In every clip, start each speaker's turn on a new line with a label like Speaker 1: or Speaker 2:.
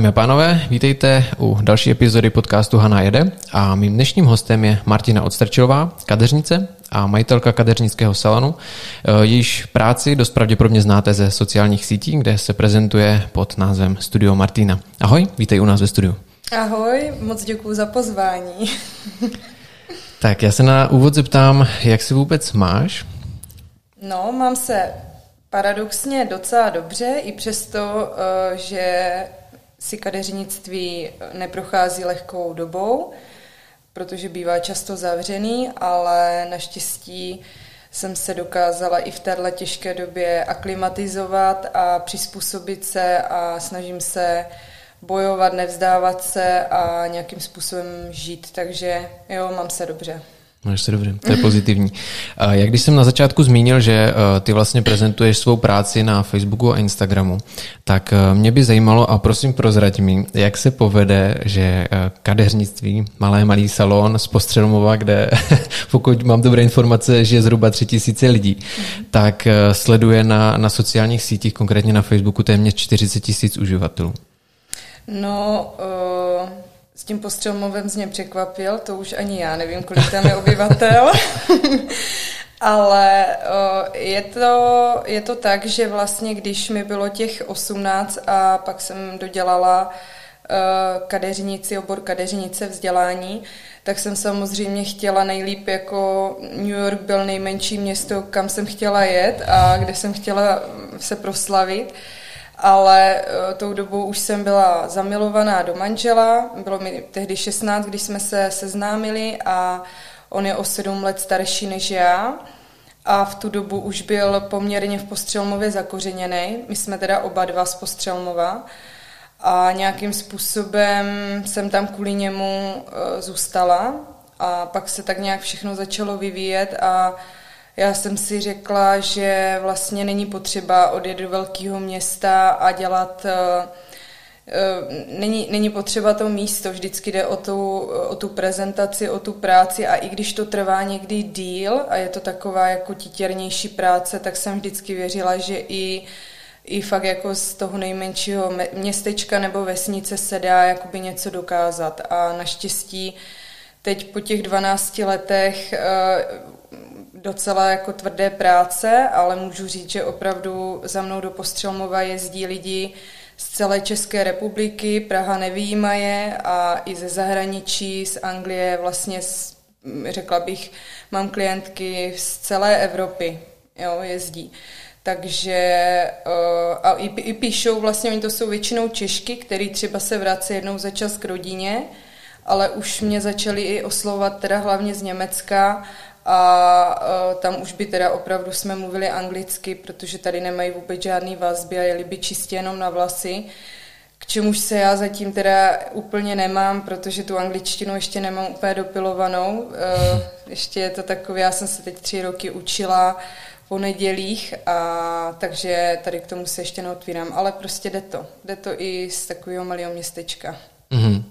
Speaker 1: Dámy a pánové, vítejte u další epizody podcastu Hana jede a mým dnešním hostem je Martina Odstrčilová, kadeřnice a majitelka kadeřnického salonu. Eh, jejíž práci dost pravděpodobně znáte ze sociálních sítí, kde se prezentuje pod názvem Studio Martina. Ahoj, vítej u nás ve studiu.
Speaker 2: Ahoj, moc děkuji za pozvání.
Speaker 1: tak já se na úvod zeptám, jak si vůbec máš?
Speaker 2: No, mám se paradoxně docela dobře, i přesto, eh, že si kadeřnictví neprochází lehkou dobou, protože bývá často zavřený, ale naštěstí jsem se dokázala i v této těžké době aklimatizovat a přizpůsobit se a snažím se bojovat, nevzdávat se a nějakým způsobem žít, takže jo, mám se dobře.
Speaker 1: Máš se dobře, to je pozitivní. Jak když jsem na začátku zmínil, že eh, ty vlastně prezentuješ svou práci na Facebooku a Instagramu, tak eh, mě by zajímalo, a prosím prozrať mi, jak se povede, že eh, kadeřnictví, malé malý salon z Postřelmova, kde pokud mám dobré informace, že je zhruba tři tisíce lidí, tak sleduje na, na sociálních sítích, konkrétně na Facebooku, téměř 40 tisíc uživatelů.
Speaker 2: No, uh s tím postřelmovem mě překvapil, to už ani já nevím, kolik tam je obyvatel. Ale je to, je to tak, že vlastně, když mi bylo těch 18 a pak jsem dodělala kadeřnici, obor kadeřnice vzdělání, tak jsem samozřejmě chtěla nejlíp jako New York byl nejmenší město, kam jsem chtěla jet a kde jsem chtěla se proslavit ale uh, tou dobou už jsem byla zamilovaná do manžela, bylo mi tehdy 16, když jsme se seznámili a on je o sedm let starší než já. A v tu dobu už byl poměrně v Postřelmově zakořeněný. My jsme teda oba dva z Postřelmova. A nějakým způsobem jsem tam kvůli němu uh, zůstala. A pak se tak nějak všechno začalo vyvíjet a já jsem si řekla, že vlastně není potřeba odjet do velkého města a dělat eh, eh, Není, není potřeba to místo, vždycky jde o tu, o tu prezentaci, o tu práci a i když to trvá někdy díl a je to taková jako titěrnější práce, tak jsem vždycky věřila, že i, i fakt jako z toho nejmenšího městečka nebo vesnice se dá jakoby něco dokázat. A naštěstí teď po těch 12 letech eh, docela jako tvrdé práce, ale můžu říct, že opravdu za mnou do Postřelmova jezdí lidi z celé České republiky, Praha nevýjímaje a i ze zahraničí, z Anglie, vlastně z, řekla bych, mám klientky z celé Evropy, jo, jezdí. Takže eh, a i, i píšou, vlastně oni to jsou většinou Češky, který třeba se vrací jednou za čas k rodině, ale už mě začali i oslovovat teda hlavně z Německa a uh, tam už by teda opravdu jsme mluvili anglicky, protože tady nemají vůbec žádný vazby a jeli by čistě jenom na vlasy. K čemuž se já zatím teda úplně nemám, protože tu angličtinu ještě nemám úplně dopilovanou. Uh, ještě je to takové, já jsem se teď tři roky učila po nedělích, a takže tady k tomu se ještě neotvírám, ale prostě jde to. Jde to i z takového malého městečka.
Speaker 1: Mm-hmm.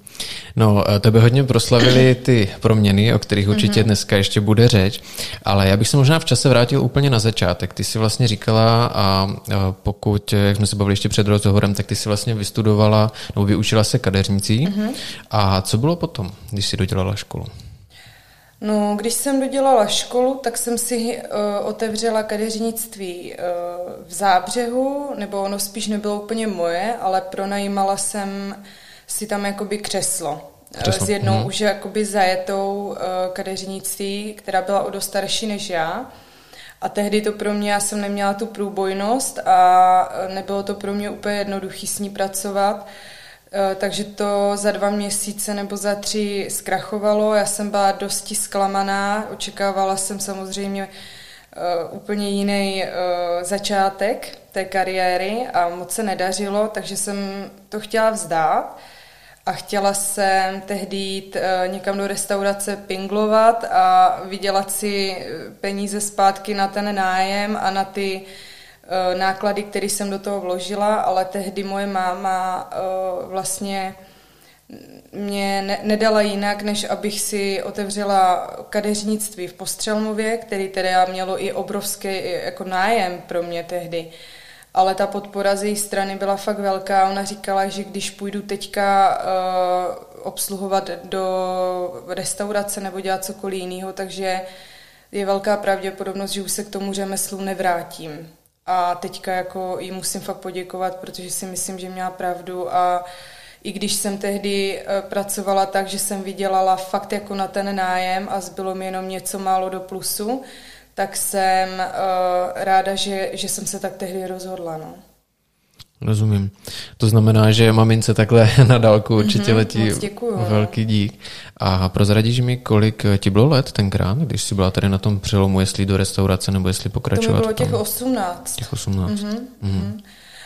Speaker 1: No, eh, tebe hodně proslavili ty proměny, o kterých určitě mm-hmm. dneska ještě bude řeč, ale já bych se možná v čase vrátil úplně na začátek. Ty jsi vlastně říkala a pokud, jak jsme se bavili ještě před rozhovorem, tak ty jsi vlastně vystudovala nebo vyučila se kadeřnicí. Mm-hmm. A co bylo potom, když jsi dodělala školu?
Speaker 2: No, když jsem dodělala školu, tak jsem si uh, otevřela kadeřnictví uh, v Zábřehu, nebo ono spíš nebylo úplně moje, ale pronajímala jsem si tam jakoby křeslo. křeslo. S jednou mm. už jakoby zajetou uh, kadeřnictví, která byla o dost starší než já. A tehdy to pro mě, já jsem neměla tu průbojnost a nebylo to pro mě úplně jednoduché s ní pracovat. Takže to za dva měsíce nebo za tři zkrachovalo. Já jsem byla dosti zklamaná, očekávala jsem samozřejmě uh, úplně jiný uh, začátek té kariéry a moc se nedařilo, takže jsem to chtěla vzdát a chtěla jsem tehdy jít eh, někam do restaurace pinglovat a vydělat si eh, peníze zpátky na ten nájem a na ty eh, náklady, které jsem do toho vložila, ale tehdy moje máma vlastně mě ne, nedala jinak, než abych si otevřela kadeřnictví v Postřelmově, který teda mělo i obrovský jako nájem pro mě tehdy. Ale ta podpora z její strany byla fakt velká. Ona říkala, že když půjdu teďka uh, obsluhovat do restaurace nebo dělat cokoliv jiného, takže je velká pravděpodobnost, že už se k tomu řemeslu nevrátím. A teďka jako jí musím fakt poděkovat, protože si myslím, že měla pravdu a i když jsem tehdy eh, pracovala tak, že jsem vydělala fakt jako na ten nájem a zbylo mi jenom něco málo do plusu, tak jsem uh, ráda, že, že jsem se tak tehdy rozhodla. No.
Speaker 1: Rozumím. To znamená, že mamince takhle na dálku určitě mm-hmm, letí děkuju, no. velký dík. A prozradíš mi, kolik ti bylo let tenkrát, když jsi byla tady na tom přelomu, jestli do restaurace nebo jestli pokračovat? To mi
Speaker 2: bylo těch 18.
Speaker 1: Těch 18. Mm-hmm,
Speaker 2: mm-hmm.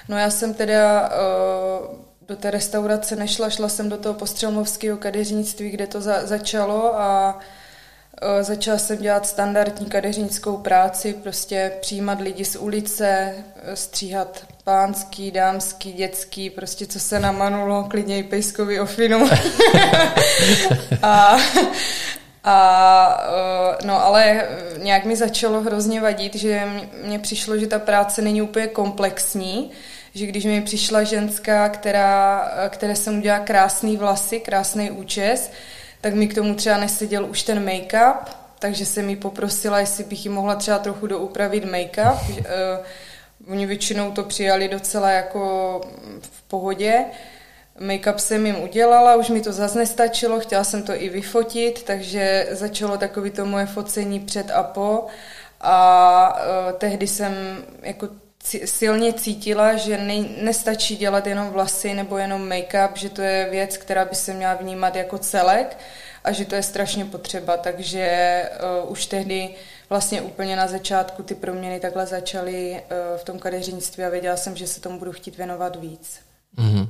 Speaker 2: No já jsem teda uh, do té restaurace nešla, šla jsem do toho postřelmovského kadeřnictví, kde to za, začalo a uh, začala jsem dělat standardní kadeřnickou práci, prostě přijímat lidi z ulice, stříhat pánský, dámský, dětský, prostě co se namanulo, klidně i pejskový ofinu. a, a no ale nějak mi začalo hrozně vadit, že mně přišlo, že ta práce není úplně komplexní, že když mi přišla ženská, která, které jsem udělala krásný vlasy, krásný účes, tak mi k tomu třeba neseděl už ten make-up, takže jsem mi poprosila, jestli bych jí mohla třeba trochu doupravit make-up. Oni většinou to přijali docela jako v pohodě. Make-up jsem jim udělala, už mi to zase nestačilo, chtěla jsem to i vyfotit, takže začalo takový to moje focení před a po. A uh, tehdy jsem jako silně cítila, že ne, nestačí dělat jenom vlasy nebo jenom make-up, že to je věc, která by se měla vnímat jako celek a že to je strašně potřeba. Takže uh, už tehdy vlastně úplně na začátku ty proměny takhle začaly uh, v tom kadeřnictví a věděla jsem, že se tomu budu chtít věnovat víc.
Speaker 1: Mm-hmm.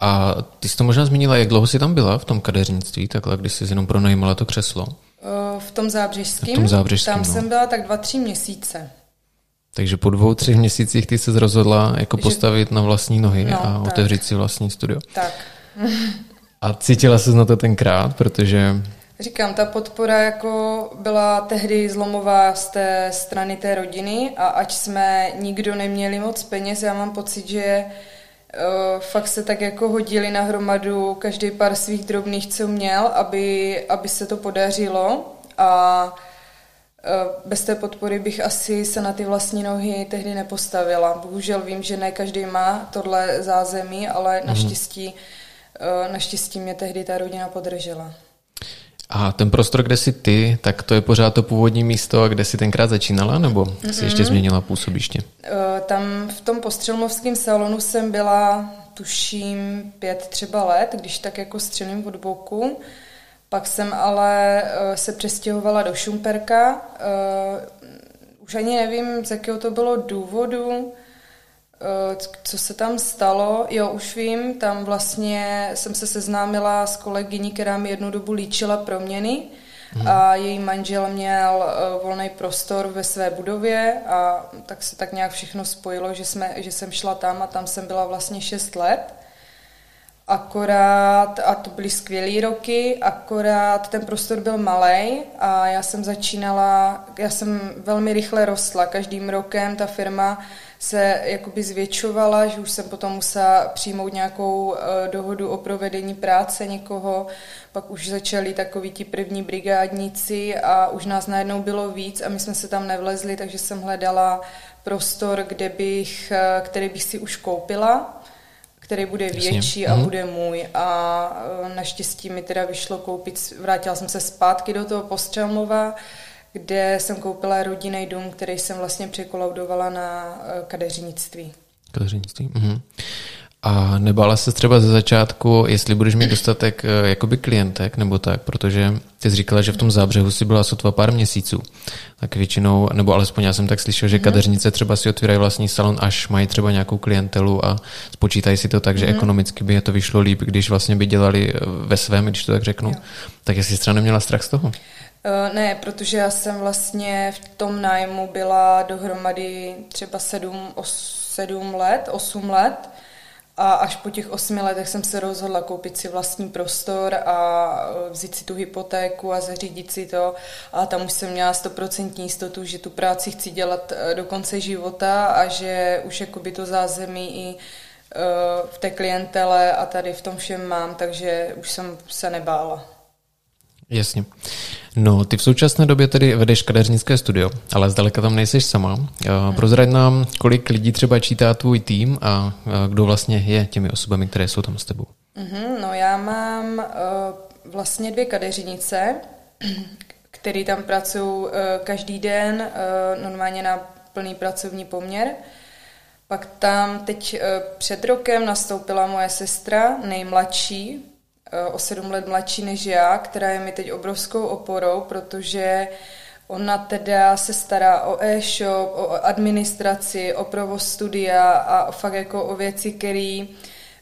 Speaker 1: A ty jsi to možná zmínila, jak dlouho jsi tam byla v tom kadeřnictví, takhle, když jsi jenom pronajímala to křeslo?
Speaker 2: Uh, v tom zábřežském?
Speaker 1: V tom zábřežském,
Speaker 2: Tam
Speaker 1: no.
Speaker 2: jsem byla tak dva, tři měsíce.
Speaker 1: Takže po dvou, třech měsících ty se rozhodla jako že... postavit na vlastní nohy no, a tak. otevřít si vlastní studio.
Speaker 2: Tak.
Speaker 1: a cítila se na to tenkrát, protože...
Speaker 2: Říkám, ta podpora jako byla tehdy zlomová z té strany té rodiny a ať jsme nikdo neměli moc peněz, já mám pocit, že uh, fakt se tak jako hodili na hromadu každý pár svých drobných, co měl, aby, aby se to podařilo a bez té podpory bych asi se na ty vlastní nohy tehdy nepostavila. Bohužel vím, že ne každý má tohle zázemí, ale mm. naštěstí, eh, naštěstí mě tehdy ta rodina podržela.
Speaker 1: A ten prostor, kde jsi ty, tak to je pořád to původní místo, kde jsi tenkrát začínala, nebo mm-hmm. jsi ještě změnila působiště?
Speaker 2: Eh, tam v tom postřelmovském salonu jsem byla, tuším, pět třeba let, když tak jako střelím od boku. Pak jsem ale uh, se přestěhovala do Šumperka. Uh, už ani nevím, z jakého to bylo důvodu, uh, co se tam stalo. Jo, už vím, tam vlastně jsem se seznámila s kolegyní, která mi jednu dobu líčila proměny. Hmm. A její manžel měl uh, volný prostor ve své budově a tak se tak nějak všechno spojilo, že, jsme, že jsem šla tam a tam jsem byla vlastně 6 let. Akorát, a to byly skvělé roky, akorát ten prostor byl malý a já jsem začínala, já jsem velmi rychle rostla. Každým rokem ta firma se jakoby zvětšovala, že už jsem potom musela přijmout nějakou uh, dohodu o provedení práce někoho, pak už začali takový ti první brigádníci a už nás najednou bylo víc a my jsme se tam nevlezli, takže jsem hledala prostor, kde bych, uh, který bych si už koupila který bude Jasně. větší a mm. bude můj. A e, naštěstí mi teda vyšlo koupit, vrátila jsem se zpátky do toho Postřelmova, kde jsem koupila rodinný dům, který jsem vlastně překolaudovala na e, kadeřnictví.
Speaker 1: Kadeřnictví, mhm. A nebála se třeba ze začátku, jestli budeš mít dostatek eh, jakoby klientek nebo tak, protože ty jsi říkala, že v tom zábřehu si byla sotva pár měsíců. Tak většinou, nebo alespoň já jsem tak slyšel, že mhm. kadeřnice třeba si otvírají vlastní salon, až mají třeba nějakou klientelu a spočítají si to tak, že mm. ekonomicky by je to vyšlo líp, když vlastně by dělali eh, ve svém, když to tak řeknu. Jo. Tak jestli třeba neměla strach z toho?
Speaker 2: Uh, ne, protože já jsem vlastně v tom nájmu byla dohromady třeba sedm, os, sedm let, osm let A až po těch osmi letech jsem se rozhodla koupit si vlastní prostor a e, vzít si tu hypotéku a zařídit si to. A tam už jsem měla stoprocentní jistotu, že tu práci chci dělat e, do konce života a že už jakoby to zázemí i e, v té klientele a tady v tom všem mám, takže už jsem se nebála.
Speaker 1: Jasně. No, ty v současné době tedy vedeš kadeřnické studio, ale zdaleka tam nejseš sama. Hmm. Prozrať nám, kolik lidí třeba čítá tvůj tým a kdo vlastně je těmi osobami, které jsou tam s tebou.
Speaker 2: Mm-hmm, no já mám uh, vlastně dvě kadeřinice, které tam pracují uh, každý den, uh, normálně na plný pracovní poměr. Pak tam teď před rokem nastoupila moje sestra, nejmladší, o sedm let mladší než já, která je mi teď obrovskou oporou, protože ona teda se stará o e-shop, o administraci, o provoz studia a fakt jako o věci, které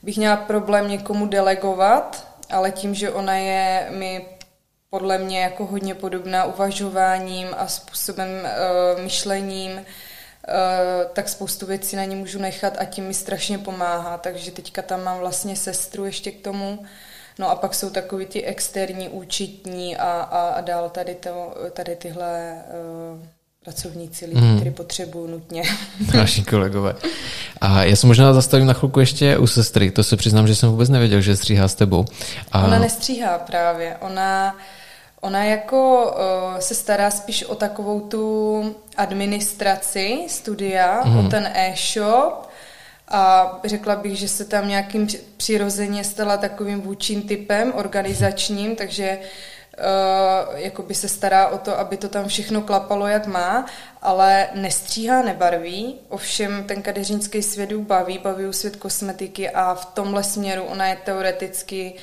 Speaker 2: bych měla problém někomu delegovat, ale tím, že ona je mi podle mě jako hodně podobná uvažováním a způsobem uh, myšlením, uh, tak spoustu věcí na ní můžu nechat a tím mi strašně pomáhá. Takže teďka tam mám vlastně sestru ještě k tomu, No a pak jsou takový ty externí účetní a, a, a dál tady, to, tady tyhle uh, pracovníci, lidi, mm. který potřebují nutně.
Speaker 1: Naši kolegové. A já se možná zastavím na chvilku ještě u sestry. To se přiznám, že jsem vůbec nevěděl, že stříhá s tebou.
Speaker 2: A... Ona nestříhá právě. Ona, ona jako uh, se stará spíš o takovou tu administraci studia, mm. o mhm. ten e-shop, a řekla bych, že se tam nějakým přirozeně stala takovým vůčím typem organizačním, takže uh, jakoby se stará o to, aby to tam všechno klapalo, jak má, ale nestříhá, nebarví. Ovšem ten kadeřínský svět baví, baví svět kosmetiky a v tomhle směru ona je teoreticky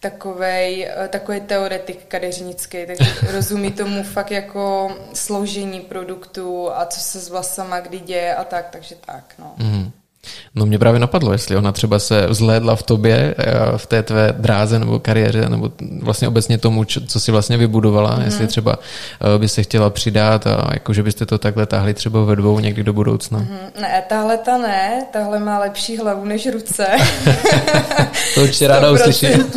Speaker 2: takovej, eh, takový teoretik kadeřnický, tak rozumí tomu fakt jako složení produktů a co se s vlasama kdy děje a tak, takže tak, no. Mm.
Speaker 1: No mě právě napadlo, jestli ona třeba se vzhlédla v tobě, eh, v té tvé dráze nebo kariéře, nebo vlastně obecně tomu, co si vlastně vybudovala, mm. jestli třeba eh, by se chtěla přidat a jako, že byste to takhle táhli třeba ve dvou někdy do budoucna. Mm.
Speaker 2: Ne, tahle ta ne, tahle má lepší hlavu než ruce.
Speaker 1: to určitě ráda uslyším.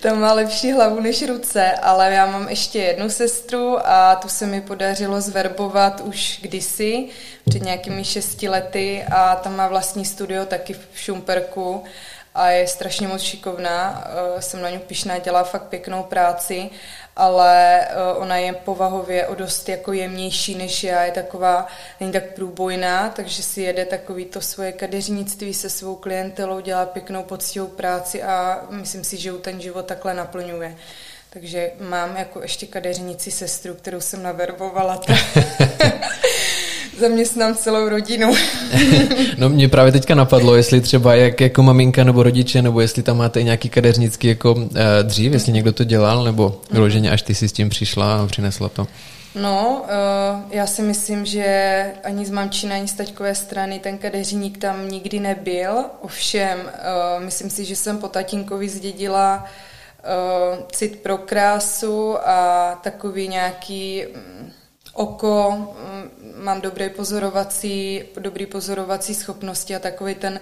Speaker 2: ta má lepší hlavu než ruce, ale já mám ještě jednu sestru a tu se mi podařilo zverbovat už kdysi, před nějakými šesti lety a tam má vlastní studio taky v Šumperku a je strašně moc šikovná, eh, jsem na ní pišná, dělá fakt pěknou práci, ale eh, ona je povahově o dost jako jemnější než já, je taková, není tak průbojná, takže si jede takový to svoje kadeřnictví se svou klientelou, dělá pěknou poctivou práci a myslím si, že u ten život takhle naplňuje. Takže mám jako ještě kadeřnici sestru, kterou jsem naverbovala. zaměstnám celou rodinu.
Speaker 1: no mě právě teďka napadlo, jestli třeba jak jako maminka nebo rodiče, nebo jestli tam máte nějaký kadeřnický jako uh, dřív, jestli někdo to dělal, nebo vyloženě až ty si s tím přišla a přinesla to.
Speaker 2: No, uh, já si myslím, že ani z mamčiny, ani z taťkové strany ten kadeřník tam nikdy nebyl. Ovšem, uh, myslím si, že jsem po tatínkovi zdědila uh, cit pro krásu a takový nějaký um, oko, um, mám dobré pozorovací, dobrý pozorovací schopnosti a takový ten,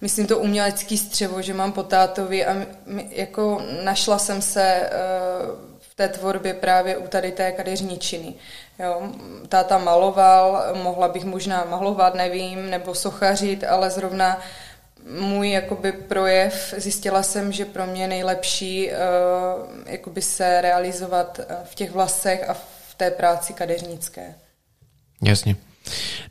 Speaker 2: myslím to umělecký střevo, že mám po a jako našla jsem se uh, v té tvorbě právě u tady té kadeřničiny. Jo, táta maloval, mohla bych možná malovat, nevím, nebo sochařit, ale zrovna můj jakoby projev, zjistila jsem, že pro mě nejlepší uh, jakoby se realizovat v těch vlasech a té práci kadeřnické.
Speaker 1: Jasně.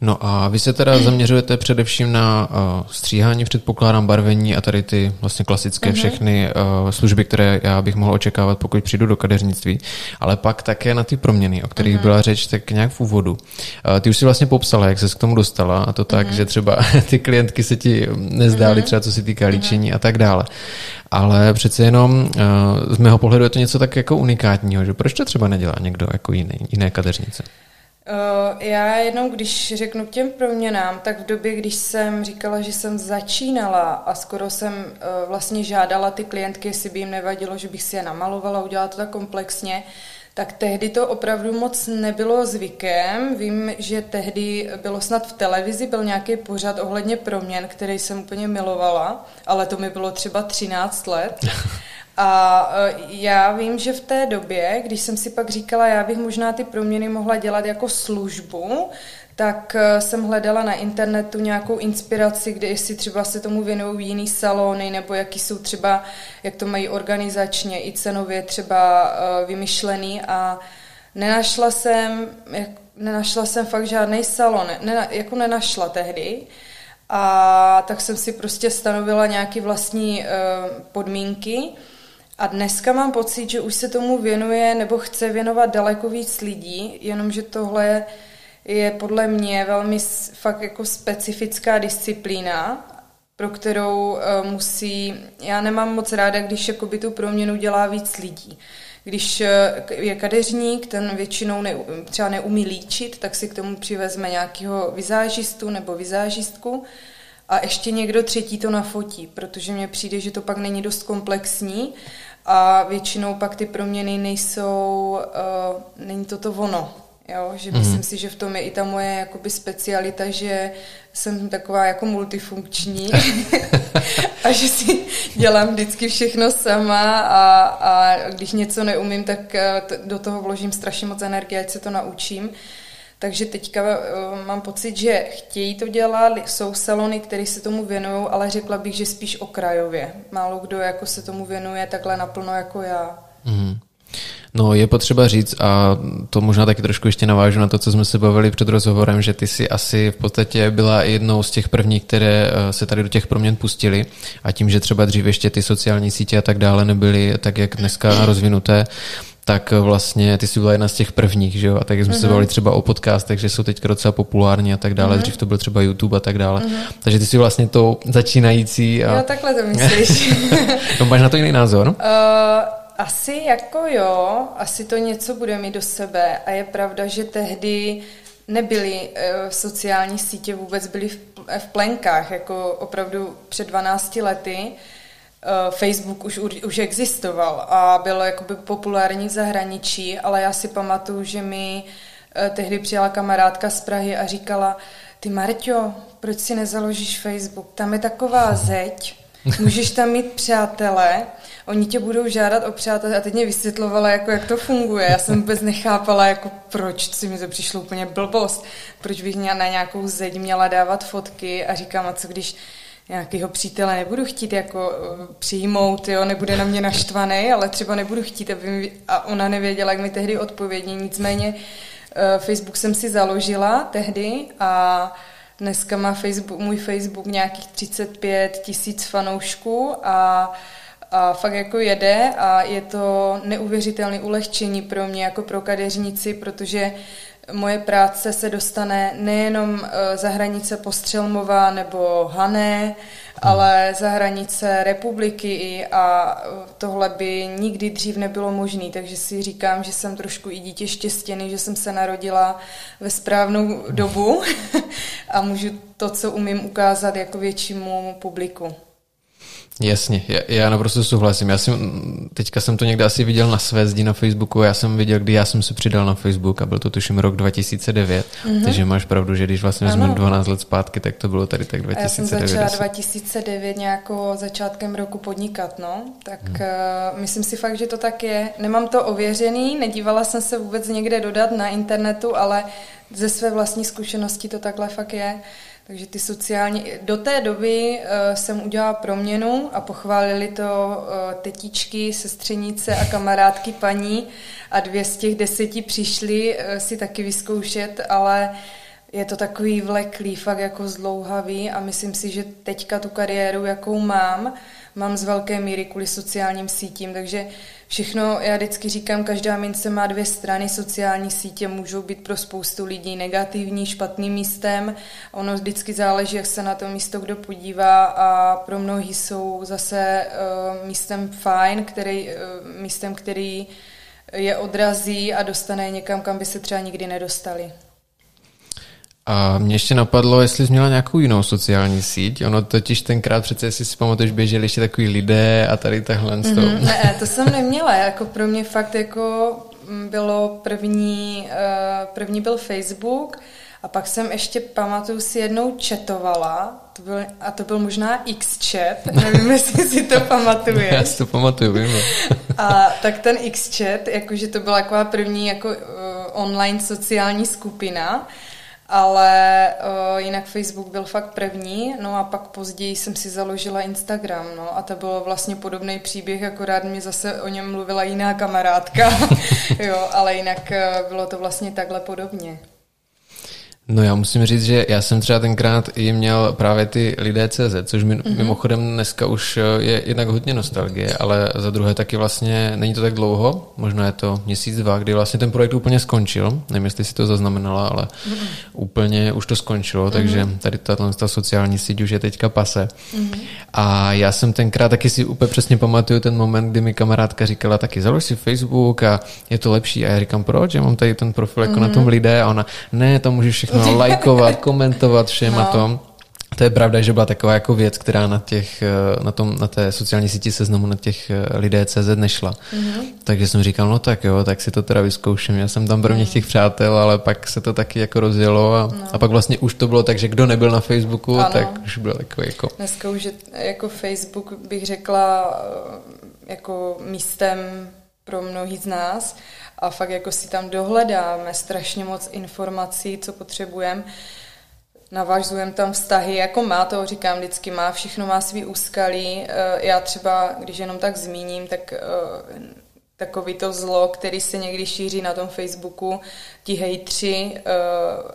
Speaker 1: No a vy se teda zaměřujete především na uh, stříhání, předpokládám, barvení a tady ty vlastně klasické uh-huh. všechny uh, služby, které já bych mohl očekávat, pokud přijdu do kadeřnictví, ale pak také na ty proměny, o kterých uh-huh. byla řeč tak nějak v úvodu. Uh, ty už si vlastně popsala, jak se k tomu dostala a to tak, uh-huh. že třeba ty klientky se ti nezdály uh-huh. třeba co se týká líčení uh-huh. a tak dále. Ale přece jenom uh, z mého pohledu je to něco tak jako unikátního, že proč to třeba nedělá někdo jako jiný, jiné kadeřnice?
Speaker 2: Uh, já jenom, když řeknu k těm proměnám, tak v době, když jsem říkala, že jsem začínala a skoro jsem uh, vlastně žádala ty klientky, jestli by jim nevadilo, že bych si je namalovala, udělala to tak komplexně, Tak tehdy to opravdu moc nebylo zvykem. Vím, že tehdy bylo snad v televizi, byl nějaký pořad ohledně proměn, který jsem úplně milovala, ale to mi bylo třeba 13 let. A e, já vím, že v té době, když jsem si pak říkala, já bych možná ty proměny mohla dělat jako službu, tak e, jsem hledala na internetu nějakou inspiraci, kde jestli třeba se tomu věnují jiný salony, nebo jaký jsou třeba, jak to mají organizačně i cenově třeba e, vymyšlený a nenašla jsem, nenašla jsem fakt žádný salon, jako nenašla tehdy. A tak jsem si prostě stanovila nějaké vlastní podmínky a dneska mám pocit, že už se tomu věnuje nebo chce věnovat daleko víc lidí, jenomže tohle je podle mě velmi fakt jako specifická disciplína, pro kterou uh, musí, já nemám moc ráda, když jakoby tu proměnu dělá víc lidí. Když uh, je kadeřník, ten většinou ne, třeba neumí líčit, tak si k tomu přivezme nějakého vizážistu nebo vizážistku a ještě někdo třetí to nafotí, protože mně přijde, že to pak není dost komplexní a většinou pak ty proměny nejsou, uh, není to to ono. Jo, že mm. myslím si, že v tom je i ta moje jakoby specialita, že jsem taková jako multifunkční a že si dělám vždycky všechno sama a, a když něco neumím, tak eh, do toho vložím strašně moc energie, ať se to naučím. Takže teďka uh, mám pocit, že chtějí to dělat, jsou salony, které se tomu věnují, ale řekla bych, že spíš okrajově. Málo kdo jako se tomu věnuje takhle naplno jako já. Mm.
Speaker 1: No je potřeba říct, a to možná taky trošku ještě navážu na to, co jsme se bavili před rozhovorem, že ty si asi v podstatě byla jednou z těch prvních, které eh, se tady do těch proměn pustili a tím, že třeba dřív ještě ty sociální sítě a tak dále nebyly tak, jak dneska rozvinuté, tak vlastně ty jsi byla jedna z těch prvních, že jo? A tak jsme mm-hmm. se mhm. bavili třeba o podcastech, že jsou teďka docela populární a tak dále. Mm-hmm. Dřív to byl třeba YouTube a tak dále. Mm-hmm. Takže ty jsi vlastně tou začínající. A...
Speaker 2: Jo, takhle to myslíš.
Speaker 1: no, máš na to jiný názor? Uh,
Speaker 2: asi jako jo, asi to něco bude mít do sebe. A je pravda, že tehdy nebyly uh, sociální sítě, vůbec byly v, v plenkách, jako opravdu před 12 lety. Eh, Facebook už, už existoval a byl jakoby populární v zahraničí, ale já si pamatuju, že mi eh, tehdy přijela kamarádka z Prahy a říkala, ty Marťo, proč si nezaložíš Facebook? Tam je taková zeď, můžeš tam mít přátele, oni tě budou žádat o přátelé a teď mě vysvětlovala, jako, jak to funguje. Já jsem vůbec nechápala, jako proč, si mi to přišlo úplně blbost, proč bych na nějakou zeď měla dávat fotky a říkám, a co když nějakého přítele nebudu chtít jako eh, přijmout, jo, nebude na mě naštvaný, ale třeba nebudu chtít, aby mi, a ona nevěděla, jak mi tehdy odpovědně, nicméně uh, Facebook jsem si založila tehdy a dneska má Facebook, můj Facebook nějakých 35 tisíc fanoušků a a fakt jako jede a je to neuvěřitelné ulehčení pro mě jako pro kadeřnici, protože moje práce se dostane nejenom eh, za hranice Postřelmova nebo Hané, ale za hranice republiky a eh, tohle by nikdy dřív nebylo možné, takže si říkám, že jsem trošku i dítě štěstěný, že jsem se narodila ve správnou dobu a můžu to, co umím ukázat jako většímu publiku.
Speaker 1: Jasně, já, já naprosto souhlasím. Já jsem, teďka jsem to někde asi viděl na své zdi na Facebooku, já jsem viděl, kdy já jsem se přidal na Facebook a byl to tuším rok 2009, mm-hmm. takže máš pravdu, že když vlastně jsme 12 let zpátky, tak to bylo tady tak 2009.
Speaker 2: já jsem začala 2009 nějakou začátkem roku podnikat, no, tak mm. uh, myslím si fakt, že to tak je. Nemám to ověřený, nedívala jsem se vůbec někde dodat na internetu, ale ze své vlastní zkušenosti to takhle fakt je. Takže ty sociální... Do té doby uh, jsem udělala proměnu a pochválili to uh, tetičky, sestřenice a kamarádky paní a dvě z těch deseti přišly uh, si taky vyzkoušet, ale je to takový vleklý, fakt jako zdlouhavý a myslím si, že teďka tu kariéru, jakou mám, mám z velké míry kvůli sociálním sítím, takže všechno, já vždycky říkám, každá mince má dvě strany, sociální sítě můžou být pro spoustu lidí negativní, špatným místem, ono vždycky záleží, jak se na to místo kdo podívá a pro mnohý jsou zase uh, místem fajn, který, uh, místem, který je odrazí a dostane někam, kam by se třeba nikdy nedostali.
Speaker 1: A mě ještě napadlo, jestli jsi měla nějakou jinou sociální síť. Ono totiž tenkrát přece, jestli si pamatuješ, běželi ještě takový lidé a tady tahle
Speaker 2: mm-hmm. Ne, to jsem neměla. Jako pro mě fakt jako bylo první, uh, první byl Facebook a pak jsem ještě, pamatuju si, jednou četovala, to byl, a to byl možná X-chat, nevím, jestli si to pamatuješ.
Speaker 1: Já si to pamatuju, vím.
Speaker 2: A tak ten X-chat, jakože to byla taková první jako uh, online sociální skupina, ale uh, jinak Facebook byl fakt první, no a pak později jsem si založila Instagram, no a to bylo vlastně podobný příběh, akorát mi zase o něm mluvila jiná kamarádka, jo, ale jinak uh, bylo to vlastně takhle podobně.
Speaker 1: No já musím říct, že já jsem třeba tenkrát i měl právě ty lidé CZ, což mi, mm-hmm. mimochodem dneska už eh, je jednak hodně nostalgie, ale za druhé taky vlastně není to tak dlouho, možná je to měsíc, dva, kdy vlastně ten projekt úplně skončil, nevím, jestli si to zaznamenala, ale mm-hmm. úplně už to skončilo, mm-hmm. takže tady tato ta sociální síť už je teďka pase. Mm-hmm. A já jsem tenkrát taky si úplně přesně pamatuju ten moment, kdy mi kamarádka říkala taky založ si Facebook a je to lepší a já říkám proč, já mám tady ten profil jako mm-hmm. na tom lidé a ona ne, to můžeš všechno všechno lajkovat, komentovat všem no. a tom. To je pravda, že byla taková jako věc, která na, těch, eh, na, tom, na té sociální síti seznamu na těch eh, lidé CZ nešla. Mm-hmm. Takže jsem říkal, no tak jo, tak si to teda vyzkouším. Já jsem tam pro mě mhm. těch přátel, ale pak se to taky jako rozjelo a, no. a pak vlastně už to bylo tak, že kdo nebyl na Facebooku, ano. tak už byl takový jako...
Speaker 2: Dneska už je, jako Facebook bych řekla eh, jako místem pro mnohý z nás a fakt jako si tam dohledáme strašně moc informací, co potřebujeme. Navažujeme tam vztahy, jako má to, říkám vždycky, má všechno, má svý úskalí. Eh, já třeba, když jenom tak zmíním, tak eh, takový to zlo, který se někdy šíří na tom Facebooku, ti hejtři eh,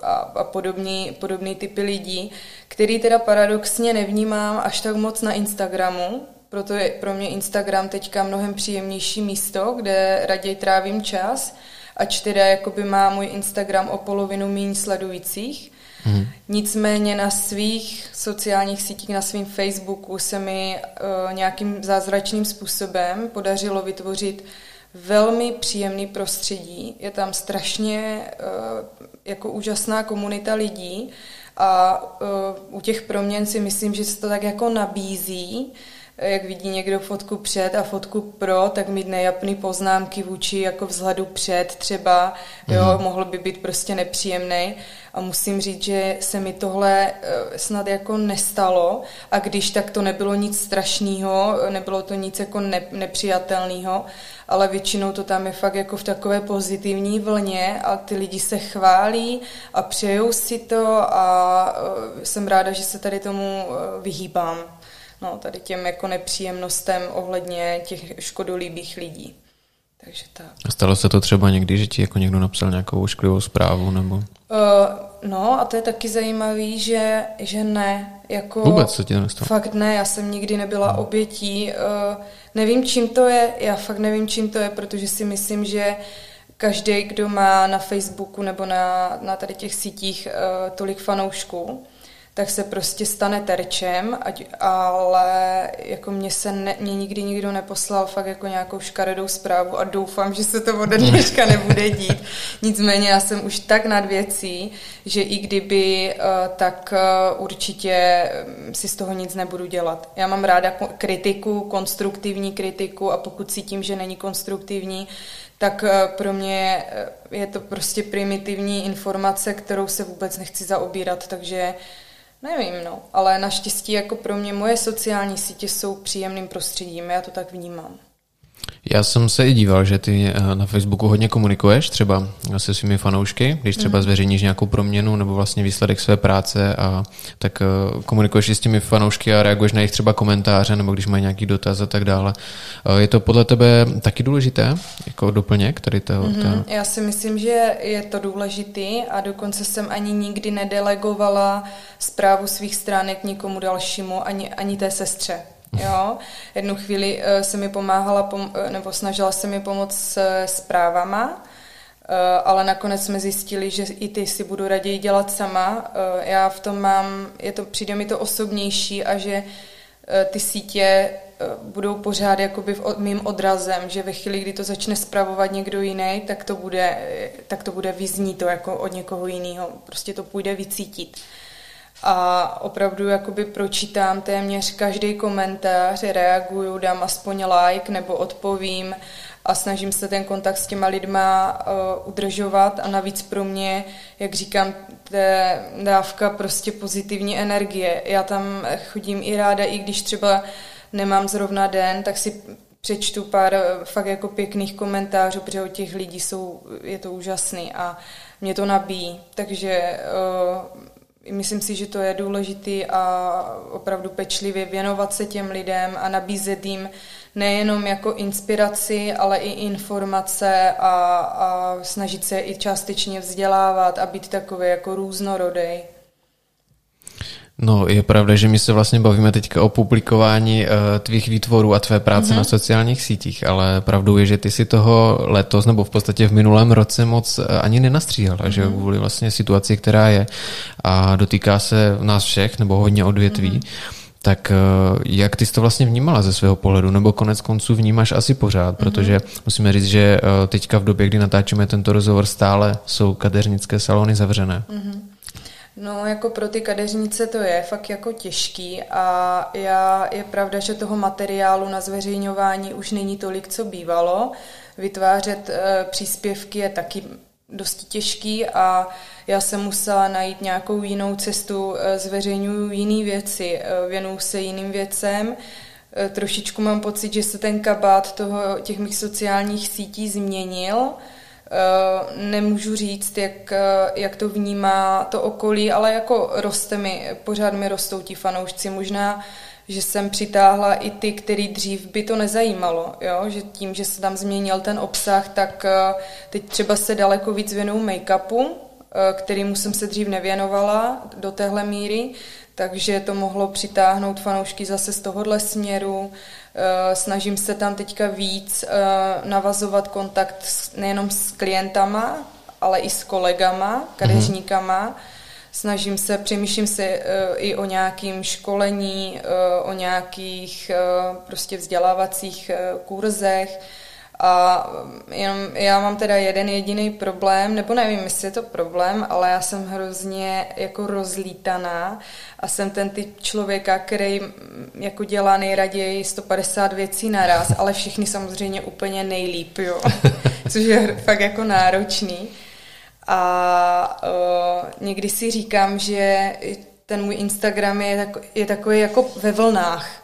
Speaker 2: a, a podobný, podobný typy lidí, který teda paradoxně nevnímám až tak moc na Instagramu, proto je pro mě Instagram teďka mnohem příjemnější místo, kde raději trávím čas, ač teda jakoby má můj Instagram o polovinu méně sledujících. Mm. Nicméně na svých sociálních sítích, na svém Facebooku se mi uh, nějakým zázračným způsobem podařilo vytvořit velmi příjemný prostředí. Je tam strašně uh, jako úžasná komunita lidí a uh, u těch proměn si myslím, že se to tak jako nabízí, jak vidí někdo fotku před a fotku pro, tak mít nejapný poznámky vůči jako vzhledu před třeba, jo, mm. mohl by být prostě nepříjemný. A musím říct, že se mi tohle eh, snad jako nestalo a když tak to nebylo nic strašného, nebylo to nic jako ne, nepřijatelného, ale většinou to tam je fakt jako v takové pozitivní vlně a ty lidi se chválí a přejou si to a eh, jsem ráda, že se tady tomu eh, vyhýbám no, tady těm jako nepříjemnostem ohledně těch škodolíbých lidí. Takže tak.
Speaker 1: A stalo se to třeba někdy, že ti jako někdo napsal nějakou ošklivou zprávu nebo? Uh,
Speaker 2: no a to je taky zajímavý, že, že ne. Jako,
Speaker 1: Vůbec se ti to nestalo?
Speaker 2: Fakt ne, já jsem nikdy nebyla hmm. obětí. Uh, nevím, čím to je, já fakt nevím, čím to je, protože si myslím, že každý, kdo má na Facebooku nebo na, na tady těch sítích uh, tolik fanoušků, tak se prostě stane terčem, ať, ale jako mě se ne, mě nikdy nikdo neposlal fakt jako nějakou škaredou zprávu a doufám, že se to ode dneška nebude dít. Nicméně já jsem už tak nad věcí, že i kdyby, eh, tak eh, určitě mm, si z toho nic nebudu dělat. Já mám ráda kritiku, konstruktivní kritiku a pokud cítím, že není konstruktivní, tak eh, pro mě je to prostě primitivní informace, kterou se vůbec nechci zaobírat, takže Nevím, no, ale naštěstí jako pro mě moje sociální sítě jsou příjemným prostředím, já to tak vnímám.
Speaker 1: Já jsem se i díval, že ty eh, na Facebooku hodně komunikuješ, třeba se svými fanoušky, když třeba mm. zveřejníš nějakou proměnu nebo vlastně výsledek své práce, a tak eh, komunikuješ i s těmi fanoušky a reaguješ na jejich třeba komentáře nebo když mají nějaký dotaz a tak dále. Eh, je to podle tebe taky důležité, jako doplněk tady toho?
Speaker 2: Mm-hmm. Já si myslím, že je to důležitý a dokonce jsem ani nikdy nedelegovala zprávu svých stránek nikomu dalšímu, ani, ani té sestře. Jo, jednu chvíli uh, se mi pomáhala, pom- uh, nebo snažila se mi pomoct s zprávama, uh, ale nakonec jsme zjistili, že i ty si budu raději dělat sama. Uh, já v tom mám, je to, přijde mi to osobnější a že ty sítě budou pořád jakoby v, mým odrazem, že ve chvíli, kdy to začne spravovat někdo jiný, tak to bude, tak to bude vyznít to jako od někoho jiného. Prostě to půjde vycítit a opravdu jakoby pročítám téměř každý komentář, reaguju, dám aspoň like nebo odpovím a snažím se ten kontakt s těma lidma uh, udržovat a navíc pro mě, jak říkám, je dávka prostě pozitivní energie. Já tam chodím i ráda, i když třeba nemám zrovna den, tak si přečtu pár eh, fakt jako pěkných komentářů, protože od těch lidí jsou, je to úžasný a mě to nabíjí. Takže uh, myslím si, že to je důležitý a opravdu pečlivě věnovat se těm lidem a nabízet jim nejenom jako inspiraci, ale i informace a, a snažit se i částečně vzdělávat a být takový jako různorodý.
Speaker 1: No, je pravda, že my se vlastně bavíme teďka o publikování uh, tvých výtvorů a tvé práce mm-hmm. na sociálních sítích, ale pravdou je, že ty si toho letos nebo v podstatě v minulém roce moc uh, ani nenastříhala, mm-hmm. že kvůli vlastně situaci, která je a dotýká se nás všech nebo hodně odvětví. Mm-hmm. Tak uh, jak ty jsi to vlastně vnímala ze svého pohledu, nebo konec konců vnímáš asi pořád, mm-hmm. protože musíme říct, že teďka v době, kdy natáčíme tento rozhovor, stále jsou kadeřnické salony zavřené. Mm-hmm.
Speaker 2: No, jako pro ty kadeřnice to je fakt jako těžký a já, je pravda, že toho materiálu na zveřejňování už není tolik, co bývalo. Vytvářet e, příspěvky je taky dosti těžký a já jsem musela najít nějakou jinou cestu, e, zveřejňuju jiné věci, e, věnuju se jiným věcem. E, trošičku mám pocit, že se ten kabát toho, těch mých sociálních sítí změnil, nemůžu říct, jak, eh, jak to vnímá to okolí, ale jako roste mi, pořád mi rostou ti fanoušci. Možná, že jsem přitáhla i ty, který dřív by to nezajímalo, jo? že tím, že se tam změnil ten obsah, tak eh, teď třeba se daleko víc věnuju make-upu, kterýmu jsem se dřív nevěnovala do téhle míry, takže to mohlo přitáhnout fanoušky zase z tohohle směru. Eh, snažím se tam teďka víc eh, navazovat kontakt nejenom s klientama, ale i s kolegama, kadeřníkama. Mm-hmm. Snažím se, přemýšlím se eh, i o nějakým školení, o nějakých prostě vzdělávacích kurzech, a jenom já mám teda jeden jediný problém, nebo nevím, jestli je to problém, ale já jsem hrozně jako rozlítaná a jsem ten typ člověka, který jako dělá nejraději 150 věcí naraz, ale všichni samozřejmě úplně nejlíp, jo. Což je fakt jako náročný. A uh, někdy si říkám, že ten můj Instagram je, tak, je takový jako ve vlnách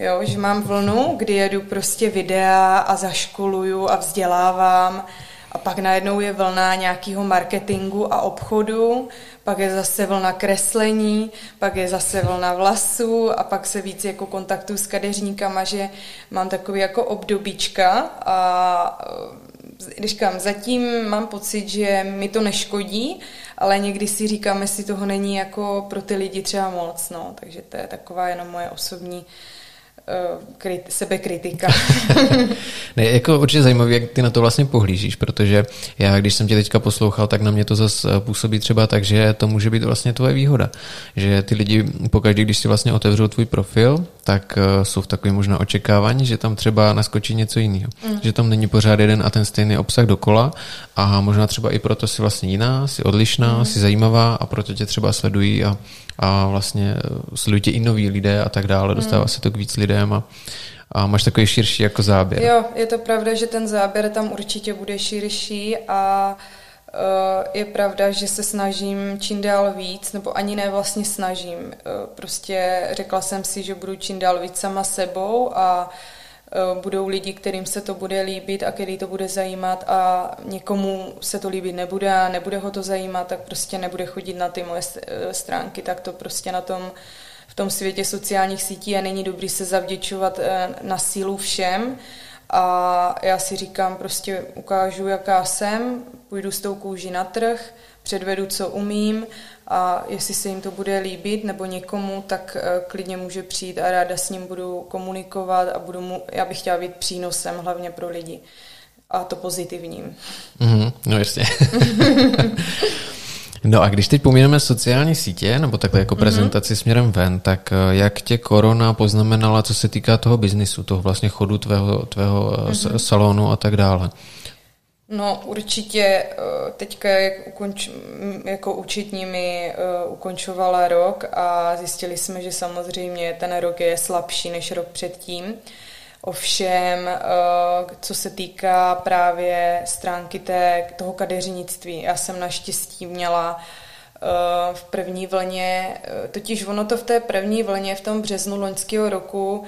Speaker 2: Jo, že mám vlnu, kdy jedu prostě videa a zaškoluju a vzdělávám a pak najednou je vlna nějakého marketingu a obchodu, pak je zase vlna kreslení, pak je zase vlna vlasů a pak se víc jako kontaktu s kadeřníkama, že mám takový jako obdobíčka a když kam zatím mám pocit, že mi to neškodí, ale někdy si říkám, jestli toho není jako pro ty lidi třeba moc, no, takže to je taková jenom moje osobní Eh, krit, sebekritika.
Speaker 1: ne, jako určitě zajímavé, jak ty na to vlastně pohlížíš, protože já, když jsem tě teďka poslouchal, tak na mě to zase eh, působí třeba tak, že to může být vlastně tvoje výhoda. Že ty lidi, pokaždé, když si vlastně otevřou tvůj profil, tak uh, jsou v takovém možná očekávání, že tam třeba naskočí něco jiného. Mm. Že tam není pořád jeden a ten stejný obsah dokola a možná třeba i proto si vlastně jiná, si odlišná, mm. si zajímavá a proto tě třeba sledují a a vlastně sledují tě i noví lidé a tak dále, dostává hmm. se to k víc lidem a, a máš takový širší jako záběr.
Speaker 2: Jo, je to pravda, že ten záběr tam určitě bude širší a uh, je pravda, že se snažím čím dál víc, nebo ani ne vlastně snažím. Uh, prostě řekla jsem si, že budu čím dál víc sama sebou a Eh, budou lidi, kterým se to bude líbit a který to bude zajímat a někomu se to líbit nebude a nebude ho to zajímat, tak prostě nebude chodit na ty moje eh, stránky, tak to prostě na tom v tom světě sociálních sítí a není dobrý se zavděčovat eh, na sílu všem. A já si říkám, prostě ukážu, jaká jsem, půjdu s tou kůží na trh, předvedu, co umím a jestli se jim to bude líbit nebo někomu, tak eh, klidně může přijít a ráda s ním budu komunikovat a budu mu, já bych chtěla být přínosem hlavně pro lidi a to pozitivním.
Speaker 1: Mm-hmm, no jasně. No a když teď pomíneme sociální sítě, nebo takhle jako mhm. prezentaci mm-hmm. směrem ven, tak eh, jak tě korona poznamenala, co se týká toho biznisu, toho vlastně chodu tvého, tvého mm-hmm. salonu a tak dále?
Speaker 2: No určitě eh, teďka jak ukonč, jako učitní mi uh, ukončovala rok a zjistili jsme, že samozřejmě ten rok je slabší než rok předtím. Ovšem, eh, co se týká právě stránky té, toho kadeřnictví, já jsem naštěstí měla v první vlně, totiž ono to v té první vlně v tom březnu loňského roku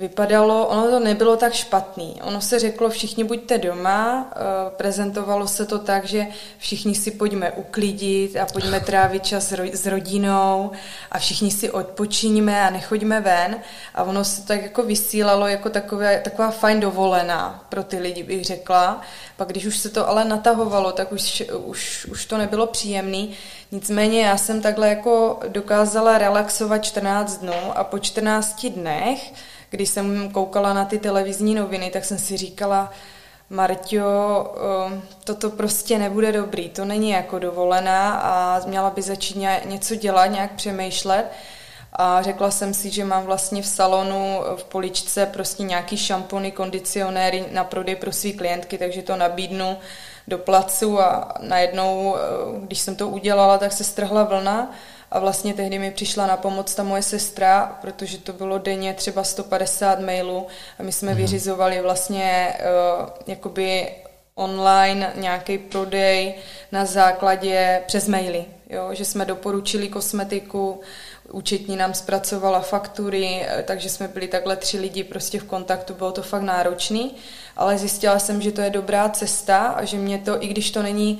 Speaker 2: vypadalo, ono to nebylo tak špatný. Ono se řeklo, všichni buďte doma, eh, prezentovalo se to tak, že všichni si pojďme uklidit a pojďme trávit čas s rodinou a všichni si odpočiníme a nechoďme ven. A ono se tak jako vysílalo jako takové, taková fajn dovolená pro ty lidi, bych řekla. Pak když už se to ale natahovalo, tak už, už, už to nebylo příjemný. Nicméně já jsem takhle jako dokázala relaxovat 14 dnů a po 14 dnech když jsem koukala na ty televizní noviny, tak jsem si říkala, Marťo, um, toto prostě nebude dobrý, to není jako dovolená a měla by začít něco dělat, nějak přemýšlet. A řekla jsem si, že mám vlastně v salonu v poličce prostě nějaký šampony, kondicionéry na prodej pro své klientky, takže to nabídnu do placu a najednou, uh, když jsem to udělala, tak se strhla vlna a vlastně tehdy mi přišla na pomoc ta moje sestra, protože to bylo denně třeba 150 mailů a my jsme mm. vyřizovali vlastně uh, jakoby online nějaký prodej na základě přes maily. Jo? Že jsme doporučili kosmetiku, účetní nám zpracovala faktury, eh, takže jsme byli takhle tři lidi prostě v kontaktu, bylo to fakt náročný, ale zjistila jsem, že to je dobrá cesta a že mě to, i když to není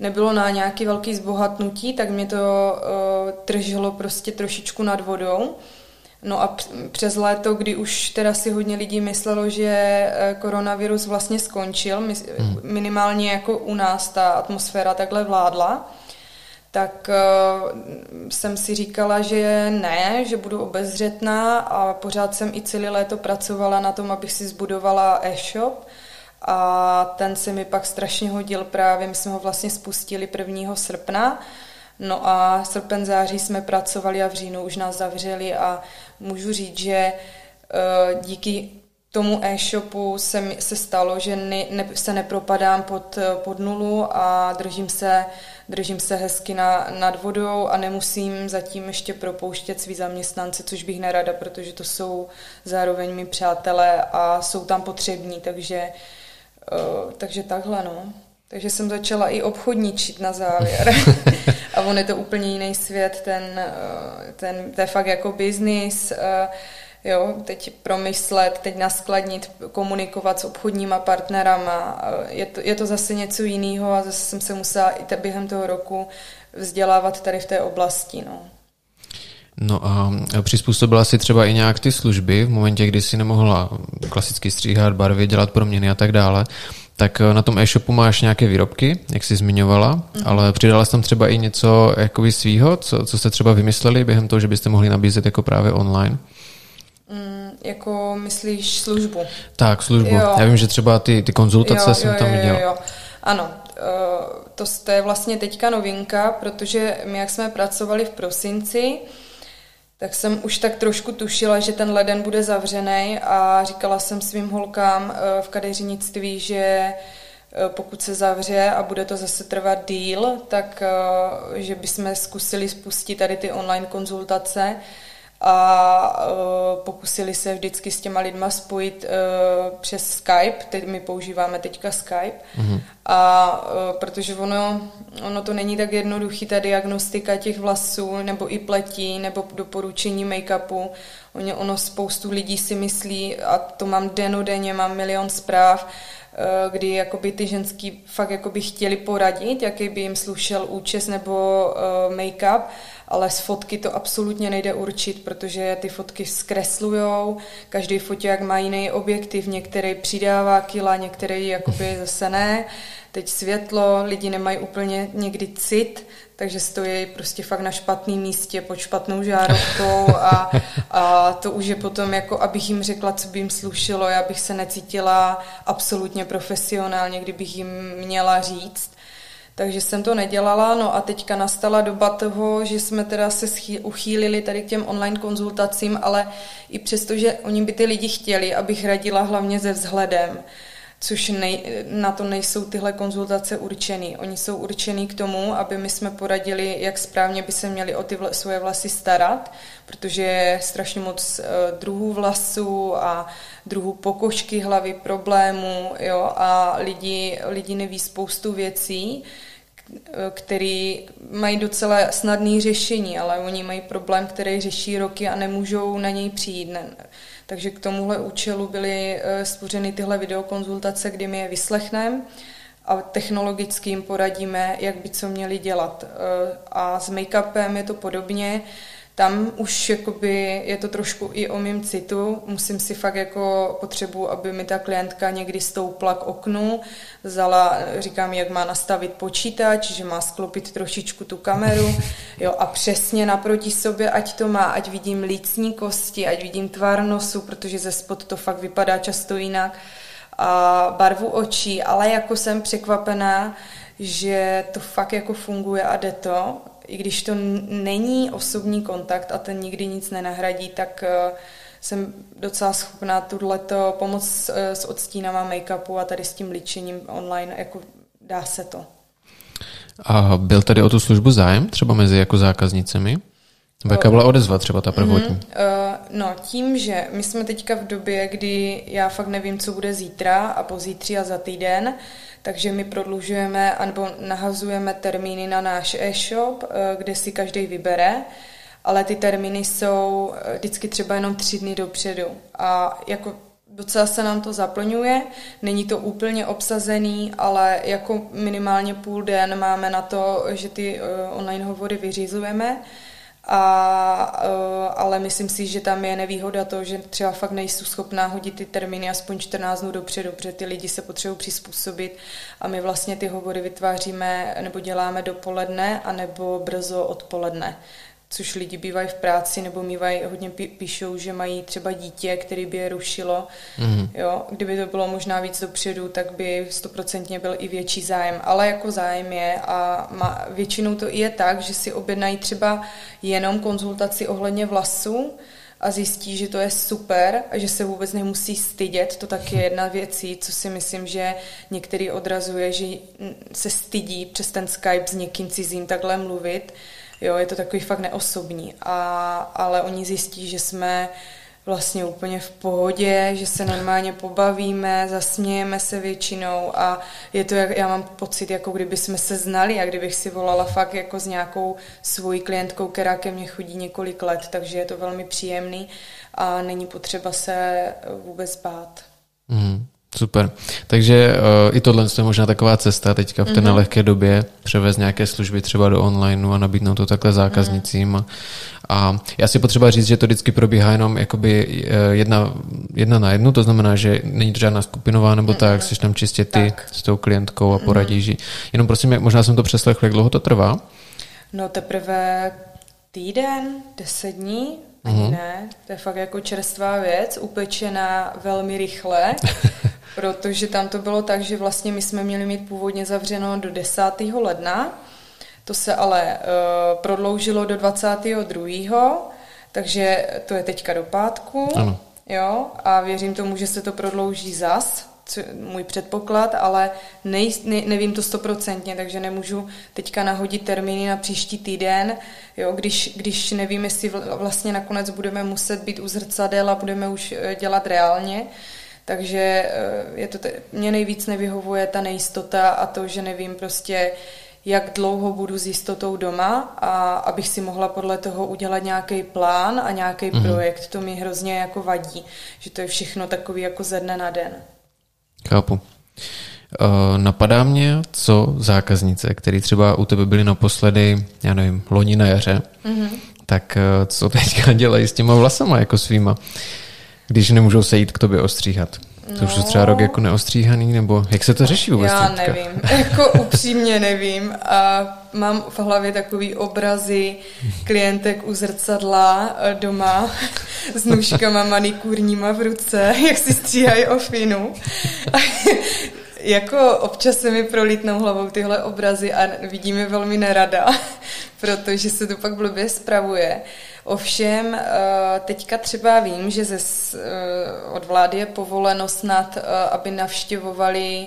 Speaker 2: nebylo na nějaký velký zbohatnutí, tak mě to uh, tržilo prostě trošičku nad vodou. No a přes léto, kdy už teda si hodně lidí myslelo, že eh, koronavirus vlastně skončil, hmm. minimálně jako u nás ta atmosféra takhle vládla, tak uh, jsem si říkala, že ne, že budu obezřetná a pořád jsem i celé léto pracovala na tom, abych si zbudovala e-shop, a ten se mi pak strašně hodil právě, my jsme ho vlastně spustili 1. srpna, no a srpen, září jsme pracovali a v říjnu už nás zavřeli a můžu říct, že e, díky tomu e-shopu se, se stalo, že ne, ne, se nepropadám pod, pod nulu a držím se, držím se hezky na, nad vodou a nemusím zatím ještě propouštět svý zaměstnance, což bych nerada, protože to jsou zároveň mi přátelé a jsou tam potřební, takže Uh, takže takhle, no. Takže jsem začala i obchodničit na závěr. a on je to úplně jiný svět, ten, uh, ten to je fakt jako biznis, uh, jo, teď promyslet, teď naskladnit, komunikovat s obchodníma partnerama, je to, je to zase něco jiného a zase jsem se musela i během toho roku vzdělávat tady v té oblasti, no.
Speaker 1: No a přizpůsobila si třeba i nějak ty služby v momentě, kdy si nemohla klasicky stříhat, barvy, dělat proměny a tak dále, tak na tom e-shopu máš nějaké výrobky, jak jsi zmiňovala, mm-hmm. ale přidala jsi tam třeba i něco jakoby svýho, co, co jste třeba vymysleli během toho, že byste mohli nabízet jako právě online?
Speaker 2: Mm, jako myslíš službu?
Speaker 1: Tak, službu. Jo. Já vím, že třeba ty, ty konzultace
Speaker 2: jo,
Speaker 1: jsem
Speaker 2: jo,
Speaker 1: tam viděl. Jo,
Speaker 2: jo. Ano, eh, to, to je vlastně teďka novinka, protože my, jak jsme pracovali v prosinci, tak jsem už tak trošku tušila, že ten leden bude zavřený a říkala jsem svým holkám eh, v kadeřnictví, že eh, pokud se zavře a bude to zase trvat díl, tak eh, že bychom zkusili spustit tady ty online konzultace a uh, pokusili se vždycky s těma lidma spojit uh, přes Skype, teď my používáme teďka Skype mm-hmm. a uh, protože ono, ono to není tak jednoduchý, ta diagnostika těch vlasů nebo i pletí nebo doporučení make-upu, ono, ono spoustu lidí si myslí a to mám denodenně, mám milion zpráv, kdy jakoby ty ženský fakt jakoby chtěli poradit, jaký by jim slušel účes nebo make-up ale z fotky to absolutně nejde určit, protože ty fotky zkreslujou, každý foták má jiný objektiv, některý přidává kila, některý jakoby zase ne. Teď světlo, lidi nemají úplně někdy cit, takže stojí prostě fakt na špatném místě pod špatnou žárovkou a, a to už je potom jako, abych jim řekla, co by jim slušilo, já bych se necítila absolutně profesionálně, kdybych jim měla říct, takže jsem to nedělala, no a teďka nastala doba toho, že jsme teda se uchýlili tady k těm online konzultacím, ale i přesto, že oni by ty lidi chtěli, abych radila hlavně se vzhledem, což nej, na to nejsou tyhle konzultace určený. Oni jsou určený k tomu, aby my jsme poradili, jak správně by se měli o ty vla, svoje vlasy starat, protože je strašně moc uh, druhů vlasů a druhů pokožky hlavy, problémů, jo, a lidi, lidi neví spoustu věcí, který mají docela snadné řešení, ale oni mají problém, který řeší roky a nemůžou na něj přijít. Takže k tomuhle účelu byly eh, stvořeny tyhle videokonzultace, kdy my je vyslechneme a technologicky jim poradíme, jak by co měli dělat. Eh, a s make-upem je to podobně tam už jakoby je to trošku i o mým citu. Musím si fakt jako potřebu, aby mi ta klientka někdy stoupla k oknu, vzala, říkám, jak má nastavit počítač, že má sklopit trošičku tu kameru, jo, a přesně naproti sobě, ať to má, ať vidím lícní kosti, ať vidím tvar nosu, protože ze spod to fakt vypadá často jinak, a barvu očí, ale jako jsem překvapená, že to fakt jako funguje a jde to i když to není osobní kontakt a ten nikdy nic nenahradí, tak eh, jsem docela schopná tuto pomoc eh, s odstínama make-upu a tady s tím líčením online, jako dá se to.
Speaker 1: A byl tady o tu službu zájem třeba mezi jako zákaznicemi? Nebo jaká byla odezva třeba ta prvotní? Mm,
Speaker 2: uh, no, tím, že my jsme teďka v době, kdy já fakt nevím, co bude zítra a pozítří a za týden, takže my prodlužujeme nebo nahazujeme termíny na náš e-shop, eh, kde si každý vybere, ale ty termíny jsou eh, vždycky třeba jenom tři dny dopředu. A jako docela se nám to zaplňuje, není to úplně obsazený, ale jako minimálně půl den máme na to, že ty eh, online hovory vyřizujeme a, uh, ale myslím si, že tam je nevýhoda to, že třeba fakt nejsou schopná hodit ty termíny aspoň 14 dnů dopředu, protože ty lidi se potřebují přizpůsobit a my vlastně ty hovory vytváříme nebo děláme dopoledne anebo brzo odpoledne což lidi bývají v práci nebo mývají, hodně píšou, že mají třeba dítě, který by je rušilo. Mm. Jo, kdyby to bylo možná víc dopředu, tak by stoprocentně byl i větší zájem. Ale jako zájem je a má, většinou to je tak, že si objednají třeba jenom konzultaci ohledně vlasů a zjistí, že to je super a že se vůbec nemusí stydět. To taky je jedna věcí, co si myslím, že některý odrazuje, že se stydí přes ten Skype s někým cizím takhle mluvit Jo, je to takový fakt neosobní. A, ale oni zjistí, že jsme vlastně úplně v pohodě, že se normálně pobavíme, zasmějeme se většinou a je to, jak, já mám pocit, jako kdyby jsme se znali a kdybych si volala fakt jako s nějakou svojí klientkou, která ke mně chodí několik let, takže je to velmi příjemný a není potřeba se vůbec bát.
Speaker 1: Mm. Super. Takže uh, i tohle je možná taková cesta teďka v té mm-hmm. nelehké době převést nějaké služby třeba do online a nabídnout to takhle zákaznicím. Mm. A já si potřeba říct, že to vždycky probíhá jenom jakoby eh, jedna, jedna na jednu, to znamená, že není to žádná skupinová nebo mm-hmm. tak, jsi tam čistě ty tak. s tou klientkou a poradíš mm-hmm. Jenom prosím, možná jsem to přeslechl, jak dlouho to trvá?
Speaker 2: No teprve týden, deset dní, ani mm-hmm. ne, to je fakt jako čerstvá věc, upečená velmi rychle. protože tam to bylo tak, že vlastně my jsme měli mít původně zavřeno do 10. ledna, to se ale uh, prodloužilo do 22. Takže to je teďka do pátku. Ano. Jo, a věřím tomu, že se to prodlouží zas, co, můj předpoklad, ale nej, ne, nevím to stoprocentně, takže nemůžu teďka nahodit termíny na příští týden, jo, když, když nevím, jestli vlastně nakonec budeme muset být u zrcadel a budeme už eh, dělat reálně, takže eh, je to, mě nejvíc nevyhovuje ta nejistota a to, že nevím prostě, jak dlouho budu s jistotou doma a abych si mohla podle toho udělat nějaký plán a nějaký mm-hmm. projekt. To mi hrozně jako vadí, že to je všechno takový jako ze dne na den.
Speaker 1: Chápu. Uh, napadá mě, co zákaznice, které třeba u tebe byly naposledy, já nevím, loni na jaře, mm-hmm. tak uh, co teďka dělají s těma vlasama jako svýma? Když nemůžou se jít k tobě ostříhat? To no. už třeba rok jako neostříhaný, nebo jak se to řeší vůbec?
Speaker 2: Já teďka? nevím, jako upřímně nevím. A mám v hlavě takový obrazy klientek u zrcadla eh, doma s nůžkama manikúrníma v ruce, jak si stříhají ofinu. Jako občas se mi prolítnou hlavou tyhle obrazy a vidíme velmi nerada, protože se to pak blbě spravuje. Ovšem, eh, teďka třeba vím, že ze, eh, od vlády je povoleno snad, eh, aby navštěvovali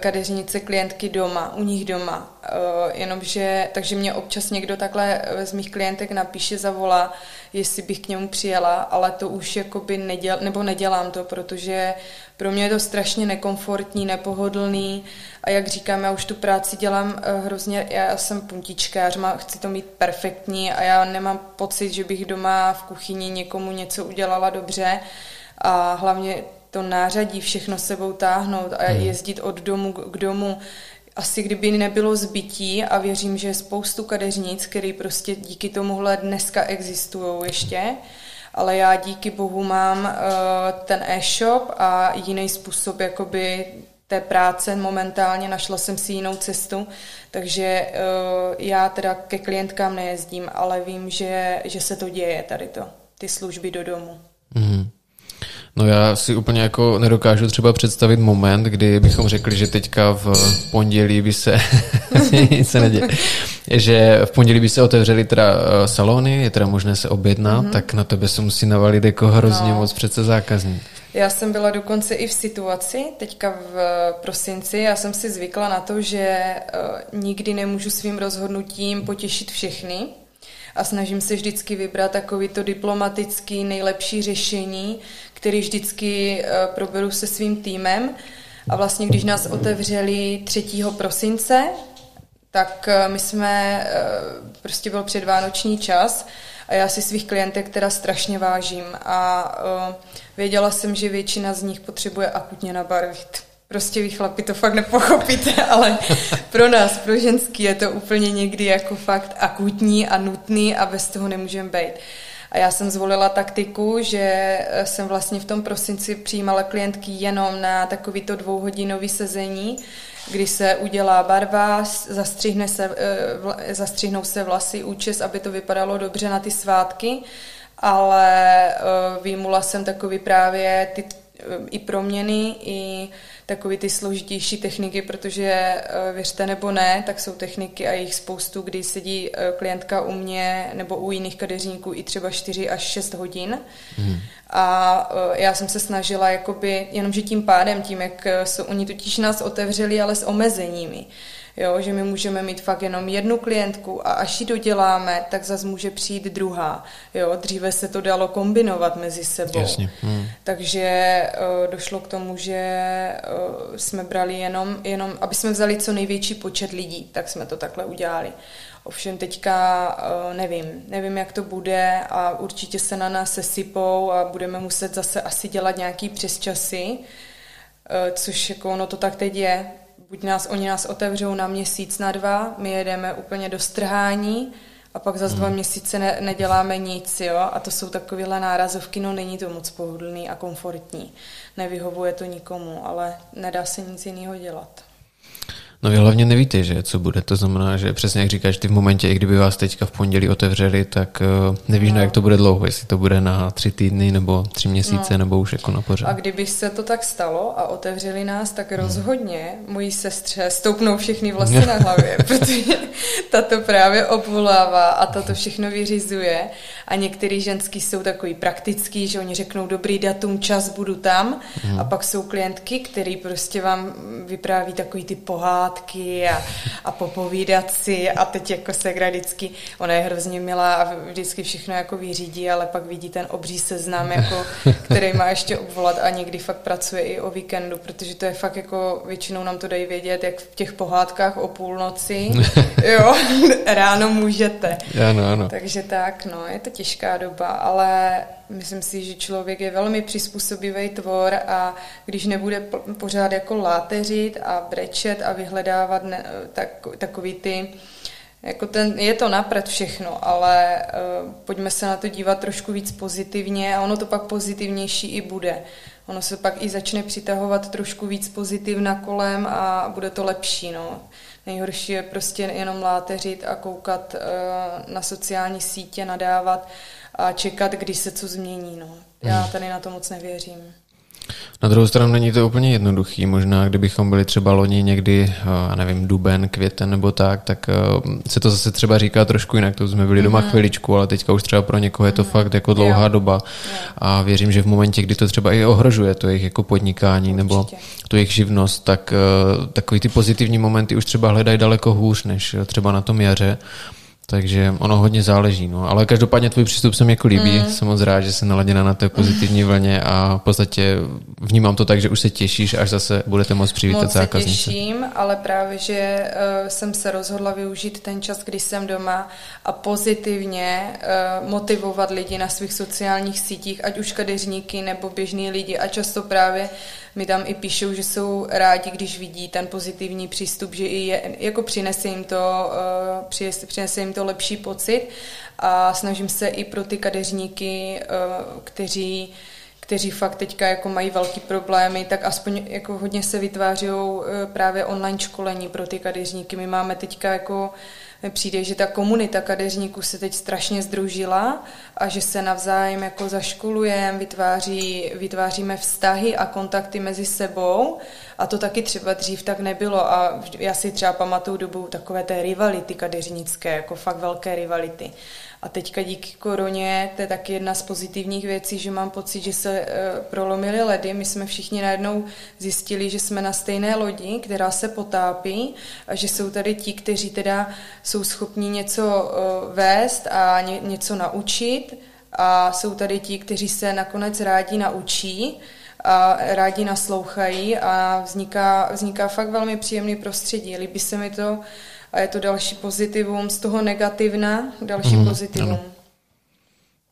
Speaker 2: kadeřnice klientky doma, u nich doma. Jenomže, takže mě občas někdo takhle z mých klientek napíše, zavolá, jestli bych k němu přijela, ale to už jakoby neděl, nebo nedělám to, protože pro mě je to strašně nekomfortní, nepohodlný a jak říkám, já už tu práci dělám eh, hrozně, já jsem puntičkář, má, chci to mít perfektní a já nemám pocit, že bych doma v kuchyni někomu něco udělala dobře a hlavně to nářadí, všechno sebou táhnout a hmm. jezdit od domu k domu, asi kdyby nebylo zbytí a věřím, že je spoustu kadeřnic, které prostě díky tomuhle dneska existují ještě, ale já díky bohu mám uh, ten e-shop a jiný způsob jakoby té práce momentálně, našla jsem si jinou cestu, takže uh, já teda ke klientkám nejezdím, ale vím, že, že se to děje tady to, ty služby do domu. Mm-hmm.
Speaker 1: No já si úplně jako nedokážu třeba představit moment, kdy bychom řekli, že teďka v pondělí by se nic se neděje. Že v pondělí by se otevřely teda eh, salony, je teda možné se objednat, mm-hmm. tak na tebe se musí navalit jako hrozně no. moc přece zákazník.
Speaker 2: Já jsem byla dokonce i v situaci, teďka v prosinci, já jsem si zvykla na to, že uh, nikdy nemůžu svým rozhodnutím potěšit všechny, a snažím se vždycky vybrat takový to diplomatický nejlepší řešení, který vždycky eh, proberu se svým týmem. A vlastně, když nás otevřeli 3. prosince, tak eh, my jsme, eh, prostě byl předvánoční čas a já si svých klientek teda strašně vážím a věděla jsem, že většina z nich potřebuje akutně nabarvit. Prostě vy chlapi to fakt nepochopíte, ale pro nás, pro ženský, je to úplně někdy jako fakt akutní a nutný a bez toho nemůžeme být. A já jsem zvolila taktiku, že eh, jsem vlastně v tom prosinci přijímala klientky jenom na takovýto dvouhodinový sezení, kdy se udělá barva, zastřihne se, eh, zastřihnou se vlasy, účes, aby to vypadalo dobře na ty svátky, ale eh, výmula jsem takový právě ty i proměny, i takový ty složitější techniky, protože eh, věřte nebo ne, tak jsou techniky a jich spoustu, kdy sedí eh, klientka u mě nebo u jiných kadeřníků i třeba 4 až 6 hodin. Hmm. A eh, já jsem se snažila jakoby, jenomže tím pádem, tím, jak jsou, oni totiž nás otevřeli, ale s omezeními jo, že my můžeme mít fakt jenom jednu klientku a až ji doděláme, tak zase může přijít druhá. Jo, dříve se to dalo kombinovat mezi sebou.
Speaker 1: Jasně. Hmm.
Speaker 2: Takže uh, došlo k tomu, že uh, jsme brali jenom, jenom, aby jsme vzali co největší počet lidí, tak jsme to takhle udělali. Ovšem teďka uh, nevím, nevím, jak to bude a určitě se na nás sesypou a budeme muset zase asi dělat nějaký přesčasy, což jako ono to tak teď je, buď nás, oni nás otevřou na měsíc, na dva, my jedeme úplně do strhání a pak za hmm. dva měsíce ne, neděláme nic, jo, a to jsou takovéhle nárazovky, no není to moc pohodlný a komfortní. Nevyhovuje to nikomu, ale nedá se nic jiného dělat.
Speaker 1: No vy hlavně nevíte, že co bude. To znamená, že přesně jak říkáš, ty v momentě, i kdyby vás teďka v pondělí otevřeli, tak uh, nevíš, no. na jak to bude dlouho, jestli to bude na tři týdny nebo tři měsíce, no. nebo už jako na pořád.
Speaker 2: A kdyby se to tak stalo a otevřeli nás, tak hmm. rozhodně mojí sestře stoupnou všechny vlasy na hlavě, protože ta to právě obvolává a ta to všechno vyřizuje. A některý ženský jsou takový praktický, že oni řeknou dobrý datum, čas, budu tam. Hmm. A pak jsou klientky, který prostě vám vypráví takový ty pohár pohádky a, a popovídat si a teď jako se vždycky, ona je hrozně milá a vždycky všechno jako vyřídí, ale pak vidí ten obří seznam, jako, který má ještě obvolat a někdy fakt pracuje i o víkendu, protože to je fakt jako, většinou nám to dají vědět, jak v těch pohádkách o půlnoci, jo, ráno můžete.
Speaker 1: Ano, ano.
Speaker 2: Takže tak, no, je to těžká doba, ale Myslím si, že člověk je velmi přizpůsobivý tvor a když nebude pořád jako láteřit a brečet a vyhledávat ne, tak, takový ty, jako ten, je to napřed všechno, ale uh, pojďme se na to dívat trošku víc pozitivně a ono to pak pozitivnější i bude. Ono se pak i začne přitahovat trošku víc pozitivna kolem a bude to lepší. No. Nejhorší je prostě jenom láteřit a koukat uh, na sociální sítě, nadávat a čekat, když se co změní. No. Já hmm. tady na to moc nevěřím.
Speaker 1: Na druhou stranu není to úplně jednoduchý. Možná, kdybychom byli třeba loni někdy, já nevím, duben, květen nebo tak, tak se to zase třeba říká trošku jinak. To jsme byli doma mm-hmm. chviličku, ale teďka už třeba pro někoho je to mm-hmm. fakt jako dlouhá jo. doba. Jo. A věřím, že v momentě, kdy to třeba i ohrožuje to jejich jako podnikání Určitě. nebo tu jejich živnost, tak takový ty pozitivní momenty už třeba hledají daleko hůř, než třeba na tom jaře. Takže ono hodně záleží. No. Ale každopádně tvůj přístup se mi jako líbí. Mm. Jsem moc rád, že jsi naladěna na té pozitivní vlně a v podstatě vnímám to tak, že už se těšíš, až zase budete moct přivítat moc zákaznice.
Speaker 2: se těším, ale právě, že uh, jsem se rozhodla využít ten čas, kdy jsem doma a pozitivně uh, motivovat lidi na svých sociálních sítích, ať už kadeřníky nebo běžní lidi a často právě mi tam i píšou, že jsou rádi, když vidí ten pozitivní přístup, že i je, jako přinese jim to, uh, přinese, jim to lepší pocit a snažím se i pro ty kadeřníky, uh, kteří kteří fakt teďka jako mají velký problémy, tak aspoň jako hodně se vytváří uh, právě online školení pro ty kadeřníky. My máme teďka jako přijde, že ta komunita kadeřníků se teď strašně združila a že se navzájem jako zaškolujeme, vytváří, vytváříme vztahy a kontakty mezi sebou a to taky třeba dřív tak nebylo a já si třeba pamatuju dobu takové té rivality kadeřnické, jako fakt velké rivality. A teďka díky koroně, to je taky jedna z pozitivních věcí, že mám pocit, že se e, prolomily ledy. My jsme všichni najednou zjistili, že jsme na stejné lodi, která se potápí a že jsou tady ti, kteří teda jsou schopni něco e, vést a ně, něco naučit a jsou tady ti, kteří se nakonec rádi naučí a rádi naslouchají a vzniká, vzniká fakt velmi příjemný prostředí. Líbí se mi to, a je to další pozitivum z toho negativna, další mm, pozitivum. Ano.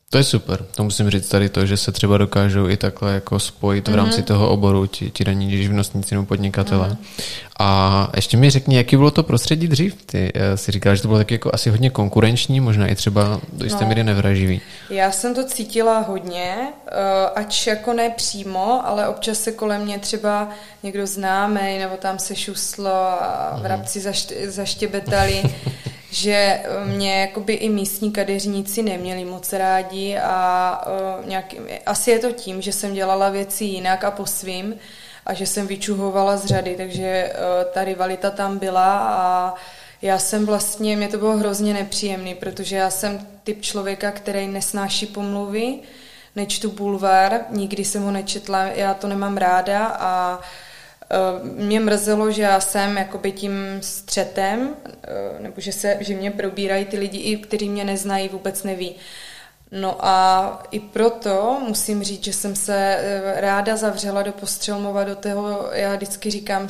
Speaker 1: To je super. To musím říct tady to, že se třeba dokážou i takhle jako spojit v rámci mm-hmm. toho oboru ti, ti daní živnostníci nebo podnikatele. Mm. A ještě mi řekni, jaký bylo to prostředí dřív? Ty eh, si říkala, že to bylo taky jako asi hodně konkurenční, možná i třeba do jisté no, míry nevraživý.
Speaker 2: Já jsem to cítila hodně, eh, ač jako ne přímo, ale občas se kolem mě třeba někdo známý, nebo tam se šuslo a vrabci mm. zaštěbetali. že eh, mě jakoby i místní kadeřníci neměli moc rádi a uh, nějak, asi je to tím, že jsem dělala věci jinak a po svým a že jsem vyčuhovala z řady, takže uh, ta rivalita tam byla a já jsem vlastně, mě to bylo hrozně nepříjemný, protože já jsem typ člověka, který nesnáší pomluvy, nečtu bulvár, nikdy jsem ho nečetla, já to nemám ráda a uh, Eh, mě mrzelo, že já jsem jakoby tím střetem, eh, nebo že, se, že mě probírají ty lidi, i kteří mě neznají, vůbec neví. No a i proto musím říct, že jsem se eh, ráda zavřela do Postřelmova, do toho, já vždycky říkám,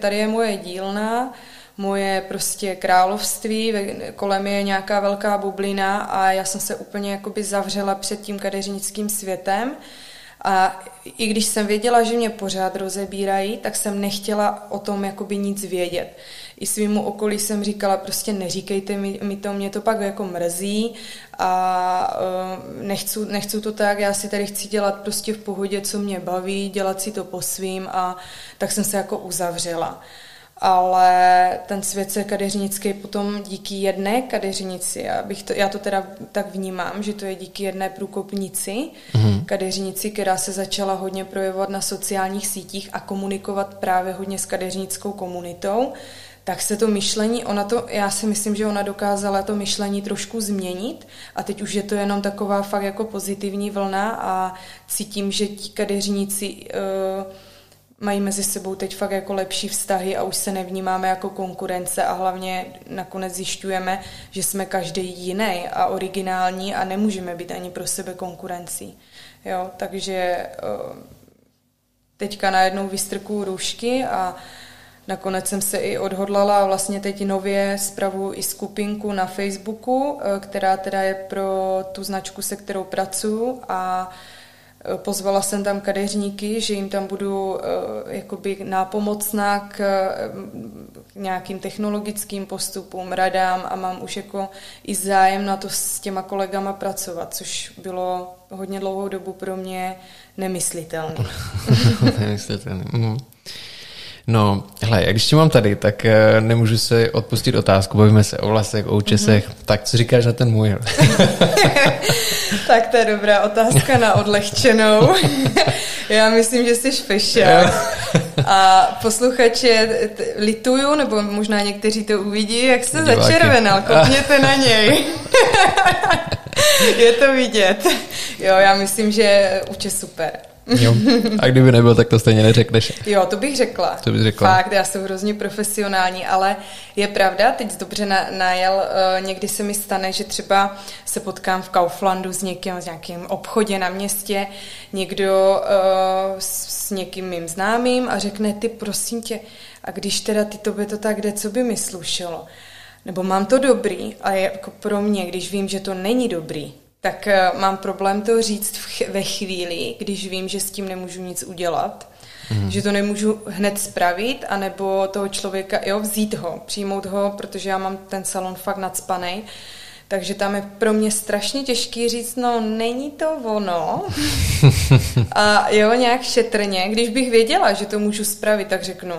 Speaker 2: tady je moje dílna, moje prostě království, kolem je nějaká velká bublina a já jsem se úplně jakoby zavřela před tím kadeřnickým světem a i když jsem věděla, že mě pořád rozebírají, tak jsem nechtěla o tom jakoby nic vědět. I svýmu okolí jsem říkala, prostě neříkejte mi, mi to, mě to pak jako mrzí a uh, nechci, nechci to tak, já si tady chci dělat prostě v pohodě, co mě baví, dělat si to po svým a tak jsem se jako uzavřela ale ten svět se kadeřnický potom díky jedné kadeřnici, já, bych to, já to teda tak vnímám, že to je díky jedné průkopnici, mm-hmm. kadeřnici, která se začala hodně projevovat na sociálních sítích a komunikovat právě hodně s kadeřnickou komunitou, tak se to myšlení, ona to, já si myslím, že ona dokázala to myšlení trošku změnit a teď už je to jenom taková fakt jako pozitivní vlna a cítím, že ti kadeřníci uh, mají mezi sebou teď fakt jako lepší vztahy a už se nevnímáme jako konkurence a hlavně nakonec zjišťujeme, že jsme každý jiný a originální a nemůžeme být ani pro sebe konkurencí. Jo, takže eh, teďka najednou vystrkuju růžky a Nakonec jsem se i odhodlala vlastně teď nově zpravu i skupinku na Facebooku, eh, která teda je pro tu značku, se kterou pracuji a Pozvala jsem tam kadeřníky, že jim tam budu eh, jakoby nápomocná k nějakým technologickým postupům, radám a mám už jako i zájem na to s těma kolegama pracovat, což bylo hodně dlouhou dobu pro mě nemyslitelné.
Speaker 1: nemyslitelné. Mhm. No, hele, jak když tě mám tady, tak uh, nemůžu se odpustit otázku, bavíme se o vlasech, o účesech, mm-hmm. tak co říkáš na ten můj?
Speaker 2: tak to je dobrá otázka na odlehčenou. Já myslím, že jsi fešák. A posluchače lituju, nebo možná někteří to uvidí, jak se Diváky. začervenal, kopněte na něj. je to vidět. Jo, já myslím, že je super.
Speaker 1: Jo. A kdyby nebyl, tak to stejně neřekneš.
Speaker 2: Jo, to bych řekla.
Speaker 1: To bych řekla.
Speaker 2: Fakt, já jsem hrozně profesionální, ale je pravda, teď dobře na, najel, uh, někdy se mi stane, že třeba se potkám v Kauflandu s někým, s nějakým obchodě na městě, někdo uh, s, s někým mým známým a řekne, ty prosím tě, a když teda ty tobě to tak jde, co by mi slušelo? Nebo mám to dobrý, a jako pro mě, když vím, že to není dobrý, tak eh, mám problém to říct ve chvíli, když vím, že s tím nemůžu nic udělat, mm. že to nemůžu hned spravit, anebo toho člověka, jo, vzít ho, přijmout ho, protože já mám ten salon fakt nadspaný. Takže tam je pro mě strašně těžký říct, no není to ono. A jo, nějak šetrně. Když bych věděla, že to můžu spravit, tak řeknu,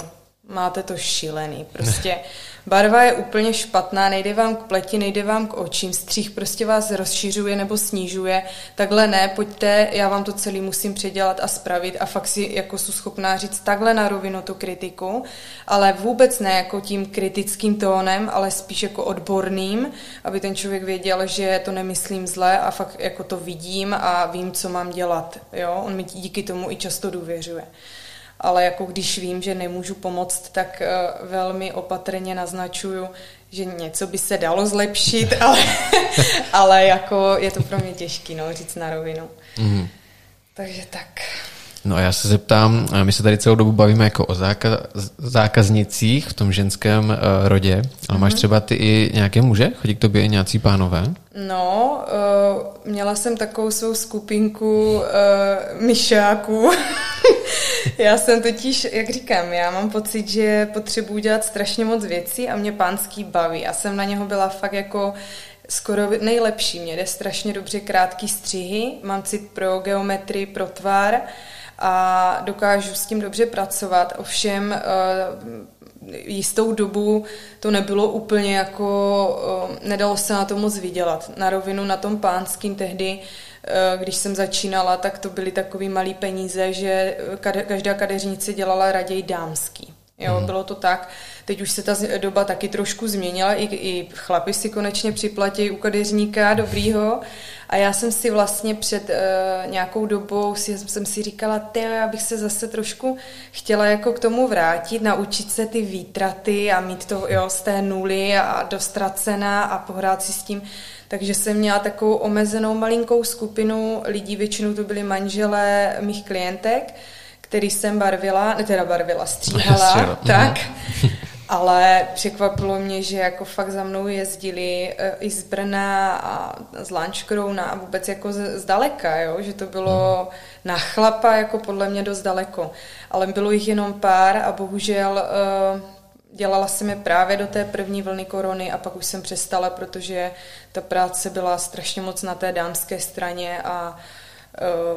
Speaker 2: máte to šílený. Prostě barva je úplně špatná, nejde vám k pleti, nejde vám k očím, střih prostě vás rozšiřuje nebo snižuje. Takhle ne, pojďte, já vám to celý musím předělat a spravit a fakt si jako jsou schopná říct takhle na rovinu tu kritiku, ale vůbec ne jako tím kritickým tónem, ale spíš jako odborným, aby ten člověk věděl, že to nemyslím zle a fakt jako to vidím a vím, co mám dělat. Jo? On mi díky tomu i často důvěřuje ale jako když vím, že nemůžu pomoct, tak uh, velmi opatrně naznačuju, že něco by se dalo zlepšit, ale, ale jako je to pro mě těžký, no, říct na rovinu. Mm. Takže tak.
Speaker 1: No a já se zeptám, my se tady celou dobu bavíme jako o zákaz, zákaznicích v tom ženském uh, rodě, ale mm-hmm. máš mhm. třeba ty i nějaké muže? Chodí k tobě i nějací pánové?
Speaker 2: No, uh, měla jsem takovou svou skupinku uh, myšáků. já jsem totiž, jak říkám, já mám pocit, že potřebuji dělat strašně moc věcí a mě pánský baví. Já jsem na něho byla fakt jako skoro nejlepší. Mě jde strašně dobře krátký střihy, mám cit pro geometrii, pro tvar a dokážu s tím dobře pracovat. Ovšem eh, jistou dobu to nebylo úplně jako, eh, nedalo se na to moc vydělat. Na rovinu na tom pánským tehdy, eh, když jsem začínala, tak to byly takový malý peníze, že každá kadeřnice dělala raději dámský. Jo, mm. bylo to tak. Teď už se ta doba taky trošku změnila, i, i chlapi si konečně připlatí u kadeřníka dobrýho. A já jsem si vlastně před uh, nějakou dobou si, jsem si říkala, ty, já bych se zase trošku chtěla jako k tomu vrátit, naučit se ty výtraty a mít to jo, z té nuly a dostracena a pohrát si s tím. Takže jsem měla takovou omezenou malinkou skupinu lidí, většinou to byly manželé mých klientek, který jsem barvila, ne teda barvila, stříhala, Stříhala. tak. Ale překvapilo mě, že jako fakt za mnou jezdili e, i z Brna a z Lančkrouna a vůbec jako z, zdaleka, jo? že to bylo na chlapa jako podle mě dost daleko. Ale bylo jich jenom pár a bohužel uh, dělala jsem je právě do té první vlny korony a pak už jsem přestala, protože ta práce byla strašně moc na té dámské straně a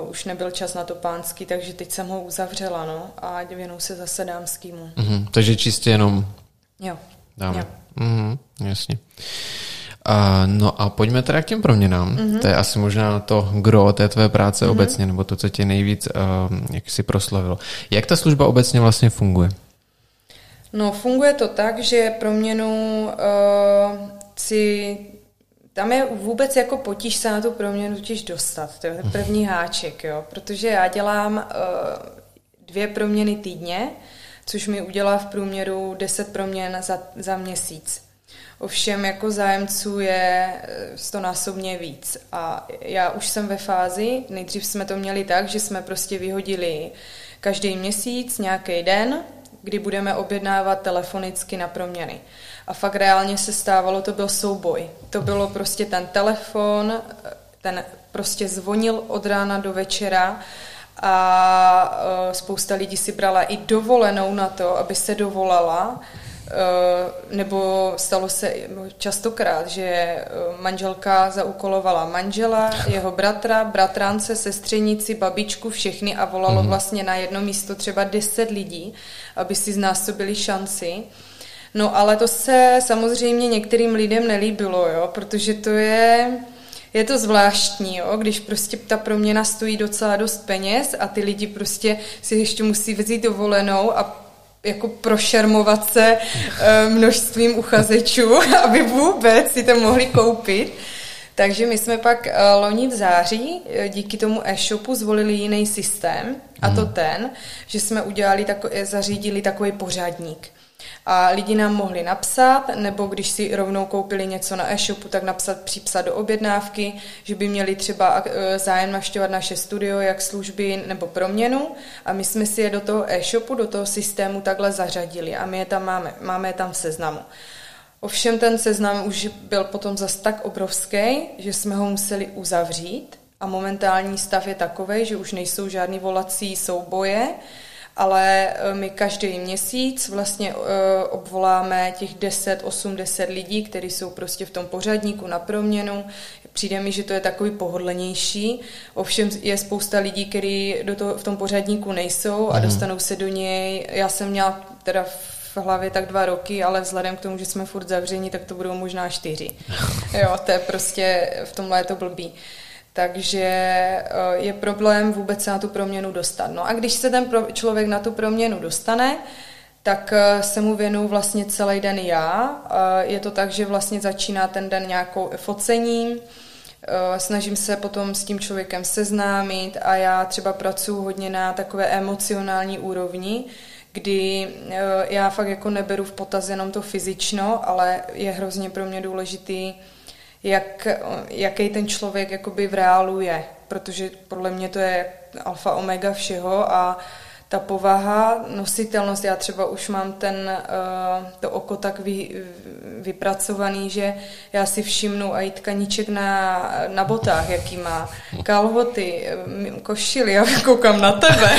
Speaker 2: uh, už nebyl čas na to pánský, takže teď jsem ho uzavřela, no, a věnu se zase dámskýmu.
Speaker 1: Mm-hmm, takže čistě jenom
Speaker 2: jo.
Speaker 1: dáme. Jo. Mm-hmm, jasně. Uh, no a pojďme teda k těm proměnám. Mm-hmm. To je asi možná to gro té tvé práce mm-hmm. obecně, nebo to, co tě nejvíc uh, jak si proslavilo. Jak ta služba obecně vlastně funguje?
Speaker 2: No, funguje to tak, že proměnu uh, si tam je vůbec jako potíž se na tu proměnu totiž dostat. To je první háček, jo. Protože já dělám uh, dvě proměny týdně, což mi udělá v průměru 10 proměn za, za měsíc. Ovšem jako zájemců je eh, stonásobně víc. A já už jsem ve fázi, nejdřív jsme to měli tak, že jsme prostě vyhodili každý měsíc nějaký den, kdy budeme objednávat telefonicky na proměny. A fakt reálně se stávalo, to byl souboj. To bylo prostě ten telefon, ten prostě zvonil od rána do večera a e, spousta lidí si brala i dovolenou na to, aby se dovolala nebo stalo se častokrát, že manželka zaúkolovala manžela, jeho bratra, bratrance, sestřenici, babičku, všechny a volalo mm-hmm. vlastně na jedno místo třeba deset lidí, aby si znásobili šanci. No ale to se samozřejmě některým lidem nelíbilo, jo, protože to je je to zvláštní, jo, když prostě ta proměna stojí docela dost peněz a ty lidi prostě si ještě musí vzít dovolenou a jako prošermovat se eh, množstvím uchazečů, aby vůbec si to mohli koupit. Takže my jsme pak eh, loni v září eh, díky tomu e-shopu zvolili jiný systém a to mhm. ten, že jsme udělali tako, zařídili takový pořádník a lidi nám mohli napsat, nebo když si rovnou koupili něco na e-shopu, tak napsat, připsat do objednávky, že by měli třeba e, zájem navštěvovat naše studio, jak služby nebo proměnu a my jsme si je do toho e-shopu, do toho systému takhle zařadili a my je tam máme, máme je tam v seznamu. Ovšem ten seznam už byl potom zas tak obrovský, že jsme ho museli uzavřít a momentální stav je takový, že už nejsou žádný volací souboje, ale eh, my každý měsíc vlastně eh, obvoláme těch 10, 8, 10 lidí, kteří jsou prostě v tom pořadníku na proměnu. Přijde mi, že to je takový pohodlnější. Ovšem je spousta lidí, kteří do toho, v tom pořadníku nejsou a mhm. dostanou se do něj. Já jsem měla teda v hlavě tak dva roky, ale vzhledem k tomu, že jsme furt zavření, tak to budou možná čtyři. Jo, to je prostě, v tomhle je to blbý. Takže eh, je problém vůbec se na tu proměnu dostat. No a když se ten člověk na tu proměnu dostane, tak eh, se mu věnu vlastně celý den já. Eh, je to tak, že vlastně začíná ten den nějakou focením, snažím se potom s tím člověkem seznámit a já třeba pracuji hodně na takové emocionální úrovni, kdy já fakt jako neberu v potaz jenom to fyzično, ale je hrozně pro mě důležitý jak, jaký ten člověk jakoby v reálu je, protože podle mě to je alfa omega všeho a ta povaha, nositelnost, já třeba už mám ten, uh, to oko tak vy, vypracovaný, že já si všimnu i tkaníček na, na botách, jaký má, kalhoty, košily, já koukám na tebe.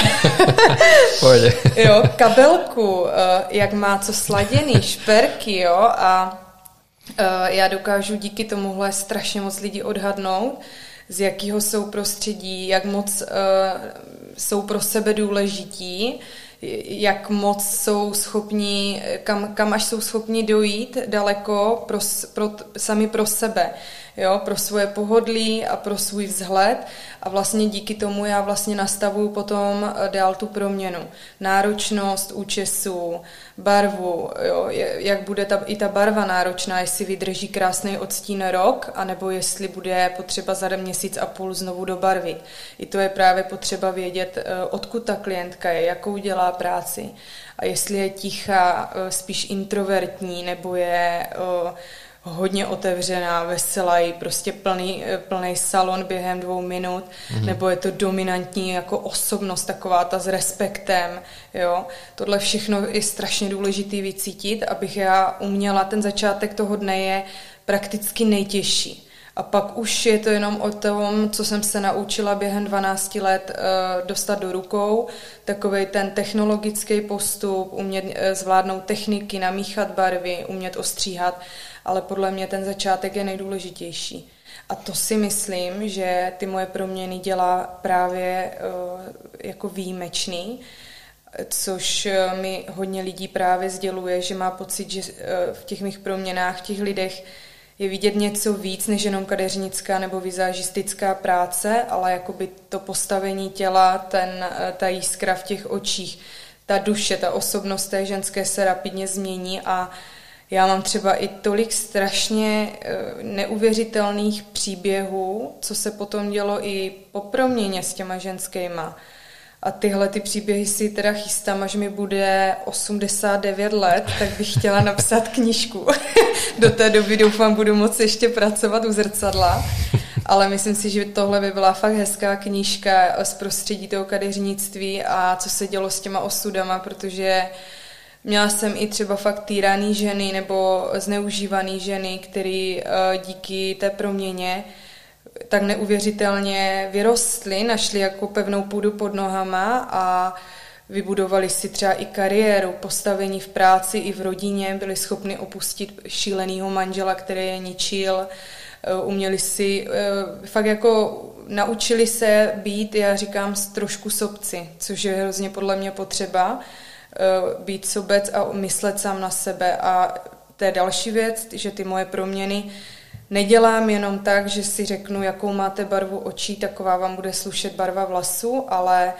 Speaker 2: jo, kabelku, uh, jak má co sladěný, šperky, jo, a Eh, já dokážu díky tomuhle strašně moc lidí odhadnout, z jakého jsou prostředí, jak moc uh, jsou pro sebe důležití, jak moc jsou schopní, kam, kam až jsou schopni dojít daleko pro, pro, sami pro sebe jo, pro svoje pohodlí a pro svůj vzhled a vlastně díky tomu já vlastně nastavuju potom eh, dál tu proměnu. Náročnost účesu, barvu, jo, jak bude ta, i ta barva náročná, jestli vydrží krásný odstín rok, anebo jestli bude potřeba za měsíc a půl znovu dobarvit. I to je právě potřeba vědět, eh, odkud ta klientka je, jakou dělá práci a jestli je tichá, eh, spíš introvertní, nebo je hodně otevřená, veselá, prostě plný, plný salon během dvou minut, mm-hmm. nebo je to dominantní jako osobnost, taková ta s respektem, jo. Tohle všechno je strašně důležitý vycítit, abych já uměla, ten začátek toho dne je prakticky nejtěžší. A pak už je to jenom o tom, co jsem se naučila během 12 let uh, dostat do rukou, takový ten technologický postup, umět uh, zvládnout techniky, namíchat barvy, umět ostříhat ale podle mě ten začátek je nejdůležitější. A to si myslím, že ty moje proměny dělá právě uh, jako výjimečný, což eh, mi hodně lidí právě sděluje, že má pocit, že uh, v těch mých proměnách, v těch lidech je vidět něco víc než jenom kadeřnická nebo vizážistická práce, ale jakoby to postavení těla, ten, ta jiskra v těch očích, ta duše, ta osobnost té ženské se rapidně změní a uh, já mám třeba i tolik strašně eh, neuvěřitelných příběhů, co se potom dělo i po proměně s těma ženskýma. A tyhle ty příběhy si teda chystám, až mi bude 89 let, tak bych chtěla napsat knížku. Do té doby doufám, budu moci ještě pracovat u zrcadla. Ale myslím si, že tohle by byla fakt hezká knížka z prostředí toho kadeřnictví a co se dělo s těma osudama, protože Měla jsem i třeba fakt týraný ženy nebo zneužívaný ženy, které eh, díky té proměně tak neuvěřitelně vyrostly, našly jako pevnou půdu pod nohama a vybudovali si třeba i kariéru, postavení v práci i v rodině, byli schopni opustit šílenýho manžela, který je ničil, eh, uměli si eh, fakt jako naučili se být, já říkám, trošku sobci, což je hrozně podle mě potřeba, být sobec a myslet sám na sebe a to je další věc, že ty moje proměny nedělám jenom tak, že si řeknu, jakou máte barvu očí, taková vám bude slušet barva vlasů, ale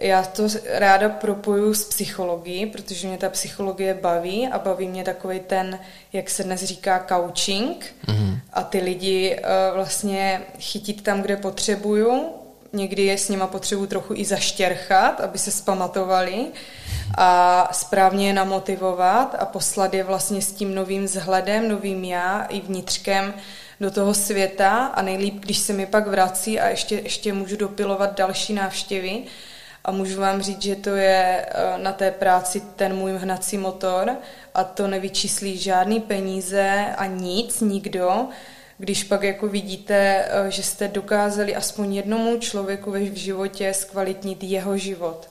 Speaker 2: já to ráda propoju s psychologií, protože mě ta psychologie baví a baví mě takový ten, jak se dnes říká, coaching mm-hmm. a ty lidi uh, vlastně chytit tam, kde potřebuju. Někdy je s nima potřebuji trochu i zaštěrchat, aby se spamatovali a správně je namotivovat a poslat je vlastně s tím novým vzhledem, novým já i vnitřkem do toho světa. A nejlíp, když se mi pak vrací a ještě, ještě můžu dopilovat další návštěvy. A můžu vám říct, že to je eh, na té práci ten můj hnací motor a to nevyčíslí žádný peníze a nic, nikdo, když pak jako vidíte, eh, že jste dokázali aspoň jednomu člověku v životě zkvalitnit jeho život.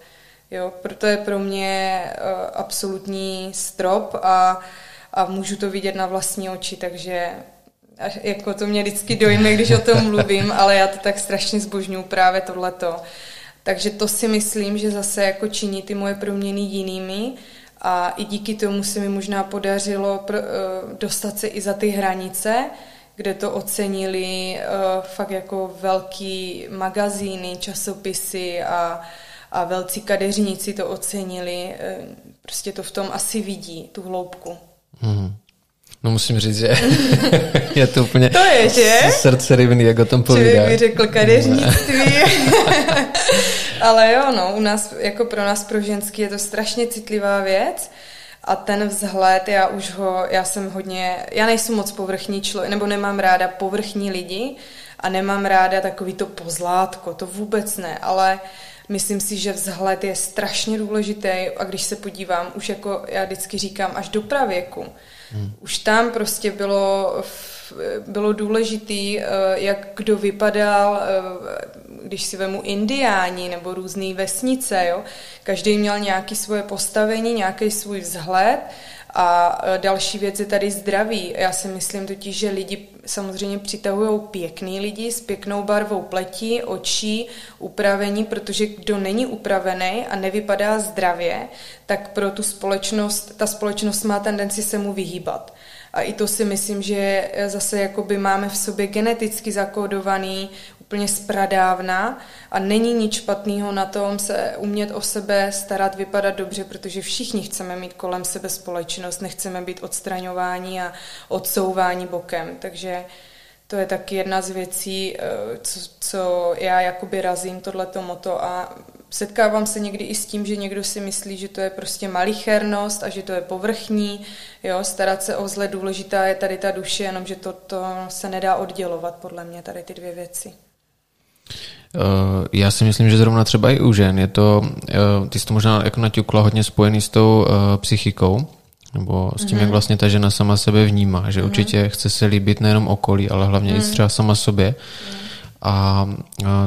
Speaker 2: Jo, proto je pro mě uh, absolutní strop a, a můžu to vidět na vlastní oči, takže jako to mě vždycky dojme, když o tom mluvím, ale já to tak strašně zbožňuju právě tohleto. Takže to si myslím, že zase jako činí ty moje proměny jinými a i díky tomu se mi možná podařilo uh, dostat se i za ty hranice, kde to ocenili uh, fakt jako velký magazíny, časopisy a a velcí kadeřníci to ocenili, eh, prostě to v tom asi vidí, tu hloubku. Hmm.
Speaker 1: No musím říct, že je to úplně
Speaker 2: to je, že?
Speaker 1: srdce rybný, jak o tom povídá.
Speaker 2: Člověk by řekl kadeřnictví. Ale jo, no, u nás, jako pro nás, pro ženský, je to strašně citlivá věc a ten vzhled, já už ho, já jsem hodně, já nejsem moc povrchní člověk, nebo nemám ráda povrchní lidi a nemám ráda takový to pozlátko, to vůbec ne, ale Myslím si, že vzhled je strašně důležitý a když se podívám, už jako já vždycky říkám, až do pravěku, hmm. už tam prostě bylo, bylo důležitý, eh, jak kdo vypadal, eh, když si vemu indiáni nebo různé vesnice, jo? každý měl nějaké svoje postavení, nějaký svůj vzhled a e, další věc je tady zdraví. Já si myslím totiž, že lidi samozřejmě přitahují pěkný lidi s pěknou barvou pleti, očí, upravení, protože kdo není upravený a nevypadá zdravě, tak pro tu společnost, ta společnost má tendenci se mu vyhýbat. A i to si myslím, že zase jakoby máme v sobě geneticky zakódovaný úplně z pradávna a není nic špatného na tom se umět o sebe starat, vypadat dobře, protože všichni chceme mít kolem sebe společnost, nechceme být odstraňováni a odsouvání bokem, takže to je taky jedna z věcí, eh, co, co já jakoby razím tohleto moto a setkávám se někdy i s tím, že někdo si myslí, že to je prostě malichernost a že to je povrchní, jo, starat se o zle, důležitá je tady ta duše, jenom že to, to se nedá oddělovat podle mě, tady ty dvě věci.
Speaker 1: Eh, já si myslím, že zrovna třeba i u žen je to, eh, ty jsi to možná jako naťukla hodně spojený s tou psychikou, nebo s tím, mm-hmm. jak vlastně ta žena sama sebe vnímá, že mm-hmm. určitě chce se líbit nejenom okolí, ale hlavně mm-hmm. i mhm. třeba sama sobě. Mm-hmm. A,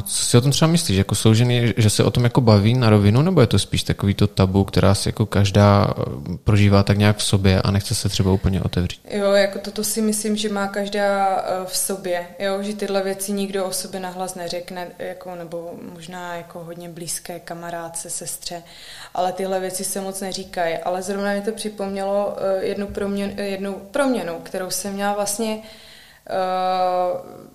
Speaker 1: co si o tom třeba myslíš? Jako jsou ženy, že se o tom jako baví na rovinu, nebo je to spíš takový to tabu, která si jako každá e, prožívá tak nějak v sobě a nechce se třeba úplně otevřít?
Speaker 2: Jo, jako toto si myslím, že má každá e, v sobě, jo, že tyhle věci nikdo o sobě nahlas neřekne, jako, nebo možná jako hodně blízké kamarádce, sestře, ale tyhle věci se moc neříkají. Ale zrovna mi to připomnělo e, jednu, proměn, jednu proměnu, kterou jsem měla vlastně uh,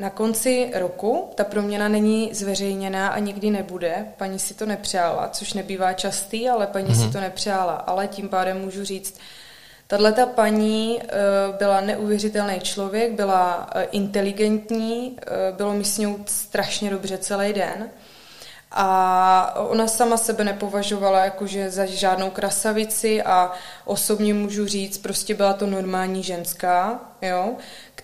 Speaker 2: na konci roku ta proměna není zveřejněná a nikdy nebude. Paní si to nepřála, což nebývá častý, ale paní mm-hmm. si mhm. to nepřála. Ale tím pádem můžu říct, tahle ta paní uh, byla neuvěřitelný člověk, byla uh, inteligentní, uh, bylo mi s ní strašně dobře celý den. A ona sama sebe nepovažovala jakože za žádnou krasavici a osobně můžu říct, prostě byla to normální ženská, jo,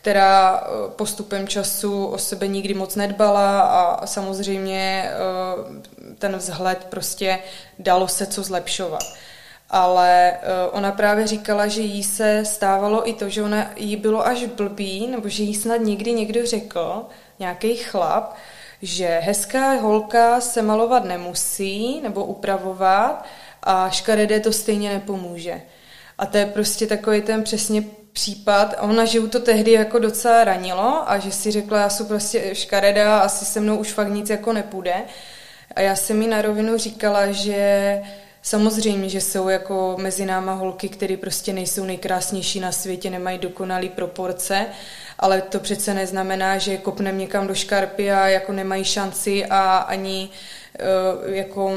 Speaker 2: která eh, postupem času o sebe nikdy moc nedbala a samozřejmě eh, ten vzhled prostě dalo se co zlepšovat. Ale eh, ona právě říkala, že jí se stávalo i to, že ona jí bylo až blbý, nebo že jí snad někdy někdo řekl, nějaký chlap, že hezká holka se malovat nemusí nebo upravovat a škaredé to stejně nepomůže. A to je prostě takový ten přesně případ. A ona, že to tehdy jako docela ranilo a že si řekla, já jsem prostě škareda, asi se mnou už fakt nic jako nepůjde. A já jsem mi na rovinu říkala, že samozřejmě, že jsou jako mezi náma holky, které prostě nejsou nejkrásnější na světě, nemají dokonalý proporce, ale to přece neznamená, že kopnem někam do škarpy a jako nemají šanci a ani uh, jako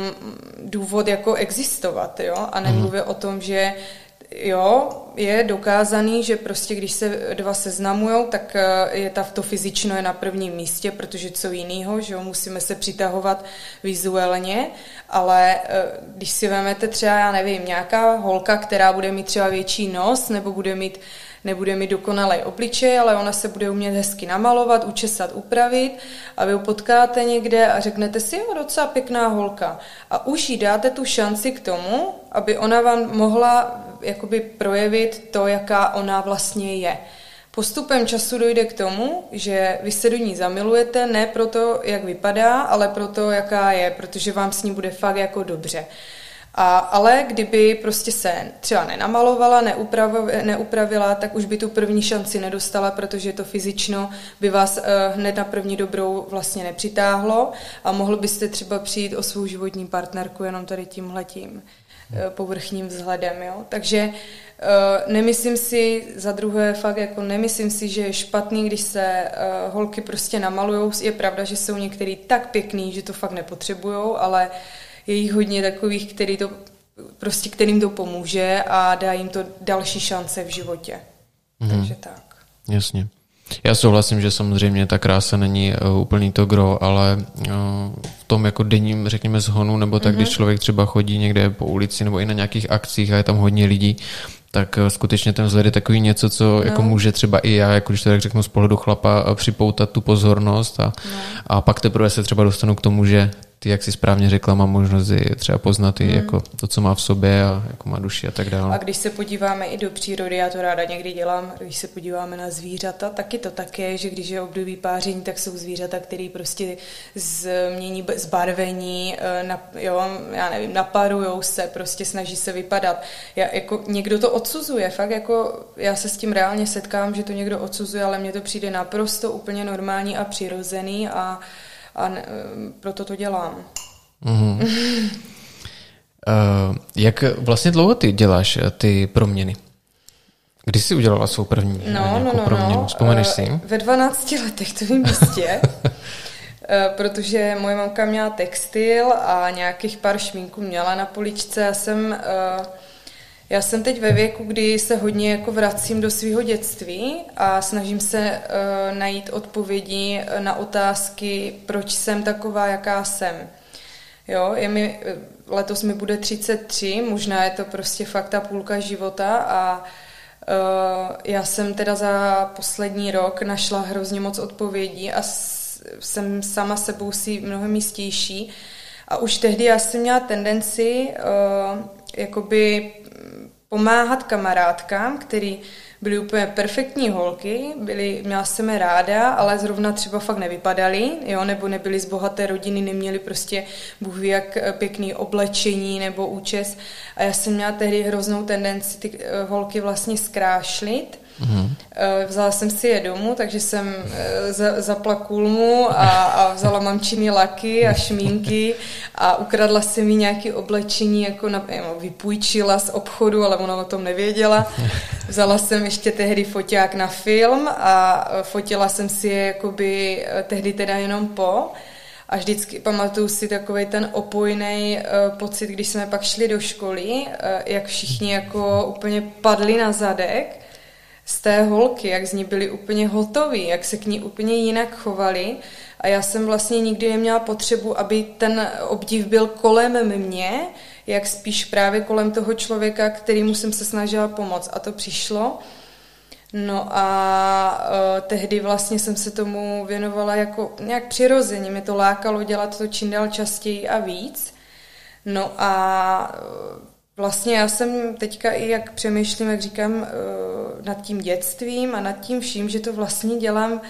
Speaker 2: důvod jako existovat, jo? A nemluvě mm. o tom, že jo, je dokázaný, že prostě když se dva seznamujou, tak eh, je ta, to fyzično je na prvním místě, protože co jiného, že jo, musíme se přitahovat vizuálně, ale eh, když si vezmete třeba, já nevím, nějaká holka, která bude mít třeba větší nos, nebo bude mít nebude mít dokonalý obličej, ale ona se bude umět hezky namalovat, učesat, upravit a vy ho potkáte někde a řeknete si, jo, docela pěkná holka. A už jí dáte tu šanci k tomu, aby ona vám mohla jakoby projevit to, jaká ona vlastně je. Postupem času dojde k tomu, že vy se do ní zamilujete ne proto, jak vypadá, ale proto, jaká je, protože vám s ní bude fakt jako dobře. A, ale kdyby prostě se třeba nenamalovala, neupravila, neupravila, tak už by tu první šanci nedostala, protože to fyzično by vás uh, hned na první dobrou vlastně nepřitáhlo a mohl byste třeba přijít o svou životní partnerku jenom tady tímhletím povrchním vzhledem. Jo? Takže uh, nemyslím si, za druhé fakt jako nemyslím si, že je špatný, když se uh, holky prostě namalujou. Je pravda, že jsou některý tak pěkný, že to fakt nepotřebujou, ale je jich hodně takových, který to, prostě kterým to pomůže a dá jim to další šance v životě. Mm. Takže tak.
Speaker 1: Jasně. Já souhlasím, že samozřejmě ta krása není uh, úplný to gro, ale uh, v tom jako denním, řekněme, zhonu, nebo tak, mm-hmm. když člověk třeba chodí někde po ulici nebo i na nějakých akcích a je tam hodně lidí, tak uh, skutečně ten vzhled je takový něco, co no. jako může třeba i já, jako když to tak řeknu z pohledu chlapa, připoutat tu pozornost a, no. a pak teprve se třeba dostanu k tomu, že ty, jak si správně řekla, má možnost i třeba poznat i hmm. jako to, co má v sobě a jako má duši a tak dále.
Speaker 2: A když se podíváme i do přírody, já to ráda někdy dělám, když se podíváme na zvířata, taky to tak je, že když je období páření, tak jsou zvířata, které prostě změní zbarvení, eh, na, jo, já nevím, naparujou se, prostě snaží se vypadat. Já, jako, někdo to odsuzuje, fakt jako já se s tím reálně setkám, že to někdo odsuzuje, ale mně to přijde naprosto úplně normální a přirozený a a ne, proto to dělám. Mm-hmm.
Speaker 1: uh, jak vlastně dlouho ty děláš eh, ty proměny? Kdy jsi udělala svou první
Speaker 2: no, no, no,
Speaker 1: proměnu?
Speaker 2: No.
Speaker 1: Vzpomeneš uh, si?
Speaker 2: Ve 12 letech, to vím jistě. protože moje mamka měla textil a nějakých pár šmínků měla na poličce. Já jsem uh, já jsem teď ve věku, kdy se hodně jako vracím do svého dětství a snažím se uh, najít odpovědi na otázky, proč jsem taková, jaká jsem. Jo, je mi, eh, letos mi bude 33, možná je to prostě fakt ta půlka života a já jsem teda za poslední rok našla hrozně moc odpovědí a jsem sama sebou si mnohem jistější. A už tehdy já jsem měla tendenci uh, jakoby pomáhat kamarádkám, který byly úplně perfektní holky, byly, měla jsem je ráda, ale zrovna třeba fakt nevypadaly, jo, nebo nebyly z bohaté rodiny, neměly prostě bůh ví jak eh, pěkný oblečení nebo účes. A já jsem měla tehdy hroznou tendenci ty eh, holky vlastně zkrášlit Mm-hmm. Vzala jsem si je domů, takže jsem eh, zapla kulmu a, a vzala mamčiny laky a šmínky a ukradla jsem mi nějaké oblečení, jako na, vypůjčila z obchodu, ale ona o tom nevěděla. Vzala jsem ještě tehdy foťák na film a fotila jsem si je jakoby tehdy teda jenom po. A vždycky pamatuju si takový ten opojný uh, pocit, když jsme pak šli do školy, uh, jak všichni jako úplně padli na zadek z té holky, jak z ní byli úplně hotoví, jak se k ní úplně jinak chovali. A já jsem vlastně nikdy neměla potřebu, aby ten obdiv byl kolem mě, jak spíš právě kolem toho člověka, kterýmu jsem se snažila pomoct. A to přišlo. No a uh, tehdy vlastně jsem se tomu věnovala jako nějak přirozeně. Mě to lákalo dělat to čím dál častěji a víc. No a Vlastně já jsem teďka i jak přemýšlím, jak říkám, eh, nad tím dětstvím a nad tím vším, že to vlastně dělám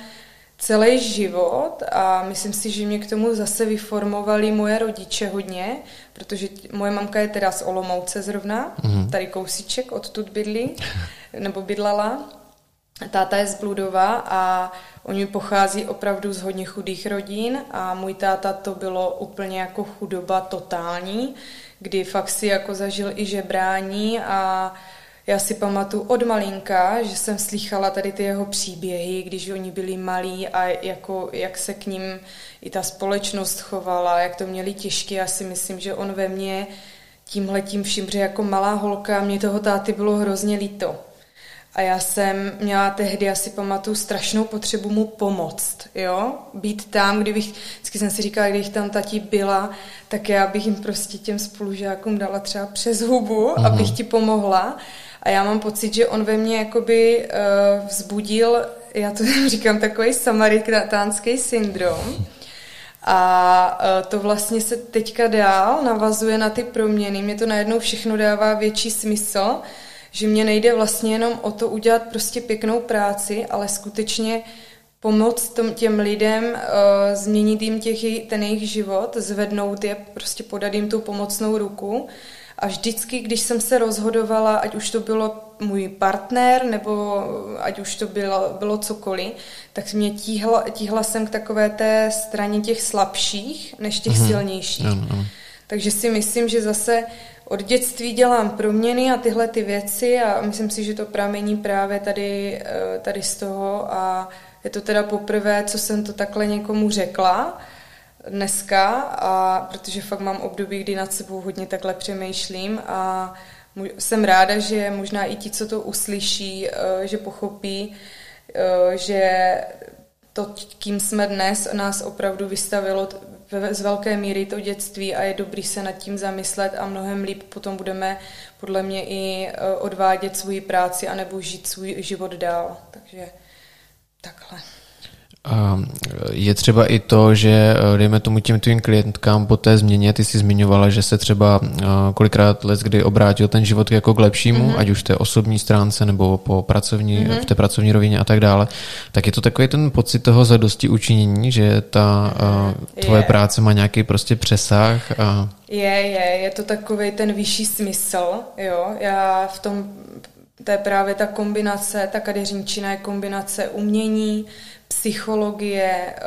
Speaker 2: celý život a myslím si, že mě k tomu zase vyformovali moje rodiče hodně, protože moje mamka je teda z Olomouce zrovna, mm. tady kousíček odtud bydlí, nebo bydlala. Táta je z Bludova a oni pochází opravdu z hodně chudých rodin a můj táta to bylo úplně jako chudoba totální, kdy fakt si jako zažil i žebrání a já si pamatuju od malinka, že jsem slychala tady ty jeho příběhy, když oni byli malí a jako, jak se k ním i ta společnost chovala, jak to měli těžké. Já si myslím, že on ve mně tímhle tím vším, že jako malá holka, mě toho táty bylo hrozně líto. A já jsem měla tehdy, já si pamatuju, strašnou potřebu mu pomoct, jo? Být tam, kdybych, vždycky jsem si říkala, kdybych tam tati byla, tak já bych jim prostě těm spolužákům dala třeba přes hubu, mm-hmm. abych ti pomohla. A já mám pocit, že on ve mně jakoby uh, vzbudil, já to říkám, takový samaritánský syndrom. A uh, to vlastně se teďka dál navazuje na ty proměny. Mě to najednou všechno dává větší smysl, že mě nejde vlastně jenom o to udělat prostě pěknou práci, ale skutečně pomoct tom, těm lidem, uh, změnit jim těch, ten jejich život, zvednout je, prostě podat jim tu pomocnou ruku a vždycky, když jsem se rozhodovala, ať už to bylo můj partner, nebo ať už to bylo, bylo cokoliv, tak mě tíhla, tíhla jsem k takové té straně těch slabších, než těch mm-hmm. silnějších. No. Takže si myslím, že zase od dětství dělám proměny a tyhle ty věci a myslím si, že to pramení právě tady, eh, tady z toho a je to teda poprvé, co jsem to takhle někomu řekla, dneska, a protože fakt mám období, kdy nad sebou hodně takhle přemýšlím a jsem ráda, že možná i ti, co to uslyší, eh, že pochopí, eh, že to, kým jsme dnes, nás opravdu vystavilo z velké míry to dětství a je dobrý se nad tím zamyslet a mnohem líp potom budeme podle mě i eh, odvádět svoji práci anebo žít svůj život dál. Takže takhle.
Speaker 1: Je třeba i to, že eh, dejme tomu těm tvým klientkám po té změně, ty jsi zmiňovala, že se třeba eh, kolikrát let, kdy obrátil ten život jako k lepšímu, mm-hmm. ať už v té osobní stránce nebo po pracovní, mm-hmm. v té pracovní rovině a tak dále, tak je to takový ten pocit toho zadosti učinění, že ta mm-hmm. tvoje je. práce má nějaký prostě přesah. A...
Speaker 2: Je, je, je to takový ten vyšší smysl, jo, já v tom to je právě ta kombinace, ta kadeřinčina je kombinace umění, psychologie, eh,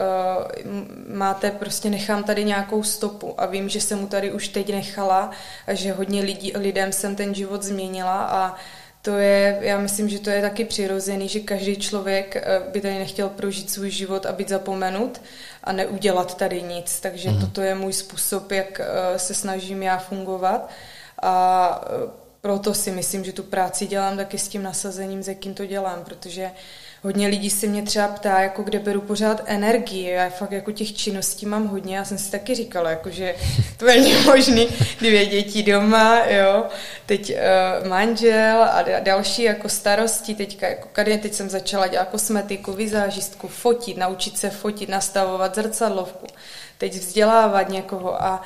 Speaker 2: máte prostě, nechám tady nějakou stopu a vím, že jsem mu tady už teď nechala a že hodně lidí, lidem jsem ten život změnila a to je, já myslím, že to je taky přirozený, že každý člověk eh, by tady nechtěl prožít svůj život a být zapomenut a neudělat tady nic. Takže mm. toto je můj způsob, jak eh, se snažím já fungovat. A proto si myslím, že tu práci dělám taky s tím nasazením, s jakým to dělám, protože hodně lidí se mě třeba ptá, jako kde beru pořád energii. Já fakt jako těch činností mám hodně. Já jsem si taky říkala, jako, že to není možný, dvě děti doma, jo, teď uh, manžel a další jako starosti. Teďka jako teď jsem začala dělat kosmetiku, vizážistku, fotit, naučit se fotit, nastavovat zrcadlovku, teď vzdělávat někoho a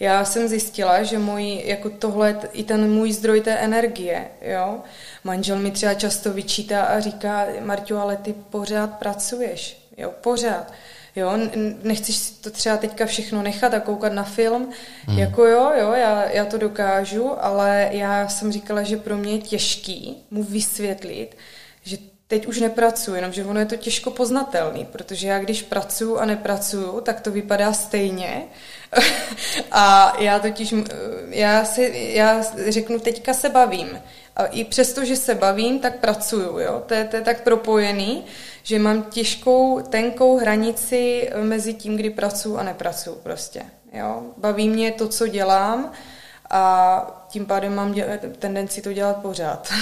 Speaker 2: já jsem zjistila, že můj, jako tohle, i ten můj zdroj té energie, jo, manžel mi třeba často vyčítá a říká, Marťo, ale ty pořád pracuješ, jo, pořád. Jo, nechceš si to třeba teďka všechno nechat a koukat na film, hmm. jako jo, jo, já, já to dokážu, ale já jsem říkala, že pro mě je těžký mu vysvětlit, že teď už nepracuji, jenomže ono je to těžko poznatelný, protože já když pracuju a nepracuju, tak to vypadá stejně. a já totiž, já, si, já řeknu, teďka se bavím. A i přesto, že se bavím, tak pracuju. Jo? To, je, to je tak propojený, že mám těžkou, tenkou hranici mezi tím, kdy pracuju a nepracuju prostě. Jo? Baví mě to, co dělám a tím pádem mám děl- tendenci to dělat pořád.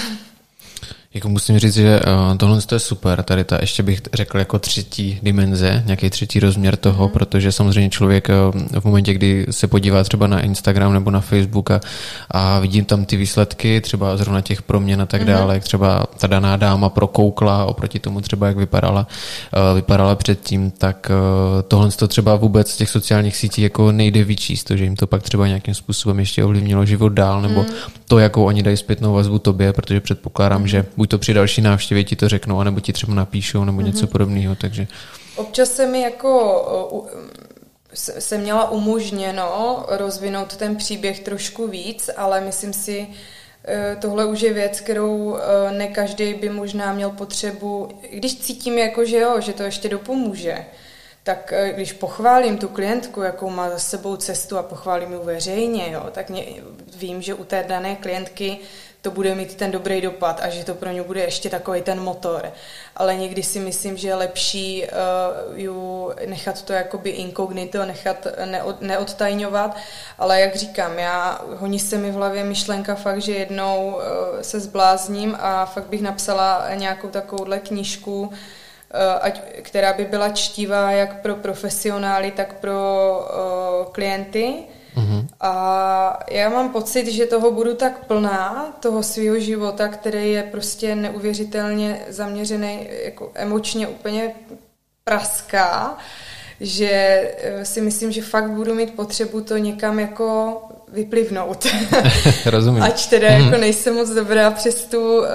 Speaker 1: Jako musím říct, že uh, tohle je super, tady ta ještě bych řekl jako třetí dimenze, nějaký třetí rozměr toho, mm. protože samozřejmě člověk uh, v momentě, kdy se podívá třeba na Instagram nebo na Facebook a, a vidím tam ty výsledky, třeba zrovna těch proměn a tak mm. dále, jak třeba ta daná dáma prokoukla oproti tomu třeba, jak vypadala, uh, vypadala předtím, tak tohle to třeba vůbec z těch sociálních sítí jako nejde vyčíst, to, že jim to pak třeba nějakým způsobem ještě ovlivnilo život dál, nebo mm. to, jakou oni dají zpětnou vazbu tobě, protože předpokládám, mm. že buď to při další návštěvě ti to řeknou, anebo ti třeba napíšou, nebo něco mm-hmm. podobného, takže...
Speaker 2: Občas se mi jako se měla umožněno rozvinout ten příběh trošku víc, ale myslím si, e, tohle už je věc, kterou e, ne každý by možná měl potřebu, když cítím jako, že jo, že to ještě dopomůže, tak e, když pochválím tu klientku, jakou má za sebou cestu a pochválím ji veřejně, jo, tak mě, vím, že u té dané klientky to bude mít ten dobrý dopad a že to pro ně bude ještě takový ten motor. Ale někdy si myslím, že je lepší uh, ju nechat to jakoby inkognito, nechat neod, neodtajňovat, ale jak říkám, já honí se mi v hlavě myšlenka fakt, že jednou uh, se zblázním a fakt bych napsala nějakou takovouhle knížku, uh, ať, která by byla čtivá jak pro profesionály, tak pro uh, klienty, Mm-hmm. A já mám pocit, že toho budu tak plná, toho svého života, který je prostě neuvěřitelně zaměřený, jako emočně úplně praská, že eh, si myslím, že fakt budu mít potřebu to někam jako vyplivnout.
Speaker 1: Rozumím.
Speaker 2: Ač teda mm. jako nejsem moc dobrá přes tu uh,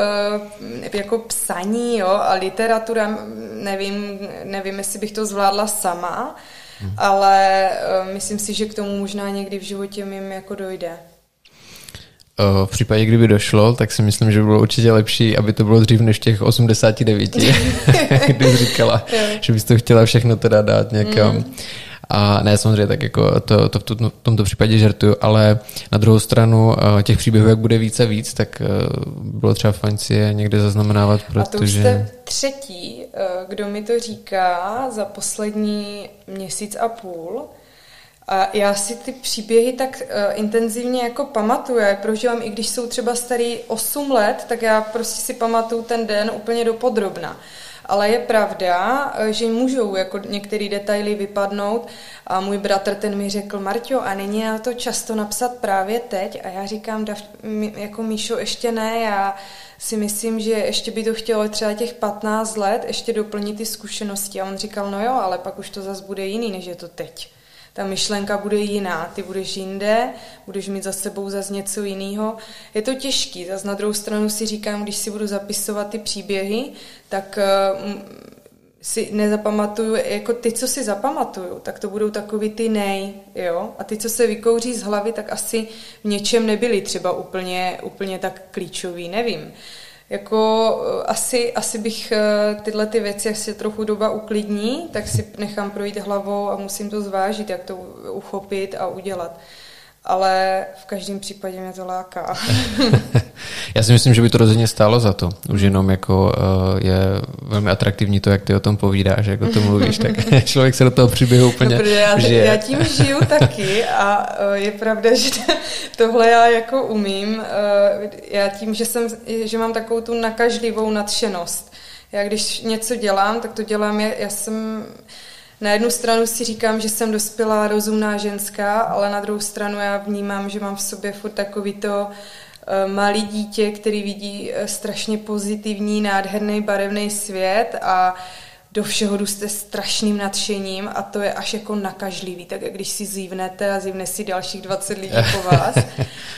Speaker 2: jako psaní jo, a literatura, nevím, nevím, jestli bych to zvládla sama, Hmm. Ale uh, myslím si, že k tomu možná někdy v životě mým jako dojde.
Speaker 1: V případě, kdyby došlo, tak si myslím, že by bylo určitě lepší, aby to bylo dřív než těch 89, kdy říkala, že bys to chtěla všechno teda dát někam. Mm. A ne, samozřejmě tak jako to, to v tomto případě žertuju, ale na druhou stranu eh, těch příběhů, jak bude víc a víc, tak eh, bylo třeba fajn si je někde zaznamenávat, protože... A to už
Speaker 2: jste třetí, eh, kdo mi to říká za poslední měsíc a půl. A já si ty příběhy tak uh, intenzivně jako pamatuju, já je prožívám, i když jsou třeba starý 8 let, tak já prostě si pamatuju ten den úplně do podrobna ale je pravda, že můžou jako některé detaily vypadnout a můj bratr ten mi řekl, Marťo, a není na to často napsat právě teď? A já říkám, jako Míšo, ještě ne, já si myslím, že ještě by to chtělo třeba těch 15 let ještě doplnit ty zkušenosti. A on říkal, no jo, ale pak už to zase bude jiný, než je to teď ta myšlenka bude jiná, ty budeš jinde, budeš mít za sebou zase něco jiného. Je to těžký, zase na druhou stranu si říkám, když si budu zapisovat ty příběhy, tak uh, si nezapamatuju, jako ty, co si zapamatuju, tak to budou takový ty nej, jo, a ty, co se vykouří z hlavy, tak asi v něčem nebyly třeba úplně, úplně tak klíčový, nevím. Jako eh, asi, asi bych eh, tyhle ty věci, jak se trochu doba uklidní, tak si nechám projít hlavou a musím to zvážit, jak to uchopit a udělat ale v každém případě mě to láká.
Speaker 1: Já si myslím, že by to rozhodně stálo za to. Už jenom jako uh, je velmi atraktivní to, jak ty o tom povídáš, jak o tom mluvíš, tak člověk se do toho příběhu úplně no,
Speaker 2: já, žije. já tím žiju taky a uh, je pravda, že tohle já jako umím. Uh, já tím, že, jsem, že mám takovou tu nakažlivou nadšenost. Já když něco dělám, tak to dělám, já jsem na jednu stranu si říkám, že jsem dospělá rozumná ženská, ale na druhou stranu já vnímám, že mám v sobě furt takový to eh, malý dítě, který vidí eh, strašně pozitivní, nádherný, barevný svět a do všeho jdu se strašným nadšením a to je až jako nakažlivý, tak když si zívnete a zívne si dalších 20 lidí po vás.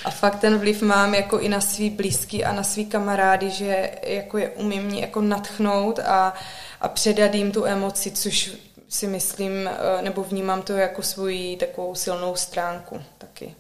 Speaker 2: A fakt ten vliv mám jako i na svý blízky a na svý kamarády, že jako je umím mě jako natchnout a, a předat jim tu emoci, což si myslím, eh, nebo vnímám to jako svoji takovou silnou stránku taky.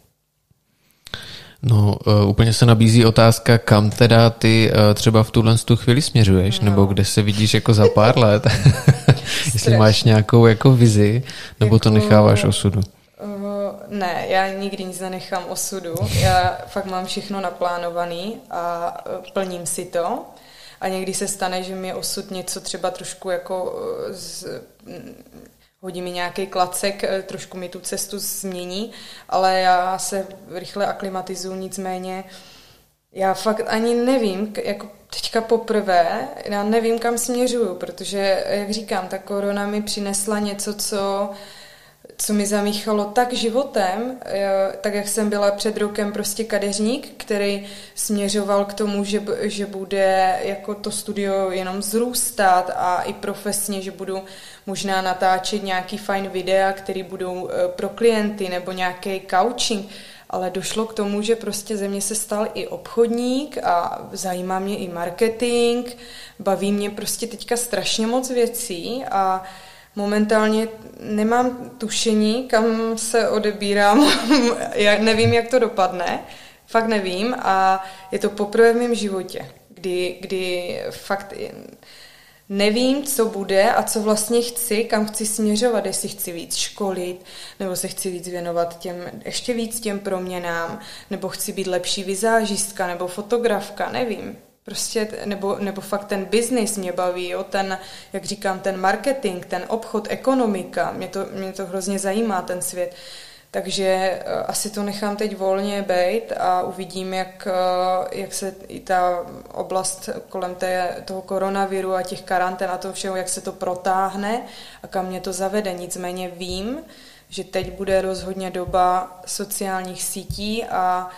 Speaker 1: No, uh, úplně se nabízí otázka, kam teda ty uh, třeba v tuhle tu chvíli směřuješ, no. nebo kde se vidíš jako za pár let, jestli máš nějakou jako vizi, nebo jako, to necháváš osudu.
Speaker 2: Uh, ne, já nikdy nic nenechám osudu, já fakt mám všechno naplánovaný a plním si to. A někdy se stane, že mi osud něco třeba trošku jako z, hodí mi nějaký klacek, eh, trošku mi tu cestu změní, ale já se rychle aklimatizuju, nicméně já fakt ani nevím, jako teďka poprvé, já nevím, kam směřuju, protože, jak říkám, ta korona mi přinesla něco, co co mi zamíchalo tak životem, eh, tak jak jsem byla před rokem prostě kadeřník, který směřoval k tomu, že, že bude jako to studio jenom zrůstat a i profesně, že budu možná natáčet nějaký fajn videa, který budou eh, pro klienty nebo nějaký coaching, ale došlo k tomu, že prostě ze mě se stal i obchodník a zajímá mě i marketing, baví mě prostě teďka strašně moc věcí a momentálně nemám tušení, kam se odebírám. Já nevím, jak to dopadne. Fakt nevím a je to poprvé v mém životě, kdy, kdy fakt nevím, co bude a co vlastně chci, kam chci směřovat, jestli chci víc školit, nebo se chci víc věnovat těm, ještě víc těm proměnám, nebo chci být lepší vizážistka, nebo fotografka, nevím. Prostě, nebo, nebo fakt ten biznis mě baví, jo? ten, jak říkám, ten marketing, ten obchod, ekonomika, mě to, mě to hrozně zajímá, ten svět. Takže eh, asi to nechám teď volně být a uvidím, jak, eh, jak se i ta oblast kolem té, toho koronaviru a těch karantén a toho všeho, jak se to protáhne a kam mě to zavede. Nicméně vím, že teď bude rozhodně doba sociálních sítí a,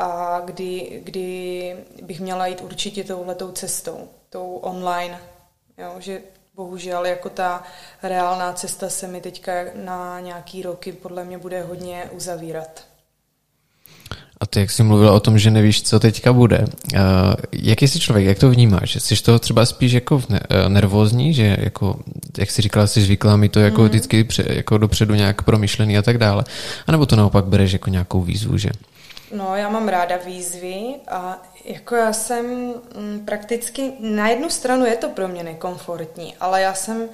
Speaker 2: a kdy, kdy bych měla jít určitě touhletou cestou, tou online. Jo, že bohužel jako ta reálná cesta se mi teďka na nějaký roky podle mě bude hodně uzavírat.
Speaker 1: A ty, jak jsi mluvila o tom, že nevíš, co teďka bude, uh, jaký jsi člověk, jak to vnímáš? Jsi toho třeba spíš jako ne, uh, nervózní, že jako, jak jsi říkala, jsi zvyklá mi to jako mm. vždycky pře, jako dopředu nějak promyšlený a tak dále. A nebo to naopak bereš jako nějakou výzvu, že?
Speaker 2: No, já mám ráda výzvy a jako já jsem mm, prakticky, na jednu stranu je to pro mě nekomfortní, ale já jsem e,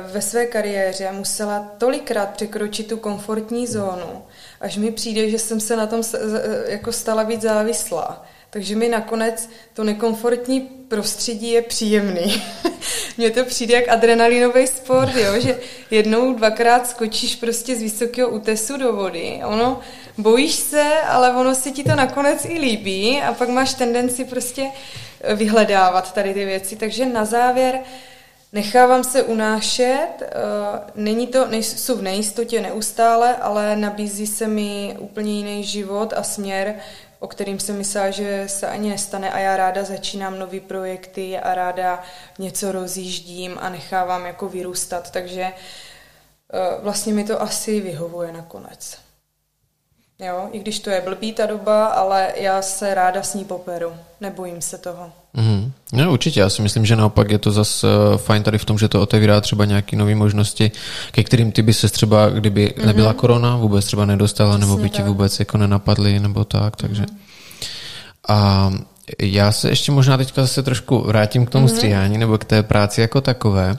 Speaker 2: ve své kariéře musela tolikrát překročit tu komfortní zónu, až mi přijde, že jsem se na tom e, jako stala víc závislá. Takže mi nakonec to nekomfortní prostředí je příjemný. Mně to přijde jak adrenalinový sport, jo? že jednou, dvakrát skočíš prostě z vysokého útesu do vody. Ono, bojíš se, ale ono se ti to nakonec i líbí a pak máš tendenci prostě vyhledávat tady ty věci. Takže na závěr nechávám se unášet, eh, není to, nejsou v nejistotě neustále, ale nabízí se mi úplně jiný život a směr, o kterým jsem myslela, že se ani nestane a já ráda začínám nové projekty a ráda něco rozjíždím a nechávám jako vyrůstat, takže eh, vlastně mi to asi vyhovuje nakonec. Jo, i když to je blbý ta doba, ale já se ráda s ní poperu. Nebojím se toho.
Speaker 1: Mm. No určitě, já si myslím, že naopak je to zase fajn tady v tom, že to otevírá třeba nějaké nové možnosti, ke kterým ty by se třeba, kdyby mm-hmm. nebyla korona, vůbec třeba nedostala, Přesně nebo by ti vůbec jako nenapadly, nebo tak, takže. Mm-hmm. A já se ještě možná teďka zase trošku vrátím k tomu mm-hmm. stříhání nebo k té práci jako takové.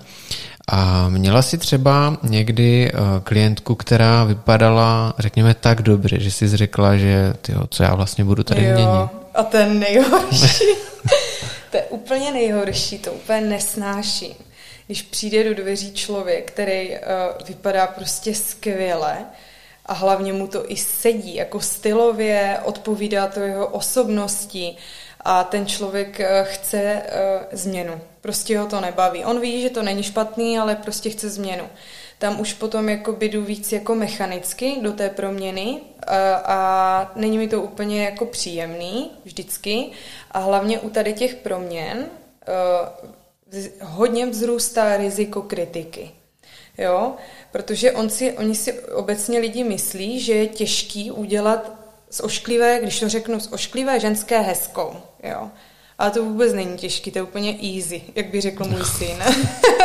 Speaker 1: A měla si třeba někdy uh, klientku, která vypadala, řekněme, tak dobře, že jsi řekla, že tyjo, co já vlastně budu tady jo, měnit.
Speaker 2: A ten nejhorší. úplně nejhorší, to úplně nesnáším. Když přijde do dveří člověk, který uh, vypadá prostě skvěle a hlavně mu to i sedí, jako stylově, odpovídá to jeho osobnosti a ten člověk uh, chce uh, změnu. Prostě ho to nebaví. On ví, že to není špatný, ale prostě chce změnu. Tam už potom jako jdu víc jako mechanicky do té proměny a, není mi to úplně jako příjemný vždycky. A hlavně u tady těch proměn uh, hodně vzrůstá riziko kritiky. Jo? Protože on si, oni si obecně lidi myslí, že je těžký udělat z ošklivé, když to řeknu, z ošklivé ženské hezkou. Jo? Ale to vůbec není těžký, to je úplně easy, jak by řekl můj syn.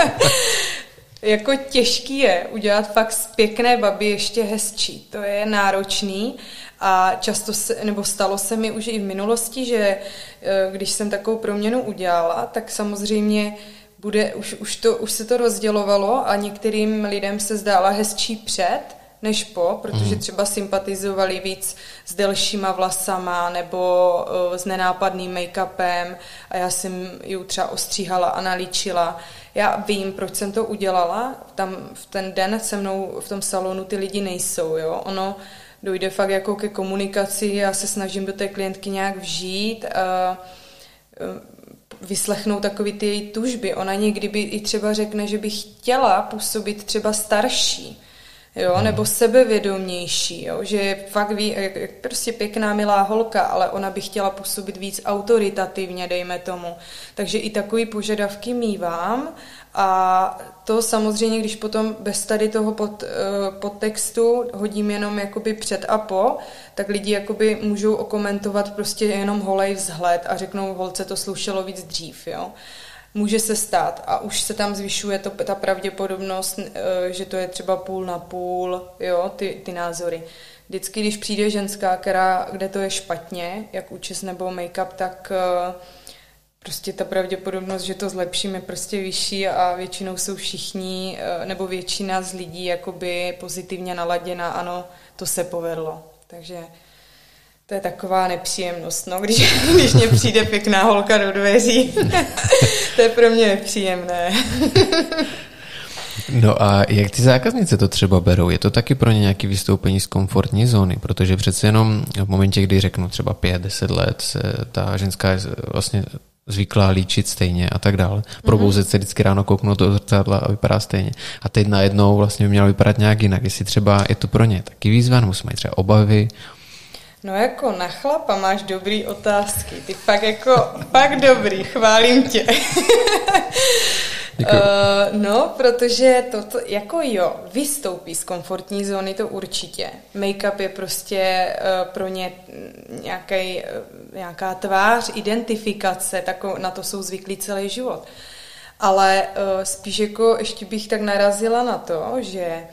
Speaker 2: jako těžký je udělat fakt z pěkné baby ještě hezčí. To je náročný a často se, nebo stalo se mi už i v minulosti, že eh, když jsem takovou proměnu udělala, tak samozřejmě bude, už, už, to, už se to rozdělovalo a některým lidem se zdála hezčí před, než po, protože mhm. třeba sympatizovali víc s delšíma vlasama nebo uh, s nenápadným make-upem a já jsem ji třeba ostříhala a nalíčila. Já vím, proč jsem to udělala. Tam v ten den se mnou v tom salonu ty lidi nejsou, jo. Ono dojde fakt jako ke komunikaci, já se snažím do té klientky nějak vžít, a vyslechnout takový ty její tužby. Ona někdy by i třeba řekne, že by chtěla působit třeba starší, jo, hmm. nebo sebevědomější, jo, že je fakt ví, jak, prostě pěkná, milá holka, ale ona by chtěla působit víc autoritativně, dejme tomu. Takže i takový požadavky mývám a to samozřejmě, když potom bez tady toho pod, eh, podtextu hodím jenom jakoby před a po, tak lidi jakoby můžou okomentovat prostě jenom holej vzhled a řeknou, holce to slušelo víc dřív, jo. Může se stát a už se tam zvyšuje to, ta pravděpodobnost, eh, že to je třeba půl na půl, jo, ty, ty názory. Vždycky, když přijde ženská, která, kde to je špatně, jak účes nebo make-up, tak uh, prostě ta pravděpodobnost, že to zlepšíme, je prostě vyšší a většinou jsou všichni, eh, nebo většina z lidí jakoby pozitivně naladěna, ano, to se povedlo. Takže to je taková nepříjemnost, no, když, když mě přijde pěkná holka do dveří. to je pro mě nepříjemné.
Speaker 1: No a jak ty zákaznice to třeba berou? Je to taky pro ně nějaké vystoupení z komfortní zóny? Protože přece jenom v momentě, kdy řeknu třeba 5-10 let, se ta ženská vlastně zvyklá líčit stejně a tak dále. Probouzet se vždycky ráno, kouknout do zrcadla a vypadá stejně. A teď najednou vlastně by mělo vypadat nějak jinak. Jestli třeba je to pro ně taky výzva, nebo mají třeba obavy.
Speaker 2: No jako na chlapa máš dobrý otázky. Ty fakt jako, fakt dobrý, chválím tě. Uh, no, protože to, to jako jo, vystoupí z komfortní zóny, to určitě. Make-up je prostě uh, pro ně nějaký, uh, nějaká tvář, identifikace, tako, na to jsou zvyklí celý život. Ale uh, spíš jako ještě bych tak narazila na to, že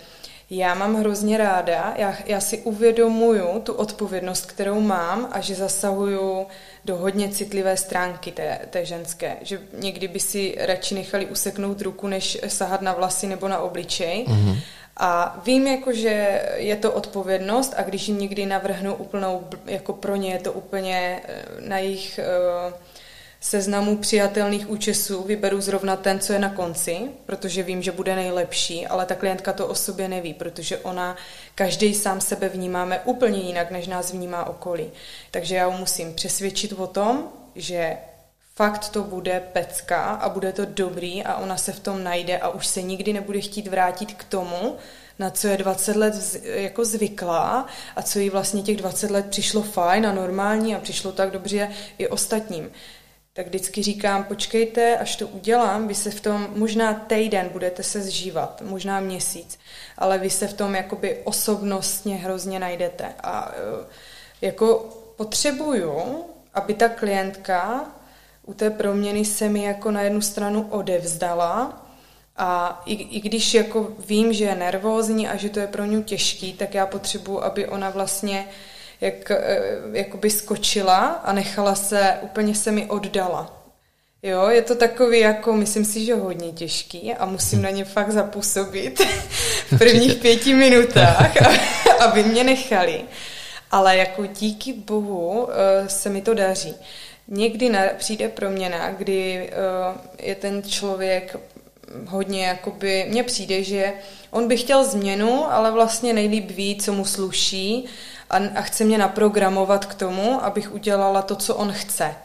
Speaker 2: já mám hrozně ráda, já, já si uvědomuju tu odpovědnost, kterou mám a že zasahuju do hodně citlivé stránky té, té ženské. Že někdy by si radši nechali useknout ruku, než sahat na vlasy nebo na obličej. Mm-hmm. A vím, jako, že je to odpovědnost a když jim někdy navrhnu úplnou, jako pro ně je to úplně eh, na jejich uh, seznamu přijatelných účesů vyberu zrovna ten, co je na konci, protože vím, že bude nejlepší, ale ta klientka to o sobě neví, protože ona, každý sám sebe vnímáme úplně jinak, než nás vnímá okolí. Takže já ho musím přesvědčit o tom, že fakt to bude pecka a bude to dobrý a ona se v tom najde a už se nikdy nebude chtít vrátit k tomu, na co je 20 let jako zvyklá a co jí vlastně těch 20 let přišlo fajn a normální a přišlo tak dobře i ostatním tak vždycky říkám, počkejte, až to udělám, vy se v tom možná týden budete se zžívat, možná měsíc, ale vy se v tom jakoby osobnostně hrozně najdete. A e, jako potřebuju, aby ta klientka u té proměny se mi jako na jednu stranu odevzdala a i, i když jako vím, že je nervózní a že to je pro ní těžký, tak já potřebuji, aby ona vlastně jak eh, jakoby skočila a nechala se, úplně se mi oddala. Jo, je to takový jako, myslím si, že hodně těžký a musím na ně fakt zapůsobit v prvních pěti minutách, aby mě nechali. Ale jako díky bohu eh, se mi to daří. Někdy na, přijde proměna, kdy eh, je ten člověk hodně jakoby, mně přijde, že on by chtěl změnu, ale vlastně nejlíp ví, co mu sluší a, a chce mě naprogramovat k tomu, abych udělala to, co on chce.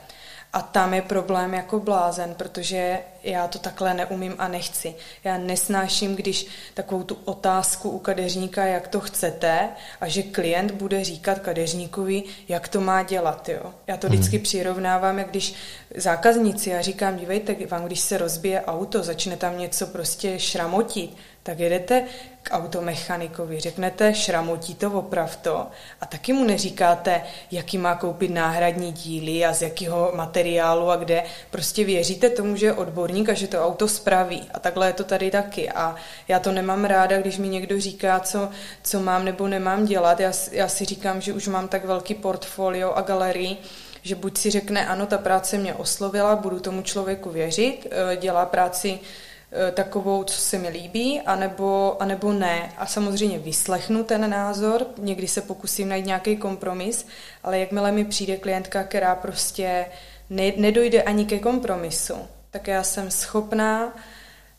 Speaker 2: A tam je problém jako blázen, protože já to takhle neumím a nechci. Já nesnáším, když takovou tu otázku u kadeřníka, jak to chcete, a že klient bude říkat kadeřníkovi, jak to má dělat. Jo? Já to vždycky hmm. přirovnávám, jak když zákazníci, já říkám, dívejte, vám když se rozbije auto, začne tam něco prostě šramotit, tak jedete k automechanikovi, řeknete, šramotí to, oprav to a taky mu neříkáte, jaký má koupit náhradní díly a z jakého materiálu a kde. Prostě věříte tomu, že je odborník a že to auto spraví. A takhle je to tady taky. A já to nemám ráda, když mi někdo říká, co, co mám nebo nemám dělat. Já, já si říkám, že už mám tak velký portfolio a galerii, že buď si řekne, ano, ta práce mě oslovila, budu tomu člověku věřit, eh, dělá práci takovou, co se mi líbí, anebo, anebo ne. A samozřejmě vyslechnu ten názor, někdy se pokusím najít nějaký kompromis, ale jakmile mi přijde klientka, která prostě ne, nedojde ani ke kompromisu, tak já jsem schopná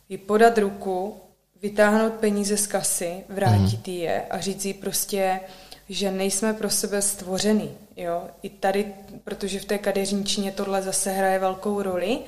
Speaker 2: jí podat ruku, vytáhnout peníze z kasy, vrátit mm. je a říct jí prostě, že nejsme pro sebe stvořený. Jo? I tady, protože v té kadeřničině tohle zase hraje velkou roli, Eh,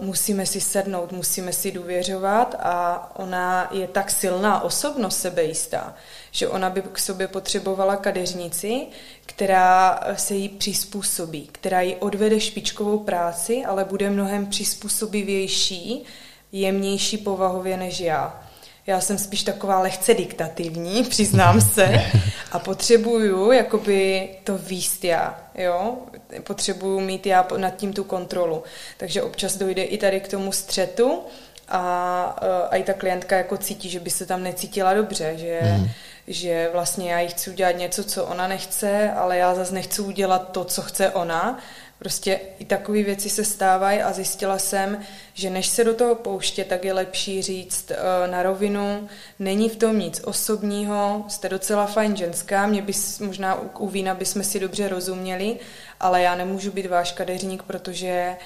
Speaker 2: musíme si sednout, musíme si důvěřovat a ona je tak silná osobnost sebejistá, že ona by k sobě potřebovala kadeřnici, která se jí přizpůsobí, která jí odvede špičkovou práci, ale bude mnohem přizpůsobivější, jemnější povahově než já. Já jsem spíš taková lehce diktativní, přiznám se, a potřebuju jakoby to výst já, jo? Potřebuju mít já nad tím tu kontrolu. Takže občas dojde i tady k tomu střetu a, eh, a i ta klientka jako cítí, že by se tam necítila dobře, že, mm. že vlastně já jí chci udělat něco, co ona nechce, ale já zase nechci udělat to, co chce ona Prostě i takové věci se stávají a zjistila jsem, že než se do toho pouště, tak je lepší říct uh, na rovinu, není v tom nic osobního, jste docela fajn ženská, mě bys, možná u, vína bychom si dobře rozuměli, ale já nemůžu být váš kadeřník, protože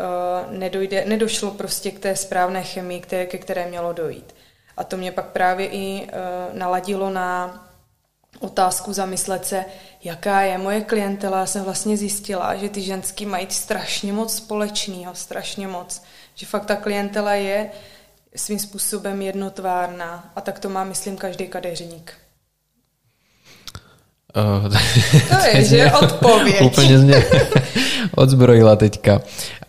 Speaker 2: uh, nedojde, nedošlo prostě k té správné chemii, ke které mělo dojít. A to mě pak právě i uh, naladilo na otázku zamyslet se, jaká je moje klientela. Já jsem vlastně zjistila, že ty ženský mají strašně moc společného, strašně moc. Že fakt ta klientela je svým způsobem jednotvárná. A tak to má, myslím, každý kadeřník.
Speaker 1: Uh,
Speaker 2: to je, že odpověď.
Speaker 1: Úplně mě odzbrojila teďka.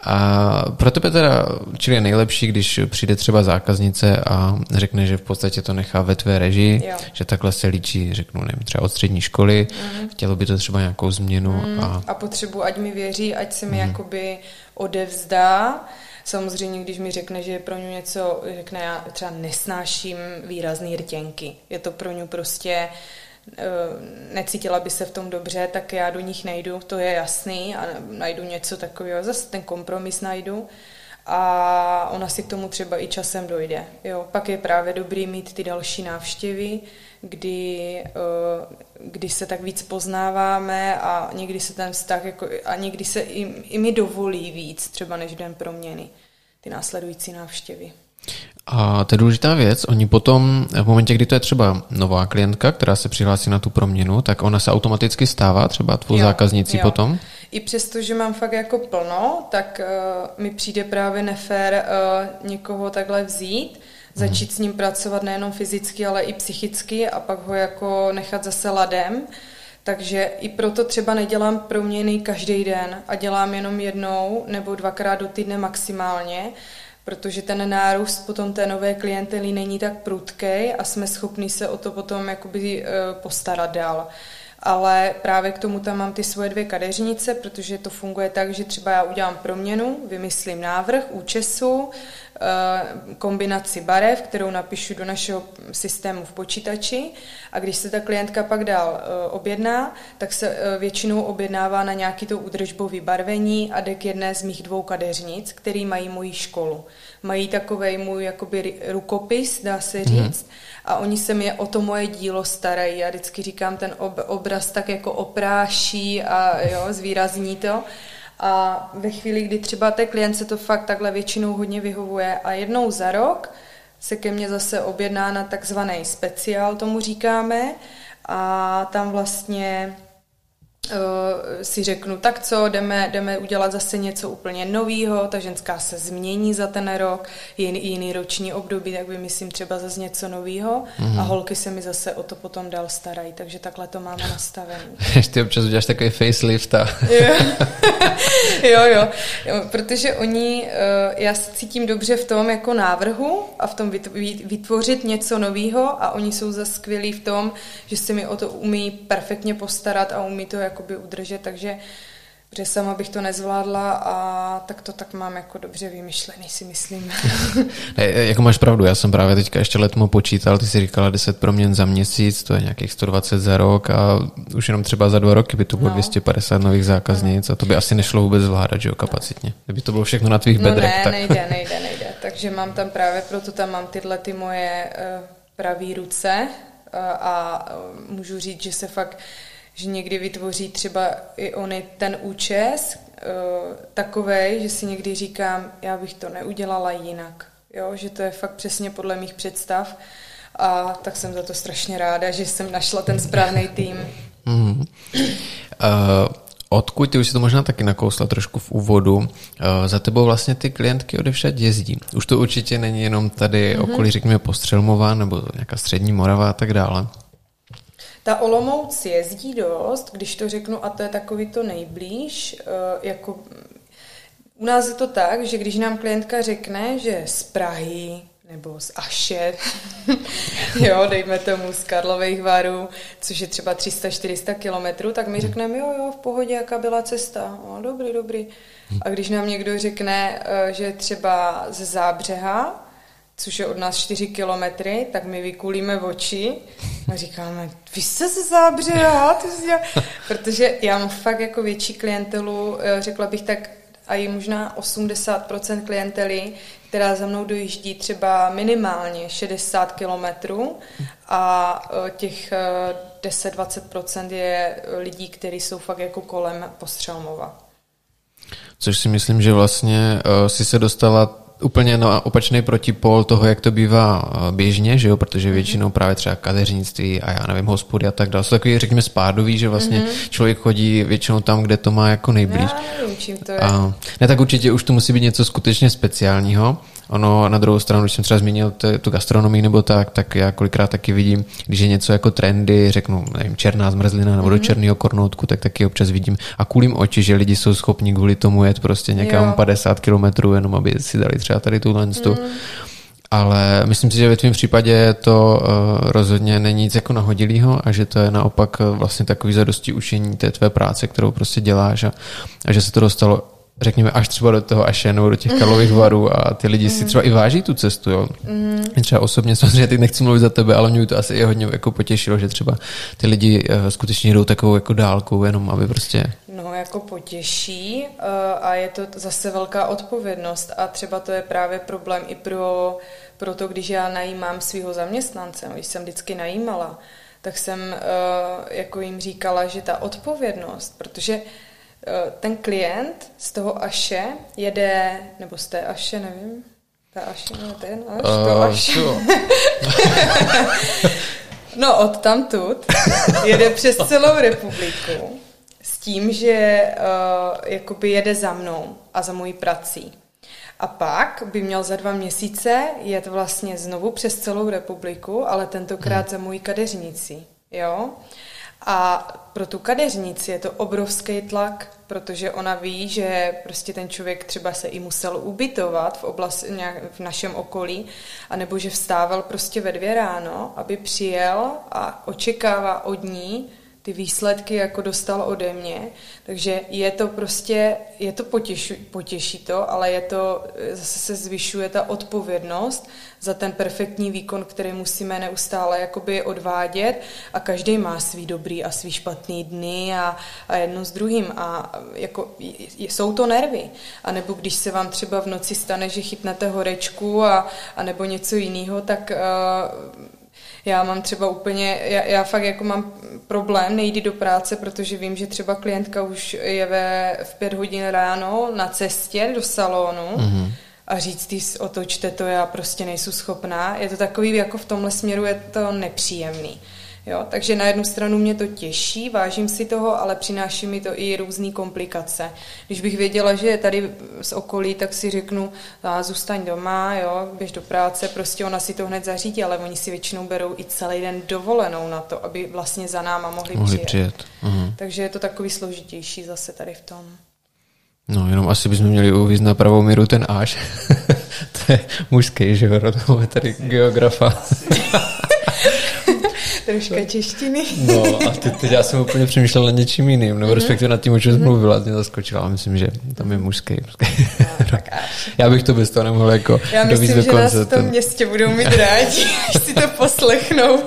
Speaker 1: A pro tebe teda, čili je nejlepší, když přijde třeba zákaznice a řekne, že v podstatě to nechá ve tvé režii, jo. že takhle se líčí, řeknu, nevím, třeba od střední školy, mm. chtělo by to třeba nějakou změnu. Mm.
Speaker 2: A... a potřebu, ať mi věří, ať se mi mm. jakoby odevzdá. Samozřejmě, když mi řekne, že je pro ně něco, řekne, já třeba nesnáším výrazný rtěnky. Je to pro ně prostě Eh, necítila by se v tom dobře, tak já do nich nejdu, to je jasný a najdu něco takového, zase ten kompromis najdu a ona si k tomu třeba i časem dojde. Jo, pak je právě dobrý mít ty další návštěvy, kdy, eh, kdy se tak víc poznáváme a někdy se ten vztah jako, a někdy se i, i mi dovolí víc, třeba než den proměny, ty následující návštěvy.
Speaker 1: A to je důležitá věc, oni potom, v momentě, kdy to je třeba nová klientka, která se přihlásí na tu proměnu, tak ona se automaticky stává třeba tvou jo, zákaznicí jo. potom?
Speaker 2: I přesto, že mám fakt jako plno, tak uh, mi přijde právě nefér uh, někoho takhle vzít, začít hmm. s ním pracovat nejenom fyzicky, ale i psychicky a pak ho jako nechat zase ladem. Takže i proto třeba nedělám proměny každý den a dělám jenom jednou nebo dvakrát do týdne maximálně, protože ten nárůst potom té nové klientely není tak prudký a jsme schopni se o to potom jakoby eh, postarat dál. Ale právě k tomu tam mám ty svoje dvě kadeřnice, protože to funguje tak, že třeba já udělám proměnu, vymyslím návrh účesu, kombinaci barev, kterou napíšu do našeho systému v počítači a když se ta klientka pak dál eh, objedná, tak se eh, většinou objednává na nějaký to údržbou vybarvení a jde k jedné z mých dvou kadeřnic, který mají moji školu. Mají takový můj jakoby rukopis, dá se mhm. říct, hmm. a oni se mě o to moje dílo starají. Já vždycky říkám, ten ob, obraz tak jako opráší a jo, zvýrazní to. A ve chvíli, kdy třeba té klientce to fakt takhle většinou hodně vyhovuje a jednou za rok se ke mně zase objedná na takzvaný speciál, tomu říkáme, a tam vlastně si řeknu, tak co, jdeme, jdeme udělat zase něco úplně nového, ta ženská se změní za ten rok, jiný, jiný roční období, tak vymyslím třeba zase něco nového mm. a holky se mi zase o to potom dál starají, takže takhle to máme nastavené.
Speaker 1: Ty občas uděláš takový facelift a...
Speaker 2: jo, jo, jo, protože oni, uh, já se cítím dobře v tom jako návrhu a v tom vytvořit něco nového a oni jsou zase skvělí v tom, že se mi o to umí perfektně postarat a umí to jako jakoby udržet, takže protože sama bych to nezvládla a tak to tak mám jako dobře vymyšlený, si myslím.
Speaker 1: ne, jako máš pravdu, já jsem právě teďka ještě letmo počítal, ty si říkala 10 proměn za měsíc, to je nějakých 120 za rok a už jenom třeba za dva roky by to bylo no. 250 nových zákaznic no. a to by asi nešlo vůbec zvládat, že jo, kapacitně. Kdyby to bylo všechno na tvých
Speaker 2: no
Speaker 1: bedrech.
Speaker 2: Ne,
Speaker 1: tak...
Speaker 2: nejde, nejde, nejde. Takže mám tam právě, proto tam mám tyhle ty moje uh, pravé ruce uh, a uh, můžu říct, že se fakt že někdy vytvoří třeba i oni ten účes uh, takovej, že si někdy říkám, já bych to neudělala jinak. Jo, že to je fakt přesně podle mých představ a tak jsem za to strašně ráda, že jsem našla ten správný tým. Mm. Uh,
Speaker 1: odkud, ty už si to možná taky nakousla trošku v úvodu, uh, za tebou vlastně ty klientky odevšad jezdí. Už to určitě není jenom tady mm-hmm. okolí, řekněme, Postřelmová nebo nějaká střední Morava a tak dále.
Speaker 2: Ta Olomouc jezdí dost, když to řeknu, a to je takový to nejblíž, eh, jako u nás je to tak, že když nám klientka řekne, že z Prahy nebo z Aše, jo, dejme tomu z Karlových varů, což je třeba 300-400 kilometrů, tak mi řekneme, jo, jo, v pohodě, jaká byla cesta. O, dobrý, dobrý. A když nám někdo řekne, eh, že třeba ze Zábřeha, což je od nás 4 kilometry, tak my vykulíme oči a říkáme, vy jste ze Zábřeha? Protože já mám fakt jako větší klientelu, eh, řekla bych tak, a i možná 80% klientely, která za mnou dojíždí třeba minimálně 60 kilometrů a e, těch 10-20% e, je lidí, kteří jsou fakt jako kolem Postřelmova.
Speaker 1: Což si myslím, že vlastně uh, si se dostala úplně na opačný protipol toho, jak to bývá eh, běžně, že jo, protože mhm. většinou právě třeba kadeřnictví a já nevím, hospody a tak dále. Jsou takový, řekněme, spádový, že vlastně mm-hmm. člověk chodí většinou tam, kde to má jako nejblíž.
Speaker 2: Já nevím, čím to je.
Speaker 1: A, ne, tak určitě už to musí být něco skutečně speciálního. Ono na druhou stranu, když jsem třeba zmínil t- tu gastronomii nebo tak, tak já kolikrát taky vidím, když je něco jako trendy, řeknu, nevím, černá zmrzlina nebo mm-hmm. do mhm. černého kornoutku, tak taky občas vidím a kulím oči, že lidi jsou schopni kvůli tomu jet prostě někam jo. 50 kilometrů, jenom aby si dali třeba tady tuhle mm. Ale myslím si, že ve tvém případě to uh, rozhodně není nic jako nahodilýho a že to je naopak uh, vlastně takový zadosti ušení té tvé práce, kterou prostě děláš a, a že se to dostalo řekněme, až třeba do toho Aše nebo do těch Karlových varů a ty lidi si třeba i váží tu cestu, jo. Mm. Třeba osobně, samozřejmě teď nechci mluvit za tebe, ale mě to asi i hodně jako potěšilo, že třeba ty lidi uh, skutečně jdou takovou jako dálku, jenom aby prostě...
Speaker 2: No, jako potěší uh, a je to zase velká odpovědnost a třeba to je právě problém i pro, pro to, když já najímám svého zaměstnance, když jsem vždycky najímala, tak jsem uh, jako jim říkala, že ta odpovědnost, protože Eh, ten klient z toho Aše jede, nebo z té Aše, nevím, ta Aše, nebo ten Aš, to uh, Aš. no od tamtud jede přes celou republiku s tím, že uh, jakoby jede za mnou a za mojí prací. A pak by měl za dva měsíce jet vlastně znovu přes celou republiku, ale tentokrát hmm. za mojí kadeřnici. Jo? A pro tu kadeřnici je to obrovský tlak, protože ona ví, že prostě ten člověk třeba se i musel ubytovat v oblasti, nějak v našem okolí, anebo že vstával prostě ve dvě ráno, aby přijel a očekává od ní, ty výsledky jako dostal ode mě, takže je to prostě, je to potěšu, potěší to, ale je to, zase se zvyšuje ta odpovědnost za ten perfektní výkon, který musíme neustále jakoby odvádět. A každý má svý dobrý a svý špatný dny a, a jedno s druhým. A jako jsou to nervy. A nebo když se vám třeba v noci stane, že chytnete horečku a, a nebo něco jiného, tak uh, já mám třeba úplně, já, já fakt jako mám problém nejít do práce, protože vím, že třeba klientka už je ve, v pět hodin ráno na cestě do salonu mm-hmm. a říct ty otočte to, já prostě nejsou schopná. Je to takový, jako v tomhle směru je to nepříjemný. Jo, takže na jednu stranu mě to těší, vážím si toho, ale přináší mi to i různé komplikace. Když bych věděla, že je tady z okolí, tak si řeknu, a zůstaň doma, jo, běž do práce, prostě ona si to hned zařídí, ale oni si většinou berou i celý den dovolenou na to, aby vlastně za náma mohli,
Speaker 1: mohli
Speaker 2: přijet.
Speaker 1: přijet.
Speaker 2: Uh-huh. Takže je to takový složitější zase tady v tom.
Speaker 1: No, jenom asi bychom měli uvízt na pravou míru ten až. to je mužský, že jo, tady geografa.
Speaker 2: Troška češtiny.
Speaker 1: no a teď, teď já jsem úplně přemýšlel nad něčím jiným, nebo mhm. respektive nad tím, o čem mm-hmm. mluvila, mě zaskočila, myslím, že tam je mužský. mužský. No, já bych to bez toho nemohl jako
Speaker 2: Já myslím, do že konce, nás v tom ten... městě budou mít rádi, až si to poslechnou.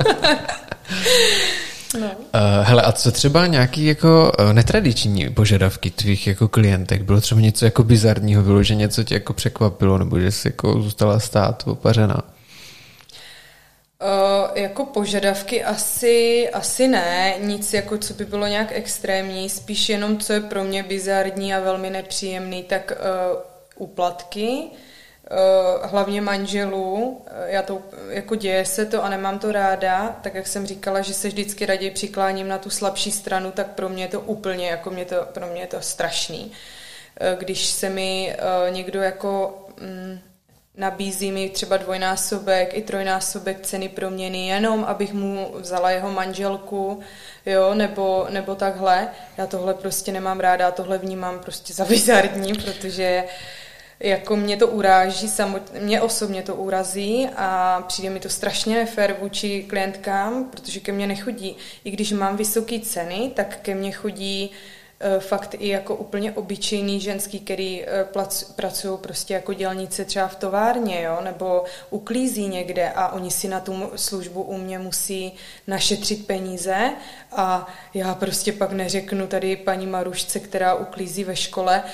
Speaker 1: No. Uh, hele, a co třeba nějaký jako uh, netradiční požadavky tvých jako klientek? Bylo třeba něco jako bizarního, bylo, že něco tě jako překvapilo, nebo že jsi jako zůstala stát opařená?
Speaker 2: Uh, jako požadavky asi, asi ne, nic jako co by bylo nějak extrémní, spíš jenom co je pro mě bizarní a velmi nepříjemný, tak uh, úplatky, uh, hlavně manželů, já to, jako děje se to a nemám to ráda, tak jak jsem říkala, že se vždycky raději přikláním na tu slabší stranu, tak pro mě je to úplně, jako mě to, pro mě je to strašný. Když se mi někdo jako... Um, nabízí mi třeba dvojnásobek i trojnásobek ceny proměny, jenom abych mu vzala jeho manželku, jo, nebo, nebo takhle. Já tohle prostě nemám ráda, tohle vnímám prostě za bizarní, protože jako mě to uráží, samotně, mě osobně to urazí a přijde mi to strašně nefér vůči klientkám, protože ke mně nechodí. I když mám vysoké ceny, tak ke mně chodí uh, fakt i jako úplně obyčejný ženský, který uh, pracují prostě jako dělnice třeba v továrně, jo, nebo uklízí někde a oni si na tu službu u mě musí našetřit peníze a já prostě pak neřeknu tady paní Marušce, která uklízí ve škole,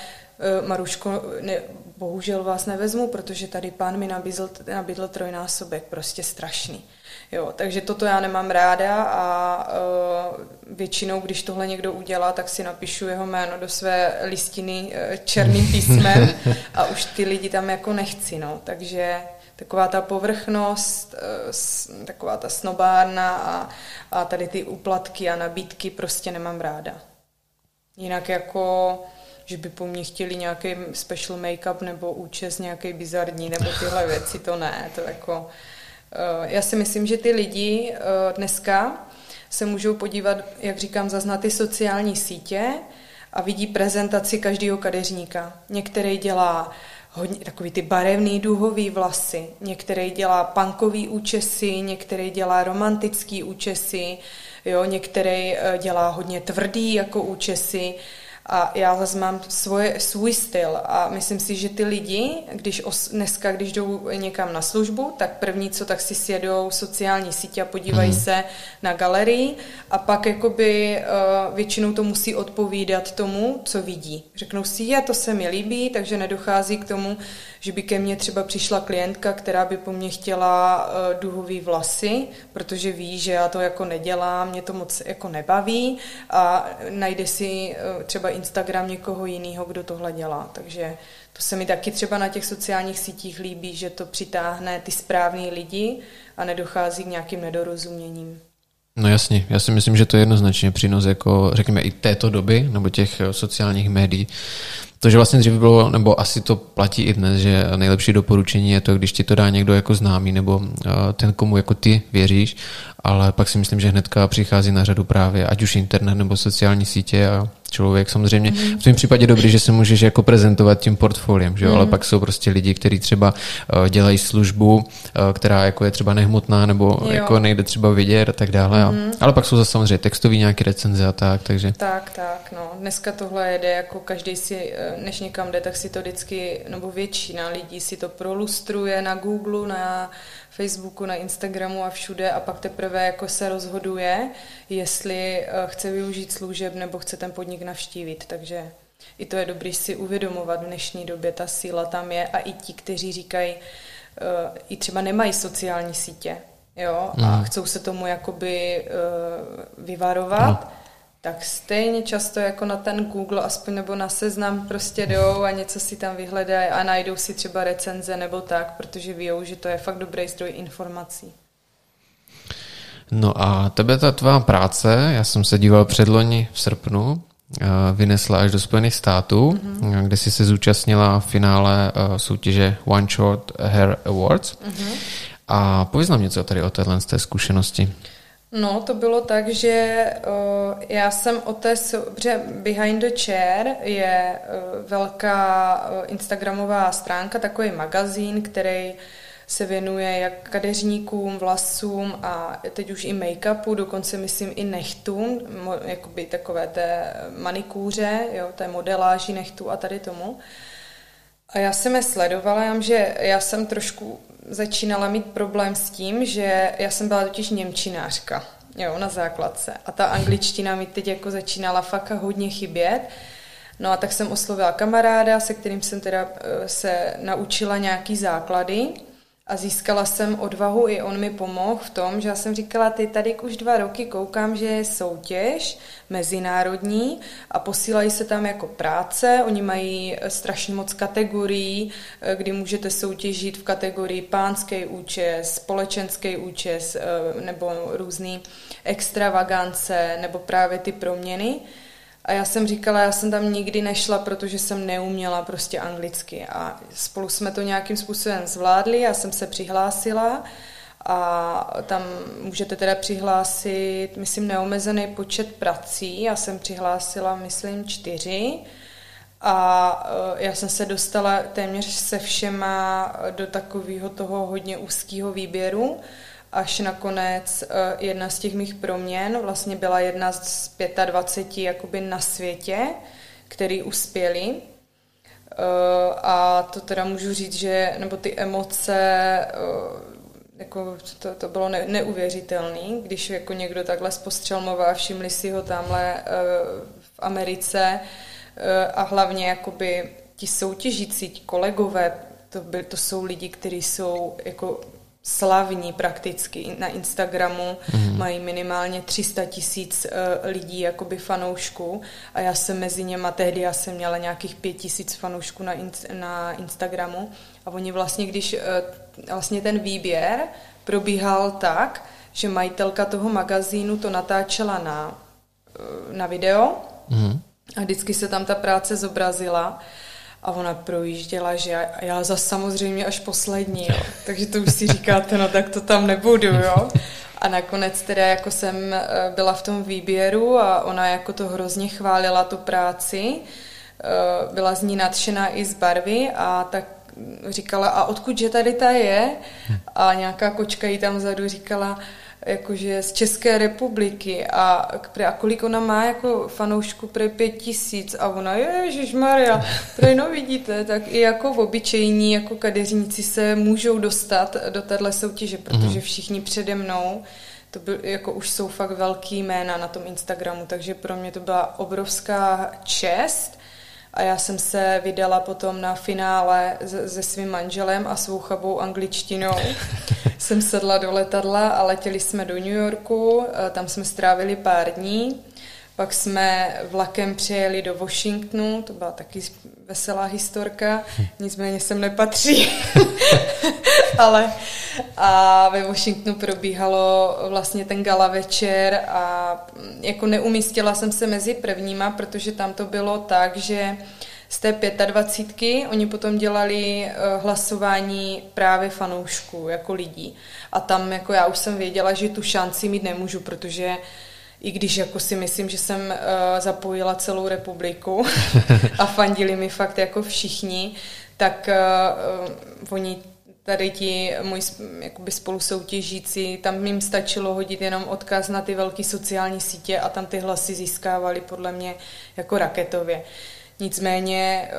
Speaker 2: Eh, Maruško, ne, bohužel vás nevezmu, protože tady pán mi nabídl, nabídl trojnásobek, prostě strašný. Jo, takže toto já nemám ráda a uh, většinou, když tohle někdo udělá, tak si napíšu jeho jméno do své listiny uh, černým písmem a už ty lidi tam jako nechci, no. Takže taková ta povrchnost, uh, taková ta snobárna a, a tady ty úplatky a nabídky prostě nemám ráda. Jinak jako že by po mně chtěli nějaký special make-up nebo účes nějaký bizarní nebo tyhle věci, to ne, to jako... Uh, já si myslím, že ty lidi uh, dneska se můžou podívat, jak říkám, zaznat ty sociální sítě a vidí prezentaci každého kadeřníka. Některý dělá hodně takový ty barevný duhový vlasy, některý dělá punkový účesy, některý dělá romantický účesy, jo, některý uh, dělá hodně tvrdý jako účesy a já zase mám svoje, svůj styl a myslím si, že ty lidi, když os, dneska, když jdou někam na službu, tak první, co tak si sjedou sociální sítě a podívají mm. se na galerii a pak jakoby uh, většinou to musí odpovídat tomu, co vidí. Řeknou si, je, to se mi líbí, takže nedochází k tomu, že by ke mně třeba přišla klientka, která by po mně chtěla uh, duhový vlasy, protože ví, že já to jako nedělám, mě to moc jako nebaví a najde si uh, třeba Instagram někoho jiného, kdo tohle dělá. Takže to se mi taky třeba na těch sociálních sítích líbí, že to přitáhne ty správní lidi a nedochází k nějakým nedorozuměním.
Speaker 1: No jasně, já si myslím, že to je jednoznačně přínos jako, řekněme, i této doby, nebo těch sociálních médií. To, že vlastně dřív bylo, nebo asi to platí i dnes, že nejlepší doporučení je to, když ti to dá někdo jako známý, nebo eh, ten, komu jako ty věříš, ale pak si myslím, že hnedka přichází na řadu právě ať už internet nebo sociální sítě a člověk samozřejmě. Mm. V tom případě dobrý, že se můžeš jako prezentovat tím portfoliem, že jo? Mm. ale pak jsou prostě lidi, kteří třeba uh, dělají službu, uh, která jako je třeba nehmotná nebo jo. jako nejde třeba vidět a tak dále. Mm. Mhm. ale pak jsou zase samozřejmě textový nějaké recenze a tak, takže.
Speaker 2: Tak, tak, no. Dneska tohle jede, jako každý si, eh, než někam jde, tak si to vždycky, nebo většina lidí si to prolustruje na Google, na Facebooku, na Instagramu a všude a pak teprve jako se rozhoduje, jestli eh, chce využít služeb nebo chce ten podnik navštívit. Takže i to je dobrý si uvědomovat v dnešní době, ta síla tam je a i ti, kteří říkají, uh, i třeba nemají sociální sítě, jo, a mhm. chcou se tomu jakoby uh, vyvarovat, no tak stejně často jako na ten Google aspoň nebo na seznam prostě jdou a něco si tam vyhledají a najdou si třeba recenze nebo tak, protože ví, že to je fakt dobrý zdroj informací.
Speaker 1: No a tebe ta tvá práce, já jsem se díval předloni v srpnu, eh, vynesla až do Spojených států, mm-hmm. kde si se zúčastnila v finále eh, soutěže One Short Hair Awards. Mm-hmm. A pověz nám něco tady o téhle z té zkušenosti.
Speaker 2: No, to bylo tak, že uh, já jsem o té, protože Behind the Chair je uh, velká uh, instagramová stránka, takový magazín, který se věnuje jak kadeřníkům, vlasům a teď už i make-upu, dokonce myslím i nechtům, mo, jakoby takové té manikůře, jo, té modeláži nechtů a tady tomu. A já jsem je sledovala, že já jsem trošku začínala mít problém s tím, že já jsem byla totiž němčinářka, jo, na základce. A ta angličtina mi teď jako začínala fakt hodně chybět. No a tak jsem oslovila kamaráda, se kterým jsem teda eh, se naučila nějaký základy a získala jsem odvahu, i on mi pomohl v tom, že já jsem říkala, ty tady už dva roky koukám, že je soutěž mezinárodní a posílají se tam jako práce, oni mají eh, strašně moc kategorií, eh, kdy můžete soutěžit v kategorii pánský účes, společenský účes eh, nebo různý extravagance nebo právě ty proměny. A já jsem říkala, já jsem tam nikdy nešla, protože jsem neuměla prostě anglicky. A spolu jsme to nějakým způsobem zvládli, já jsem se přihlásila a tam můžete teda přihlásit, myslím, neomezený počet prací. Já jsem přihlásila, myslím, čtyři. A uh, já jsem se dostala téměř se všema do takového toho hodně úzkého výběru, až nakonec uh, jedna z těch mých proměn vlastně byla jedna z 25 jakoby na světě, který uspěli. Uh, a to teda můžu říct, že, nebo ty emoce, uh, jako to, to bylo ne, neuvěřitelné, když jako někdo takhle spostřelmoval a všimli si ho tamhle v Americe a hlavně jakoby ti soutěžící, ti kolegové, to, by, to jsou lidi, kteří jsou jako slavní prakticky na Instagramu, mm. mají minimálně 300 tisíc uh, lidí, jakoby fanoušků a já jsem mezi něma, tehdy já jsem měla nějakých 5 tisíc fanoušků na, in, na Instagramu a oni vlastně, když uh, vlastně ten výběr probíhal tak, že majitelka toho magazínu to natáčela na, uh, na video mm. a vždycky se tam ta práce zobrazila a ona projížděla, že já, já za samozřejmě až poslední, jo. takže to už si říkáte, no tak to tam nebudu, jo. A nakonec teda jako jsem eh, byla v tom výběru a ona jako to hrozně chválila tu práci, eh, byla z ní nadšená i z barvy a tak říkala, a odkud že tady ta je? A nějaká kočka jí tam vzadu říkala, jakože z České republiky a, a kolik ona má jako fanoušku pro pět tisíc a ona, ježiš Maria, prej no vidíte, tak i jako v obyčejní, jako kadeřníci se můžou dostat do téhle soutěže, protože mhm. všichni přede mnou to byl, jako už jsou fakt velký jména na tom Instagramu, takže pro mě to byla obrovská čest a já jsem se vydala potom na finále se svým manželem a svou chabou angličtinou. jsem sedla do letadla a letěli jsme do New Yorku, tam jsme strávili pár dní. Pak jsme vlakem přijeli do Washingtonu, to byla taky veselá historka, nicméně sem nepatří. Ale a ve Washingtonu probíhalo vlastně ten gala večer a jako neumístila jsem se mezi prvníma, protože tam to bylo tak, že z té 25. oni potom dělali uh, hlasování právě fanoušků, jako lidí. A tam jako já už jsem věděla, že tu šanci mít nemůžu, protože i když jako si myslím, že jsem uh, zapojila celou republiku a fandili mi fakt jako všichni, tak uh, uh, oni tady ti moji jakoby spolusoutěžící, tam jim stačilo hodit jenom odkaz na ty velké sociální sítě a tam ty hlasy získávali podle mě jako raketově. Nicméně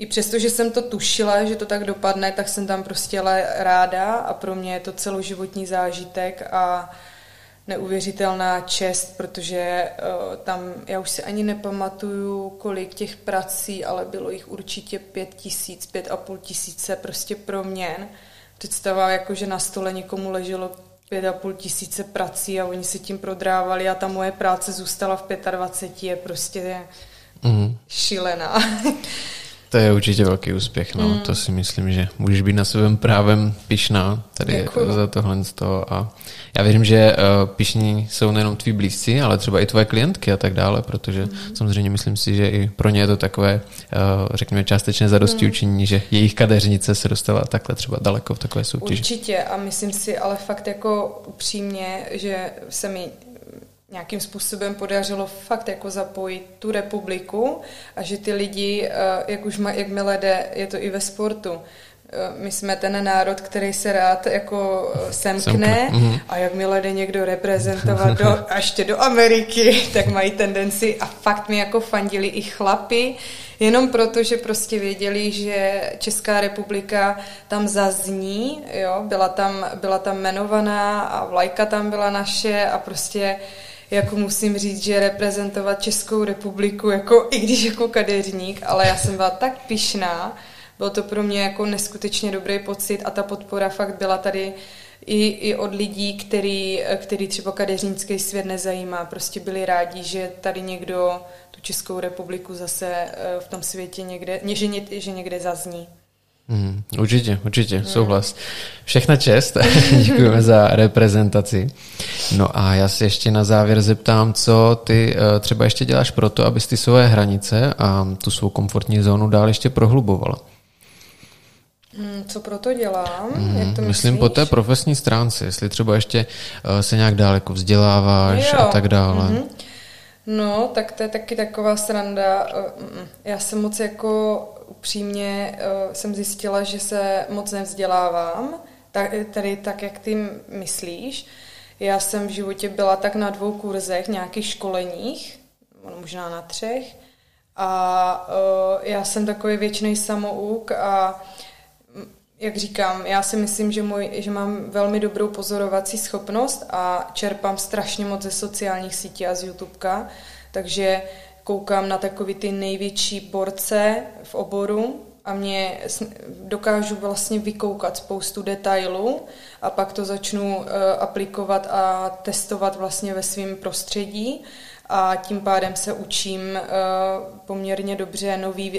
Speaker 2: i přesto, že jsem to tušila, že to tak dopadne, tak jsem tam prostě ráda a pro mě je to celoživotní zážitek a neuvěřitelná čest, protože uh, tam, já už si ani nepamatuju, kolik těch prací, ale bylo jich určitě pět tisíc, pět a půl tisíce prostě proměn. Představa, jako že na stole někomu leželo pět a půl tisíce prací a oni se tím prodrávali a ta moje práce zůstala v 25 je prostě mm. šílená.
Speaker 1: To je určitě velký úspěch, no. Mm. To si myslím, že můžeš být na svém právem pišná tady Děkuju. za tohle z toho. A já věřím, že uh, pišní jsou nejenom tví blízci, ale třeba i tvoje klientky a tak dále, protože mm. samozřejmě myslím si, že i pro ně je to takové, uh, řekněme, částečné zadosti mm. učení, že jejich kadeřnice se dostala takhle třeba daleko v takové soutěži.
Speaker 2: Určitě a myslím si ale fakt jako upřímně, že se mi nějakým způsobem podařilo fakt jako zapojit tu republiku a že ty lidi, eh, jak už má, jakmile jde, je to i ve sportu, eh, my jsme ten národ, který se rád jako eh, semkne mhm. a jakmile jde někdo reprezentovat do, a ještě do Ameriky, tak mají tendenci a fakt mi jako fandili i chlapy, jenom proto, že prostě věděli, že Česká republika tam zazní, jo, byla tam, byla tam jmenovaná a vlajka tam byla naše a prostě jako musím říct, že reprezentovat Českou republiku, jako i když jako kadeřník, ale já jsem byla tak pišná, bylo to pro mě jako neskutečně dobrý pocit a ta podpora fakt byla tady i, i od lidí, který, který třeba kadeřnický svět nezajímá. Prostě byli rádi, že tady někdo tu Českou republiku zase eh, v tom světě někde, že, že někde zazní.
Speaker 1: Mm, určitě, určitě, mm. souhlas. Všechna čest, děkujeme za reprezentaci. No a já se ještě na závěr zeptám, co ty uh, třeba ještě děláš pro to, abys ty své hranice a tu svou komfortní zónu dál ještě prohlubovala.
Speaker 2: Mm, co pro to dělám?
Speaker 1: Mm, Jak to myslím po té profesní stránce, jestli třeba ještě uh, se nějak dál jako vzděláváš jo. a tak dále. Mm-hmm.
Speaker 2: No, tak to je taky taková sranda. Eh, mm, já jsem moc jako upřímně uh, jsem zjistila, že se moc nevzdělávám, tak, tady tak, jak ty myslíš. Já jsem v životě byla tak na dvou kurzech, nějakých školeních, možná na třech, a uh, já jsem takový věčný samouk a mm, jak říkám, já si myslím, že, můj, že mám velmi dobrou pozorovací schopnost a čerpám strašně moc ze sociálních sítí a z YouTubeka, takže koukám na takový ty největší borce v oboru a mě dokážu vlastně vykoukat spoustu detailů a pak to začnu uh, aplikovat a testovat vlastně ve svém prostředí a tím pádem se učím uh, poměrně dobře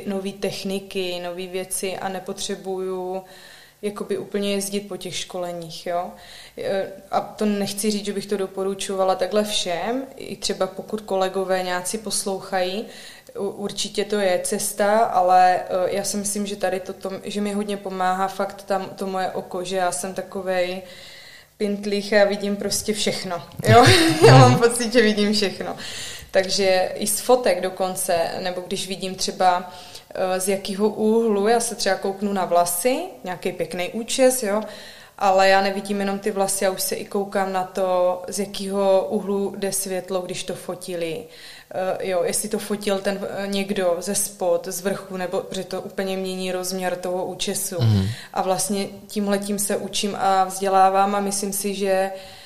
Speaker 2: nové techniky, nové věci a nepotřebuju jakoby úplně jezdit po těch školeních, jo. E, a to nechci říct, že bych to doporučovala takhle všem, i třeba pokud kolegové nějací poslouchají, určitě to je cesta, ale e, já si myslím, že tady to, to že mi hodně pomáhá fakt tam to moje oko, že já jsem takovej pintlích a vidím prostě všechno, jo. já mám pocit, že vidím všechno. Takže i z fotek dokonce, nebo když vidím třeba z jakého úhlu, já se třeba kouknu na vlasy, nějaký pěkný účes, jo, ale já nevidím jenom ty vlasy, já už se i koukám na to, z jakého úhlu jde světlo, když to fotili. Uh, jo, jestli to fotil ten uh, někdo ze spod, z vrchu, nebo protože to úplně mění rozměr toho účesu. Mm. A vlastně tímhletím se učím a vzdělávám a myslím si, že uh, Eh,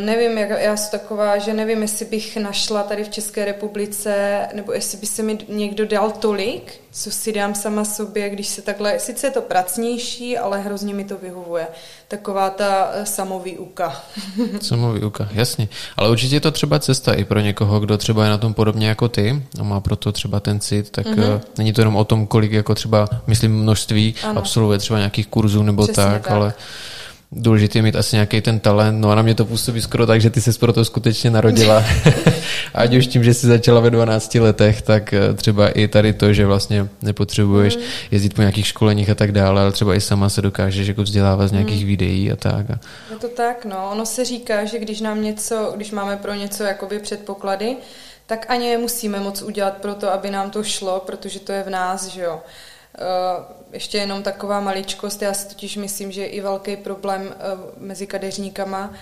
Speaker 2: nevím, jak, já jsem taková, že nevím, jestli bych našla tady v České republice, nebo jestli by se mi někdo dal tolik, co si dám sama sobě, když se takhle, sice je to pracnější, ale hrozně mi to vyhovuje. Taková ta eh, samovýuka.
Speaker 1: samovýuka, jasně. Ale určitě je to třeba cesta i pro někoho, kdo třeba je na tom podobně jako ty a má proto třeba ten cit, tak mm-hmm. není to jenom o tom, kolik jako třeba, myslím, množství ano. absolvuje třeba nějakých kurzů nebo tak, tak, ale důležité mít asi nějaký ten talent, no a na mě to působí skoro tak, že ty se pro to skutečně narodila. Ať už tím, že jsi začala ve 12 letech, tak eh, třeba i tady to, že vlastně nepotřebuješ mm. jezdit po nějakých školeních a tak dále, ale třeba i sama se dokážeš jako vzdělávat z nějakých mm. videí a tak.
Speaker 2: Je to tak, no. Ono se říká, že když nám něco, když máme pro něco jakoby předpoklady, tak ani musíme moc udělat pro to, aby nám to šlo, protože to je v nás, že jo. Eh, ještě jenom taková maličkost, já si totiž myslím, že je i velký problém eh, mezi kadeřníkama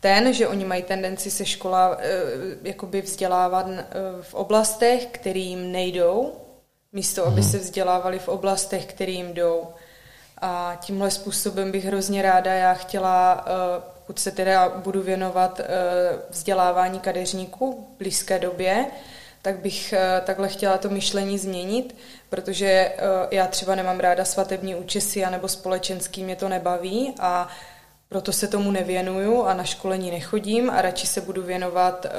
Speaker 2: ten, že oni mají tendenci se škola eh, jakoby vzdělávat v oblastech, kterým nejdou, místo aby mhm. se vzdělávali v oblastech, kterým jdou. A tímhle způsobem bych hrozně ráda, já chtěla, pokud se teda budu věnovat vzdělávání kadeřníků v blízké době, tak bych takhle chtěla to myšlení změnit, protože eh, já třeba nemám ráda svatební účesy nebo společenský, mě to nebaví a proto se tomu nevěnuju a na školení nechodím a radši se budu věnovat eh,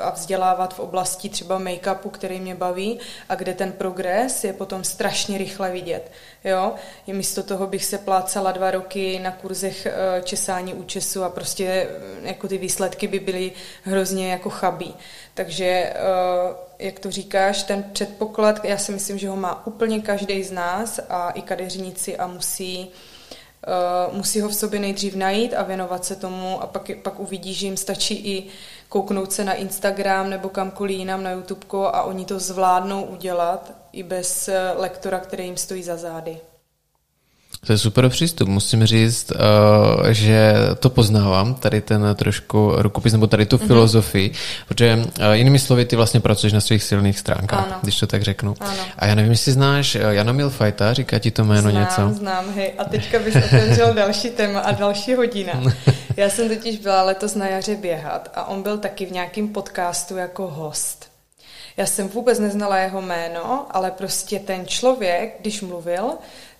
Speaker 2: a vzdělávat v oblasti třeba make-upu, který mě baví a kde ten progres je potom strašně rychle vidět. Jo? I místo toho bych se plácala dva roky na kurzech eh, česání účesu a prostě jako ty výsledky by byly hrozně jako chabí. Takže jak to říkáš, ten předpoklad, já si myslím, že ho má úplně každý z nás a i kadeřníci a musí, uh, musí ho v sobě nejdřív najít a věnovat se tomu a pak, pak uvidí, že jim stačí i kouknout se na Instagram nebo kamkoliv jinam na YouTube a oni to zvládnou udělat i bez eh, lektora, který jim stojí za zády.
Speaker 1: To je super přístup. Musím říct, uh, že to poznávám, tady ten trošku rukopis, nebo tady tu mm-hmm. filozofii, protože uh, jinými slovy, ty vlastně pracuješ na svých silných stránkách, ano. když to tak řeknu. Ano. A já nevím, jestli znáš uh, Jana Milfajta, říká ti to jméno
Speaker 2: znám,
Speaker 1: něco?
Speaker 2: Znám, hej. A teďka bys otevřel další téma a další hodina. Já jsem totiž byla letos na jaře běhat a on byl taky v nějakém podcastu jako host. Já jsem vůbec neznala jeho jméno, ale prostě ten člověk, když mluvil,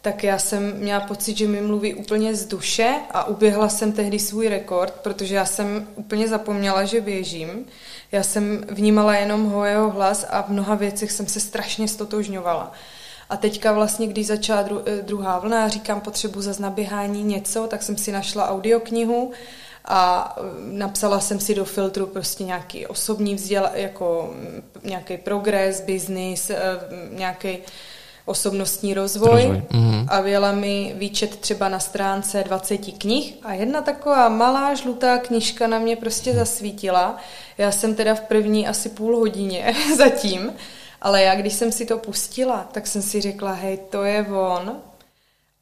Speaker 2: tak já jsem měla pocit, že mi mluví úplně z duše a uběhla jsem tehdy svůj rekord, protože já jsem úplně zapomněla, že běžím. Já jsem vnímala jenom ho jeho hlas a v mnoha věcech jsem se strašně stotožňovala. A teďka vlastně, když začala dru- eh, druhá vlna, a říkám, potřebu za naběhání něco, tak jsem si našla audioknihu a eh, napsala jsem si do filtru prostě nějaký osobní vzděl, jako mm, nějaký progres, business, eh, nějaký osobnostní rozvoj, rozvoj. Mm-hmm. a vyjela mi výčet třeba na stránce 20 knih a jedna taková malá žlutá knižka na mě prostě zasvítila. Já jsem teda v první asi půl hodině zatím, ale já když jsem si to pustila, tak jsem si řekla, hej, to je on.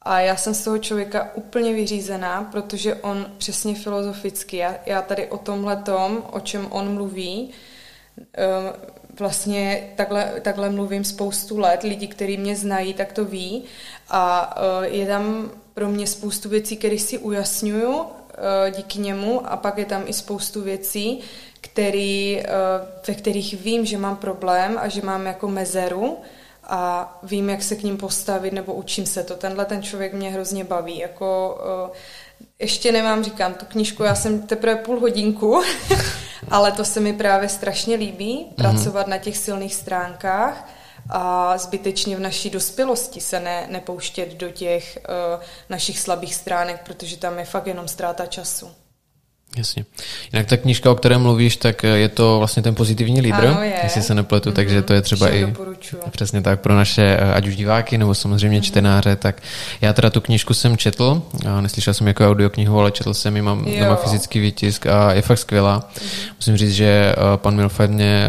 Speaker 2: A já jsem z toho člověka úplně vyřízená, protože on přesně filozoficky, já, já tady o tomhle tom, o čem on mluví, ehm, vlastně takhle, takhle mluvím spoustu let, lidi, kteří mě znají, tak to ví a eh, je tam pro mě spoustu věcí, které si ujasňuju eh, díky němu a pak je tam i spoustu věcí, který, eh, ve kterých vím, že mám problém a že mám jako mezeru a vím, jak se k ním postavit nebo učím se to. Tenhle ten člověk mě hrozně baví. Jako, ještě nemám, říkám, tu knížku, já jsem teprve půl hodinku, ale to se mi právě strašně líbí, mm-hmm. pracovat na těch silných stránkách a zbytečně v naší dospělosti se ne, nepouštět do těch uh, našich slabých stránek, protože tam je fakt jenom ztráta času.
Speaker 1: Jasně. Jinak ta knížka, o které mluvíš, tak je to vlastně ten pozitivní lídr, ano, je. jestli se nepletu, mm-hmm. takže to je třeba Všem i doporučuji. přesně tak pro naše eh, ať už diváky nebo samozřejmě mm-hmm. čtenáře, tak já teda tu knížku jsem četl, a neslyšel jsem jako audioknihu, ale četl jsem ji, mám jo. doma fyzický výtisk a je fakt skvělá. Mm-hmm. Musím říct, že eh, pan Milford mě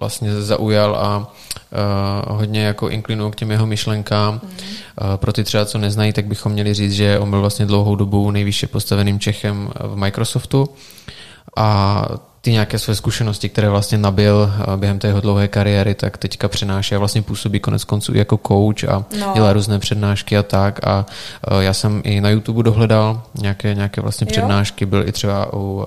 Speaker 1: vlastně zaujal a uh, hodně jako inklinuju k těm jeho myšlenkám. Mm. Uh, pro ty třeba, co neznají, tak bychom měli říct, že on byl vlastně dlouhou dobu nejvýše postaveným Čechem v Microsoftu a ty nějaké své zkušenosti, které vlastně nabil eh, během té jeho dlouhé kariéry, tak teďka přináší a vlastně působí konec konců jako coach a no. dělá různé přednášky a tak a uh, já jsem i na YouTube dohledal nějaké, nějaké vlastně jo. přednášky, byl i třeba u uh,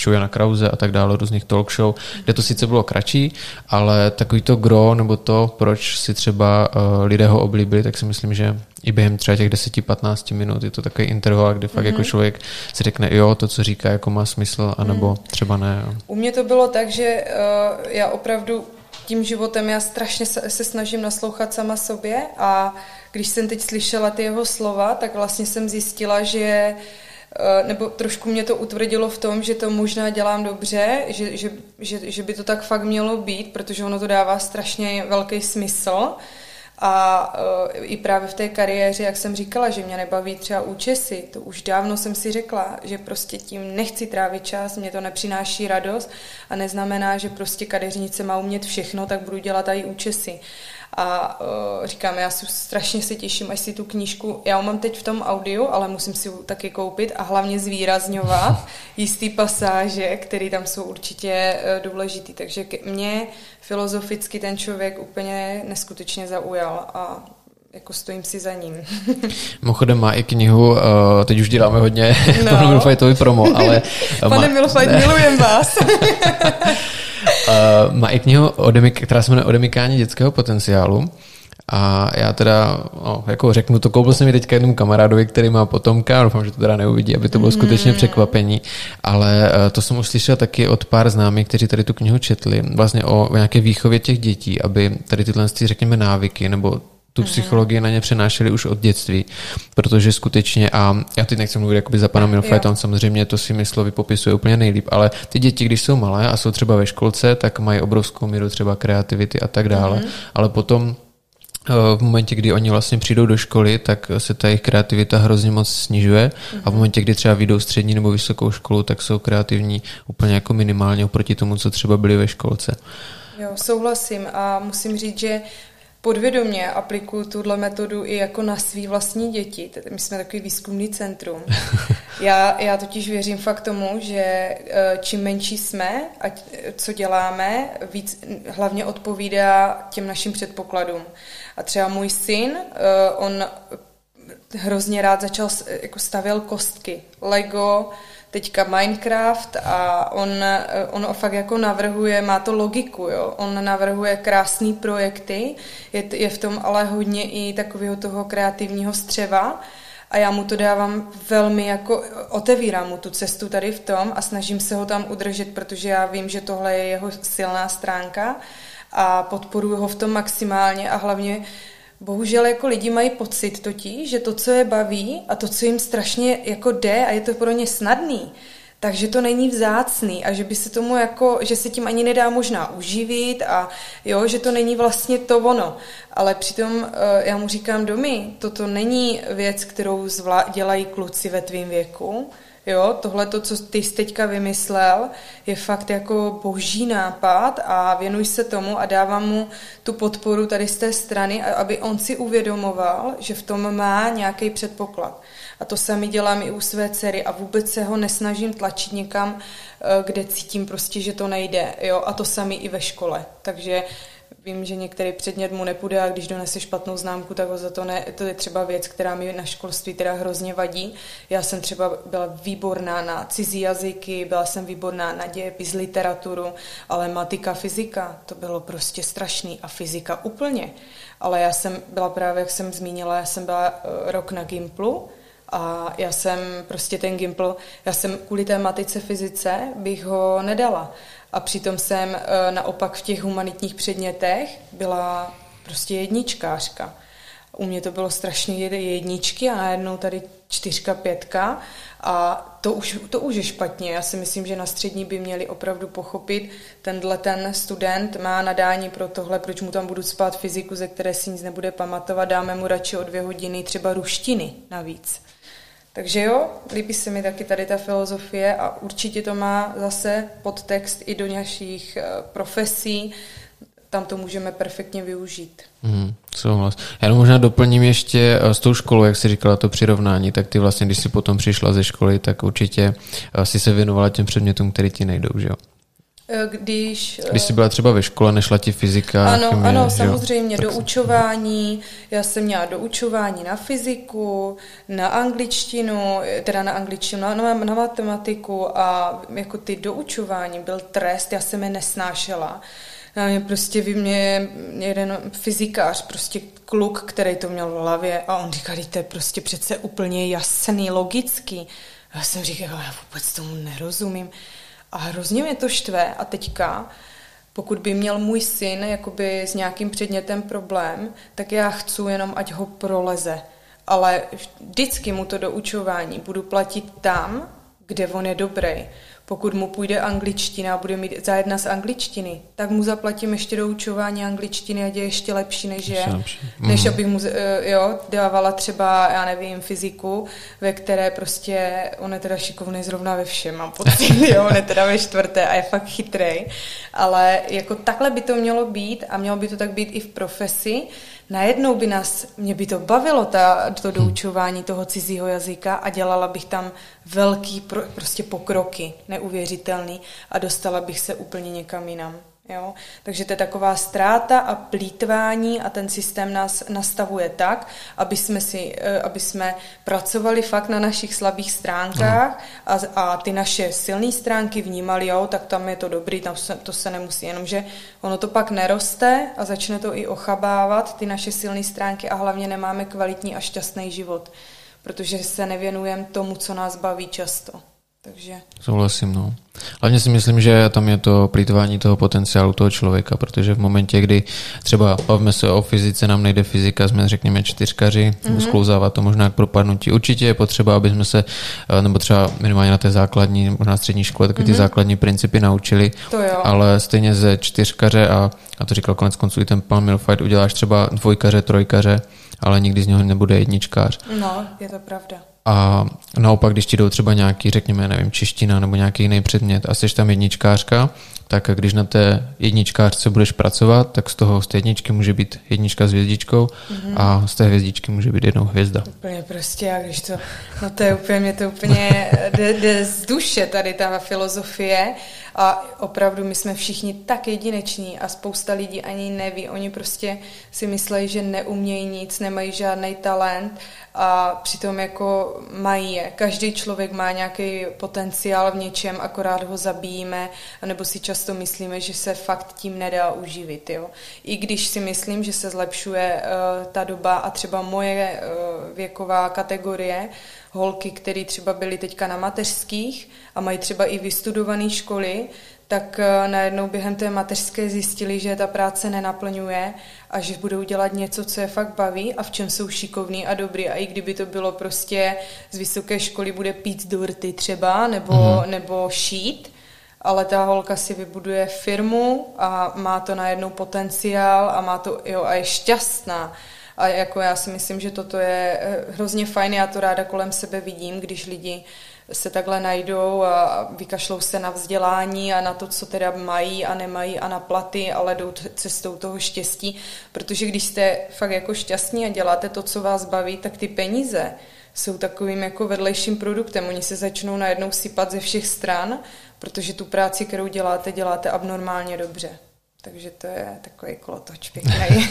Speaker 1: show Jana Krause a tak dále, různých talk show, kde to sice bylo kratší, ale takový to gro nebo to, proč si třeba uh, lidé ho oblíbili, tak si myslím, že i během třeba těch 10-15 minut je to takový interval, kde fakt mm-hmm. jako mhm. člověk si řekne, jo, to, co říká, jako má smysl, anebo mm. třeba ne. Jo.
Speaker 2: U mě to bylo tak, že uh, já opravdu tím životem já strašně se, snažím naslouchat sama sobě a když jsem teď slyšela ty jeho slova, tak vlastně jsem zjistila, že uh, nebo trošku mě to utvrdilo v tom, že to možná dělám dobře, že, že, že, že by to tak fakt mělo být, protože ono to dává strašně velký smysl. A uh, i právě v té kariéře, jak jsem říkala, že mě nebaví třeba účesy, to už dávno jsem si řekla, že prostě tím nechci trávit čas, mě to nepřináší radost a neznamená, že prostě kadeřnice má umět všechno, tak budu dělat i účesy. A uh, říkám, já si strašně se těším, až si tu knížku, já mám teď v tom audiu, ale musím si ji taky koupit a hlavně zvýrazňovat jistý pasáže, které tam jsou určitě uh, důležitý. Takže ke mně filozoficky ten člověk úplně neskutečně zaujal a jako stojím si za ním.
Speaker 1: Mimochodem má i knihu, uh, teď už děláme hodně no. panu Milfajtovi promo, ale...
Speaker 2: Pane. Milfajt, milujem vás.
Speaker 1: Uh, má i knihu, odemik, která se jmenuje Odemykání dětského potenciálu. A já teda, no, jako řeknu to, koupil jsem mi teďka jednomu kamarádovi, který má potomka, doufám, že to teda neuvidí, aby to bylo skutečně mm. překvapení, ale uh, to jsem už slyšel taky od pár známých, kteří tady tu knihu četli, vlastně o, o nějaké výchově těch dětí, aby tady tyhle, řekněme, návyky nebo tu psychologii na ně přenášeli už od dětství, protože skutečně, a já teď nechci mluvit jakoby za pana Milfajta, on samozřejmě to si myslově popisuje úplně nejlíp, ale ty děti, když jsou malé a jsou třeba ve školce, tak mají obrovskou míru třeba kreativity a tak dále, mm-hmm. ale potom eh, v momentě, kdy oni vlastně přijdou do školy, tak se ta jejich kreativita hrozně moc snižuje. A v momentě, kdy třeba vyjdou střední nebo vysokou školu, tak jsou kreativní úplně jako minimálně oproti tomu, co třeba byli ve školce.
Speaker 2: Jo, souhlasím a musím říct, že podvědomě aplikuju tuhle metodu i jako na svý vlastní děti. My jsme takový výzkumný centrum. Já, já totiž věřím fakt tomu, že eh, čím menší jsme a co děláme, víc hlavně odpovídá těm našim předpokladům. A třeba můj syn, eh, on hrozně rád začal, jako stavěl kostky. Lego, teďka Minecraft a on, on fakt jako navrhuje, má to logiku, jo. On navrhuje krásné projekty, je, je v tom ale hodně i takového toho kreativního střeva a já mu to dávám velmi jako, otevírám mu tu cestu tady v tom a snažím se ho tam udržet, protože já vím, že tohle je jeho silná stránka a podporuji ho v tom maximálně a hlavně Bohužel jako lidi mají pocit totiž, že to, co je baví a to, co jim strašně jako jde a je to pro ně snadný, takže to není vzácný a že by se tomu jako, že se tím ani nedá možná uživit a jo, že to není vlastně to ono. Ale přitom eh, já mu říkám, domy, toto není věc, kterou zvla- dělají kluci ve tvém věku, Jo, tohle to, co ty jsi teďka vymyslel, je fakt jako boží nápad a věnuj se tomu a dávám mu tu podporu tady z té strany, aby on si uvědomoval, že v tom má nějaký předpoklad. A to sami dělám i u své dcery a vůbec se ho nesnažím tlačit někam, eh, kde cítím prostě, že to nejde. Jo? A to sami i ve škole. Takže vím, že některý předmět mu nepůjde a když donese špatnou známku, tak ho za to ne. To je třeba věc, která mi na školství teda hrozně vadí. Já jsem třeba byla výborná na cizí jazyky, byla jsem výborná na dějepis, literaturu, ale matika, fyzika, to bylo prostě strašný a fyzika úplně. Ale já jsem byla právě, jak jsem zmínila, já jsem byla eh, rok na Gimplu, a já jsem prostě ten Gimpl, já jsem kvůli té matice fyzice bych ho nedala. A přitom jsem e, naopak v těch humanitních předmětech byla prostě jedničkářka. U mě to bylo strašně jedničky a najednou tady čtyřka, pětka a to už, to už je špatně. Já si myslím, že na střední by měli opravdu pochopit, tenhle ten student má nadání pro tohle, proč mu tam budu spát fyziku, ze které si nic nebude pamatovat, dáme mu radši o dvě hodiny třeba ruštiny navíc. Takže jo, líbí se mi taky tady ta filozofie a určitě to má zase podtext i do našich eh, profesí, tam to můžeme perfektně využít.
Speaker 1: Mm, souhlas. Já možná doplním ještě eh, s tou školou, jak jsi říkala to přirovnání, tak ty vlastně, když jsi potom přišla ze školy, tak určitě eh, si se věnovala těm předmětům, který ti nejdou, že jo?
Speaker 2: Eh, když...
Speaker 1: Když jsi byla třeba ve škole, nešla ti fyzika?
Speaker 2: Ano, chemie, ano, samozřejmě, tak doučování. Já jsem měla doučování na fyziku, na angličtinu, teda na angličtinu, na, na, na matematiku a jako ty doučování byl trest, já jsem je nesnášela. A mě prostě vy mě jeden fyzikář, prostě kluk, který to měl v hlavě a on říkal, to je prostě přece úplně jasný, logický. A já jsem říkala, já vůbec tomu nerozumím. A hrozně mě to štve a teďka, pokud by měl můj syn jakoby s nějakým předmětem problém, tak já chci jenom, ať ho proleze. Ale vždycky mu to doučování budu platit tam, kde on je dobrý. Pokud mu půjde angličtina a bude mít za jedna z angličtiny, tak mu zaplatím ještě doučování angličtiny, ať je ještě lepší, než je. Než mhm. abych mu eh, jo, dávala třeba, já nevím, fyziku, ve které prostě on je teda šikovný zrovna ve všem, mám pocit, jo, on je teda ve čtvrté a je fakt chytrý. Ale jako takhle by to mělo být a mělo by to tak být i v profesi, najednou by nás, mě by to bavilo, ta, to doučování toho cizího jazyka a dělala bych tam velký pro, prostě pokroky, neuvěřitelný a dostala bych se úplně někam jinam. Jo? Takže to je taková ztráta a plítvání a ten systém nás nastavuje tak, aby jsme, si, eh, aby jsme pracovali fakt na našich slabých stránkách a, a ty naše silné stránky vnímali, jo, tak tam je to dobrý, tam se, to se nemusí, jenomže ono to pak neroste a začne to i ochabávat, ty naše silné stránky a hlavně nemáme kvalitní a šťastný život, protože se nevěnujeme tomu, co nás baví často. Takže...
Speaker 1: Souhlasím, no. Hlavně si myslím, že tam je to plýtvání toho potenciálu toho člověka, protože v momentě, kdy třeba bavíme se o fyzice, nám nejde fyzika, jsme řekněme čtyřkaři, mm-hmm. sklouzává to možná k propadnutí. Určitě je potřeba, aby jsme se, eh, nebo třeba minimálně na té základní, možná střední škole, takové mm-hmm. ty mhm. základní principy naučili,
Speaker 2: to jo.
Speaker 1: ale stejně ze čtyřkaře a, a to říkal konec konců i ten pan Milfight, uděláš třeba dvojkaře, trojkaře, ale nikdy z něho nebude jedničkář.
Speaker 2: No, je to pravda.
Speaker 1: A naopak, když ti jdou třeba nějaký, řekněme, nevím, čeština nebo nějaký jiný předmět a jsi tam jedničkářka, tak když na té jedničkářce budeš pracovat, tak z toho z té jedničky může být jednička s hvězdičkou mm-hmm. a z té hvězdičky může být jednou hvězda.
Speaker 2: Úplně prostě, a když to, no to je úplně, mě to úplně jde, jde z duše tady ta filozofie a opravdu my jsme všichni tak jedineční a spousta lidí ani neví. Oni prostě si myslí, že neumějí nic, nemají žádný talent a přitom jako mají je. Každý člověk má nějaký potenciál v něčem, akorát ho zabijíme, anebo si často myslíme, že se fakt tím nedá uživit. Jo? I když si myslím, že se zlepšuje uh, ta doba a třeba moje uh, věková kategorie, holky, které třeba byly teďka na mateřských a mají třeba i vystudované školy, tak uh, najednou během té mateřské zjistili, že ta práce nenaplňuje a že budou dělat něco, co je fakt baví a v čem jsou šikovní a dobrý. A i kdyby to bylo prostě z vysoké školy bude pít do rty třeba, nebo, mm-hmm. nebo šít, ale ta holka si vybuduje firmu a má to najednou potenciál a má to, jo, a je šťastná. A jako já si myslím, že toto je eh, hrozně fajn, já to ráda kolem sebe vidím, když lidi se takhle najdou a vykašlou se na vzdělání a na to, co teda mají a nemají a na platy, ale jdou cestou toho štěstí, protože když jste fakt jako šťastní a děláte to, co vás baví, tak ty peníze jsou takovým jako vedlejším produktem. Oni se začnou najednou sypat ze všech stran, protože tu práci, kterou děláte, děláte abnormálně dobře. Takže to je takový kolotoč pěkný.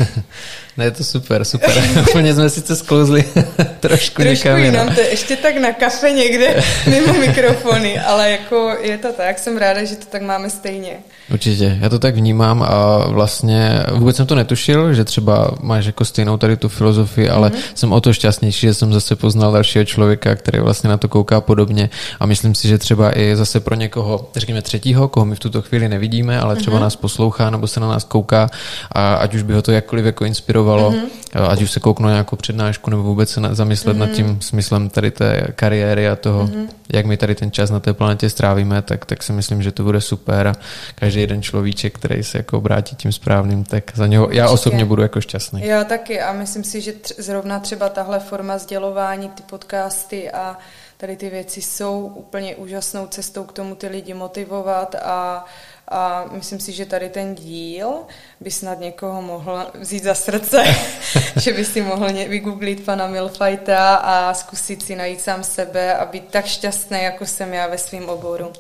Speaker 1: ne, je to super, super. Úplně jsme sice sklouzli trošku,
Speaker 2: trošku někam jinam. To je ještě tak na kafe někde mimo mikrofony, ale jako je to tak. Jsem ráda, že to tak máme stejně.
Speaker 1: Určitě, já to tak vnímám a vlastně vůbec jsem to netušil, že třeba máš jako stejnou tady tu filozofii, ale mm-hmm. jsem o to šťastnější, že jsem zase poznal dalšího člověka, který vlastně na to kouká podobně a myslím si, že třeba i zase pro někoho, řekněme třetího, koho my v tuto chvíli nevidíme, ale třeba mm-hmm. nás poslouchá nebo se na nás kouká a ať už by ho to jakkoliv jako inspirovalo, mm-hmm. ať už se kouknou nějakou přednášku nebo vůbec se zamyslet mm-hmm. nad tím smyslem tady té kariéry a toho, mm-hmm. jak my tady ten čas na té planetě strávíme, tak, tak si myslím, že to bude super a každý jeden človíček, který se jako obrátí tím správným, tak za něho já osobně budu jako šťastný.
Speaker 2: Já taky a myslím si, že tř- zrovna třeba tahle forma sdělování, ty podcasty a tady ty věci jsou úplně úžasnou cestou k tomu ty lidi motivovat a a myslím si, že tady ten díl by snad někoho mohl vzít za srdce, že by si mohl vygooglit pana Milfajta a zkusit si najít sám sebe a být tak šťastný, jako jsem já ve svém oboru.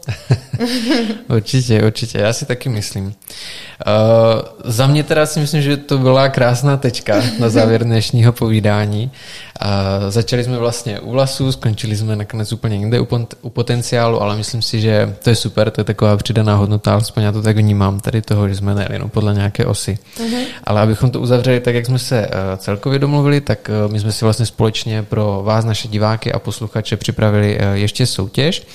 Speaker 1: určitě, určitě, já si taky myslím. Uh, za mě teda si myslím, že to byla krásná tečka na závěr dnešního povídání. Uh, začali jsme vlastně u vlasů, skončili jsme nakonec úplně jinde u, u potenciálu, ale myslím si, že to je super, to je taková přidaná hodnota, alespoň já to tak vnímám, tady toho, že jsme nejeli jenom podle nějaké osy. Uh-huh. Ale abychom to uzavřeli tak, jak jsme se uh, celkově domluvili, tak uh, my jsme si vlastně společně pro vás, naše diváky a posluchače připravili uh, ještě soutěž.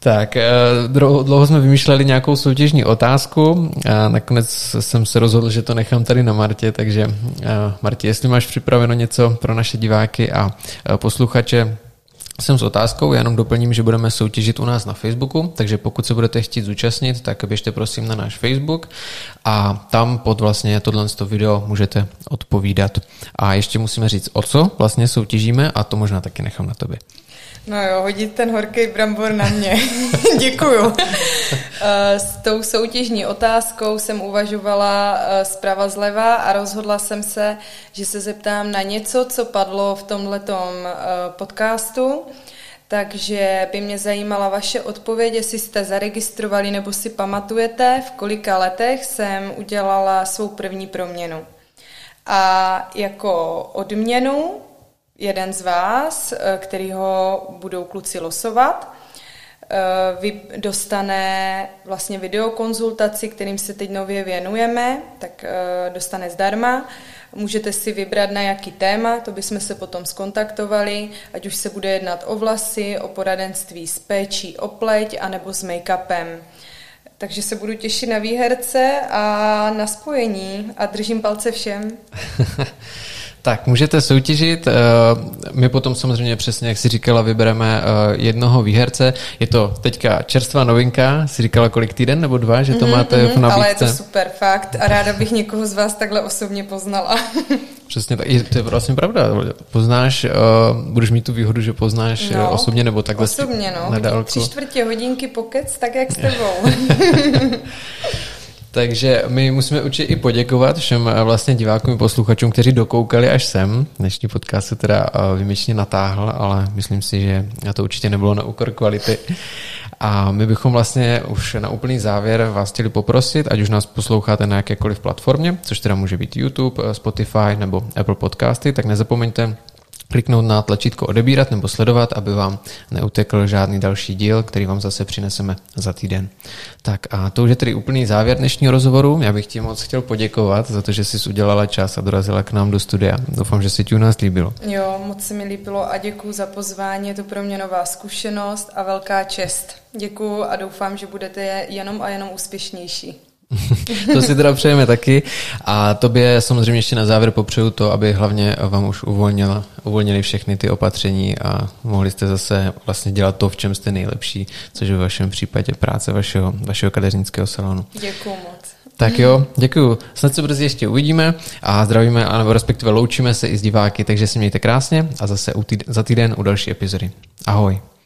Speaker 1: Tak, eh, dlouho jsme vymýšleli nějakou soutěžní otázku a nakonec jsem se rozhodl, že to nechám tady na Martě, takže eh, Martě, jestli máš připraveno něco pro naše diváky a eh, posluchače, jsem s otázkou, já jenom doplním, že budeme soutěžit u nás na Facebooku, takže pokud se budete chtít zúčastnit, tak běžte prosím na náš Facebook a tam pod vlastně tohle video můžete odpovídat. A ještě musíme říct, o co vlastně soutěžíme a to možná taky nechám na tobě.
Speaker 2: No jo, hodit ten horký brambor na mě. Děkuju. Eh, s tou soutěžní otázkou jsem uvažovala eh, zprava zleva a rozhodla jsem se, že se zeptám na něco, co padlo v tomhletom eh, podcastu. Takže by mě zajímala vaše odpověď, jestli jste zaregistrovali nebo si pamatujete, v kolika letech jsem udělala svou první proměnu. A jako odměnu jeden z vás, eh, který ho budou kluci losovat, eh, vy dostane vlastně videokonzultaci, kterým se teď nově věnujeme, tak eh, dostane zdarma. Můžete si vybrat na jaký téma, to bychom se potom skontaktovali, ať už se bude jednat o vlasy, o poradenství s péčí o pleť, anebo s make-upem. Takže se budu těšit na výherce a na spojení a držím palce všem.
Speaker 1: Tak, můžete soutěžit. Eh, my potom samozřejmě přesně, jak si říkala, vybereme eh, jednoho výherce. Je to teďka čerstvá novinka. Si říkala, kolik týden nebo dva, že to mm-hmm, máte v nabídce?
Speaker 2: Ale je to super, fakt. A ráda bych někoho z vás takhle osobně poznala.
Speaker 1: Přesně tak. To je vlastně pravda. Poznáš, uh, budeš mít tu výhodu, že poznáš no, osobně nebo takhle.
Speaker 2: Osobně, no. Tři čtvrtě hodinky pokec, tak jak s tebou.
Speaker 1: Takže my musíme určitě i poděkovat všem eh, vlastně divákům posluchačům, kteří dokoukali až sem. Dnešní podcast se teda eh, vymyšleně natáhl, ale myslím si, že to určitě nebylo na úkor kvality. A my bychom vlastně už na úplný závěr vás chtěli poprosit, ať už nás posloucháte na jakékoliv platformě, což teda může být YouTube, eh, Spotify nebo Apple Podcasty, tak nezapomeňte kliknout na tlačítko odebírat nebo sledovat, aby vám neutekl žádný další díl, který vám zase přineseme za týden. Tak a to už je tedy úplný závěr dnešního rozhovoru. Já bych ti moc chtěl poděkovat za to, že jsi udělala čas a dorazila k nám do studia. Doufám, že se ti u nás líbilo.
Speaker 2: Jo, moc se mi líbilo a děkuji za pozvání. Je to pro mě nová zkušenost a velká čest. Děkuji a doufám, že budete jenom a jenom úspěšnější.
Speaker 1: to si teda přejeme taky a tobě samozřejmě ještě na závěr popřeju to, aby hlavně vám už uvolnila, uvolnili všechny ty opatření a mohli jste zase vlastně dělat to, v čem jste nejlepší, což je ve vašem případě práce vašeho, vašeho kadeřnického salonu.
Speaker 2: Děkuju moc.
Speaker 1: Tak jo, děkuju. Snad se brzy ještě uvidíme a zdravíme, anebo respektive loučíme se i s diváky, takže si mějte krásně a zase za týden u další epizody. Ahoj.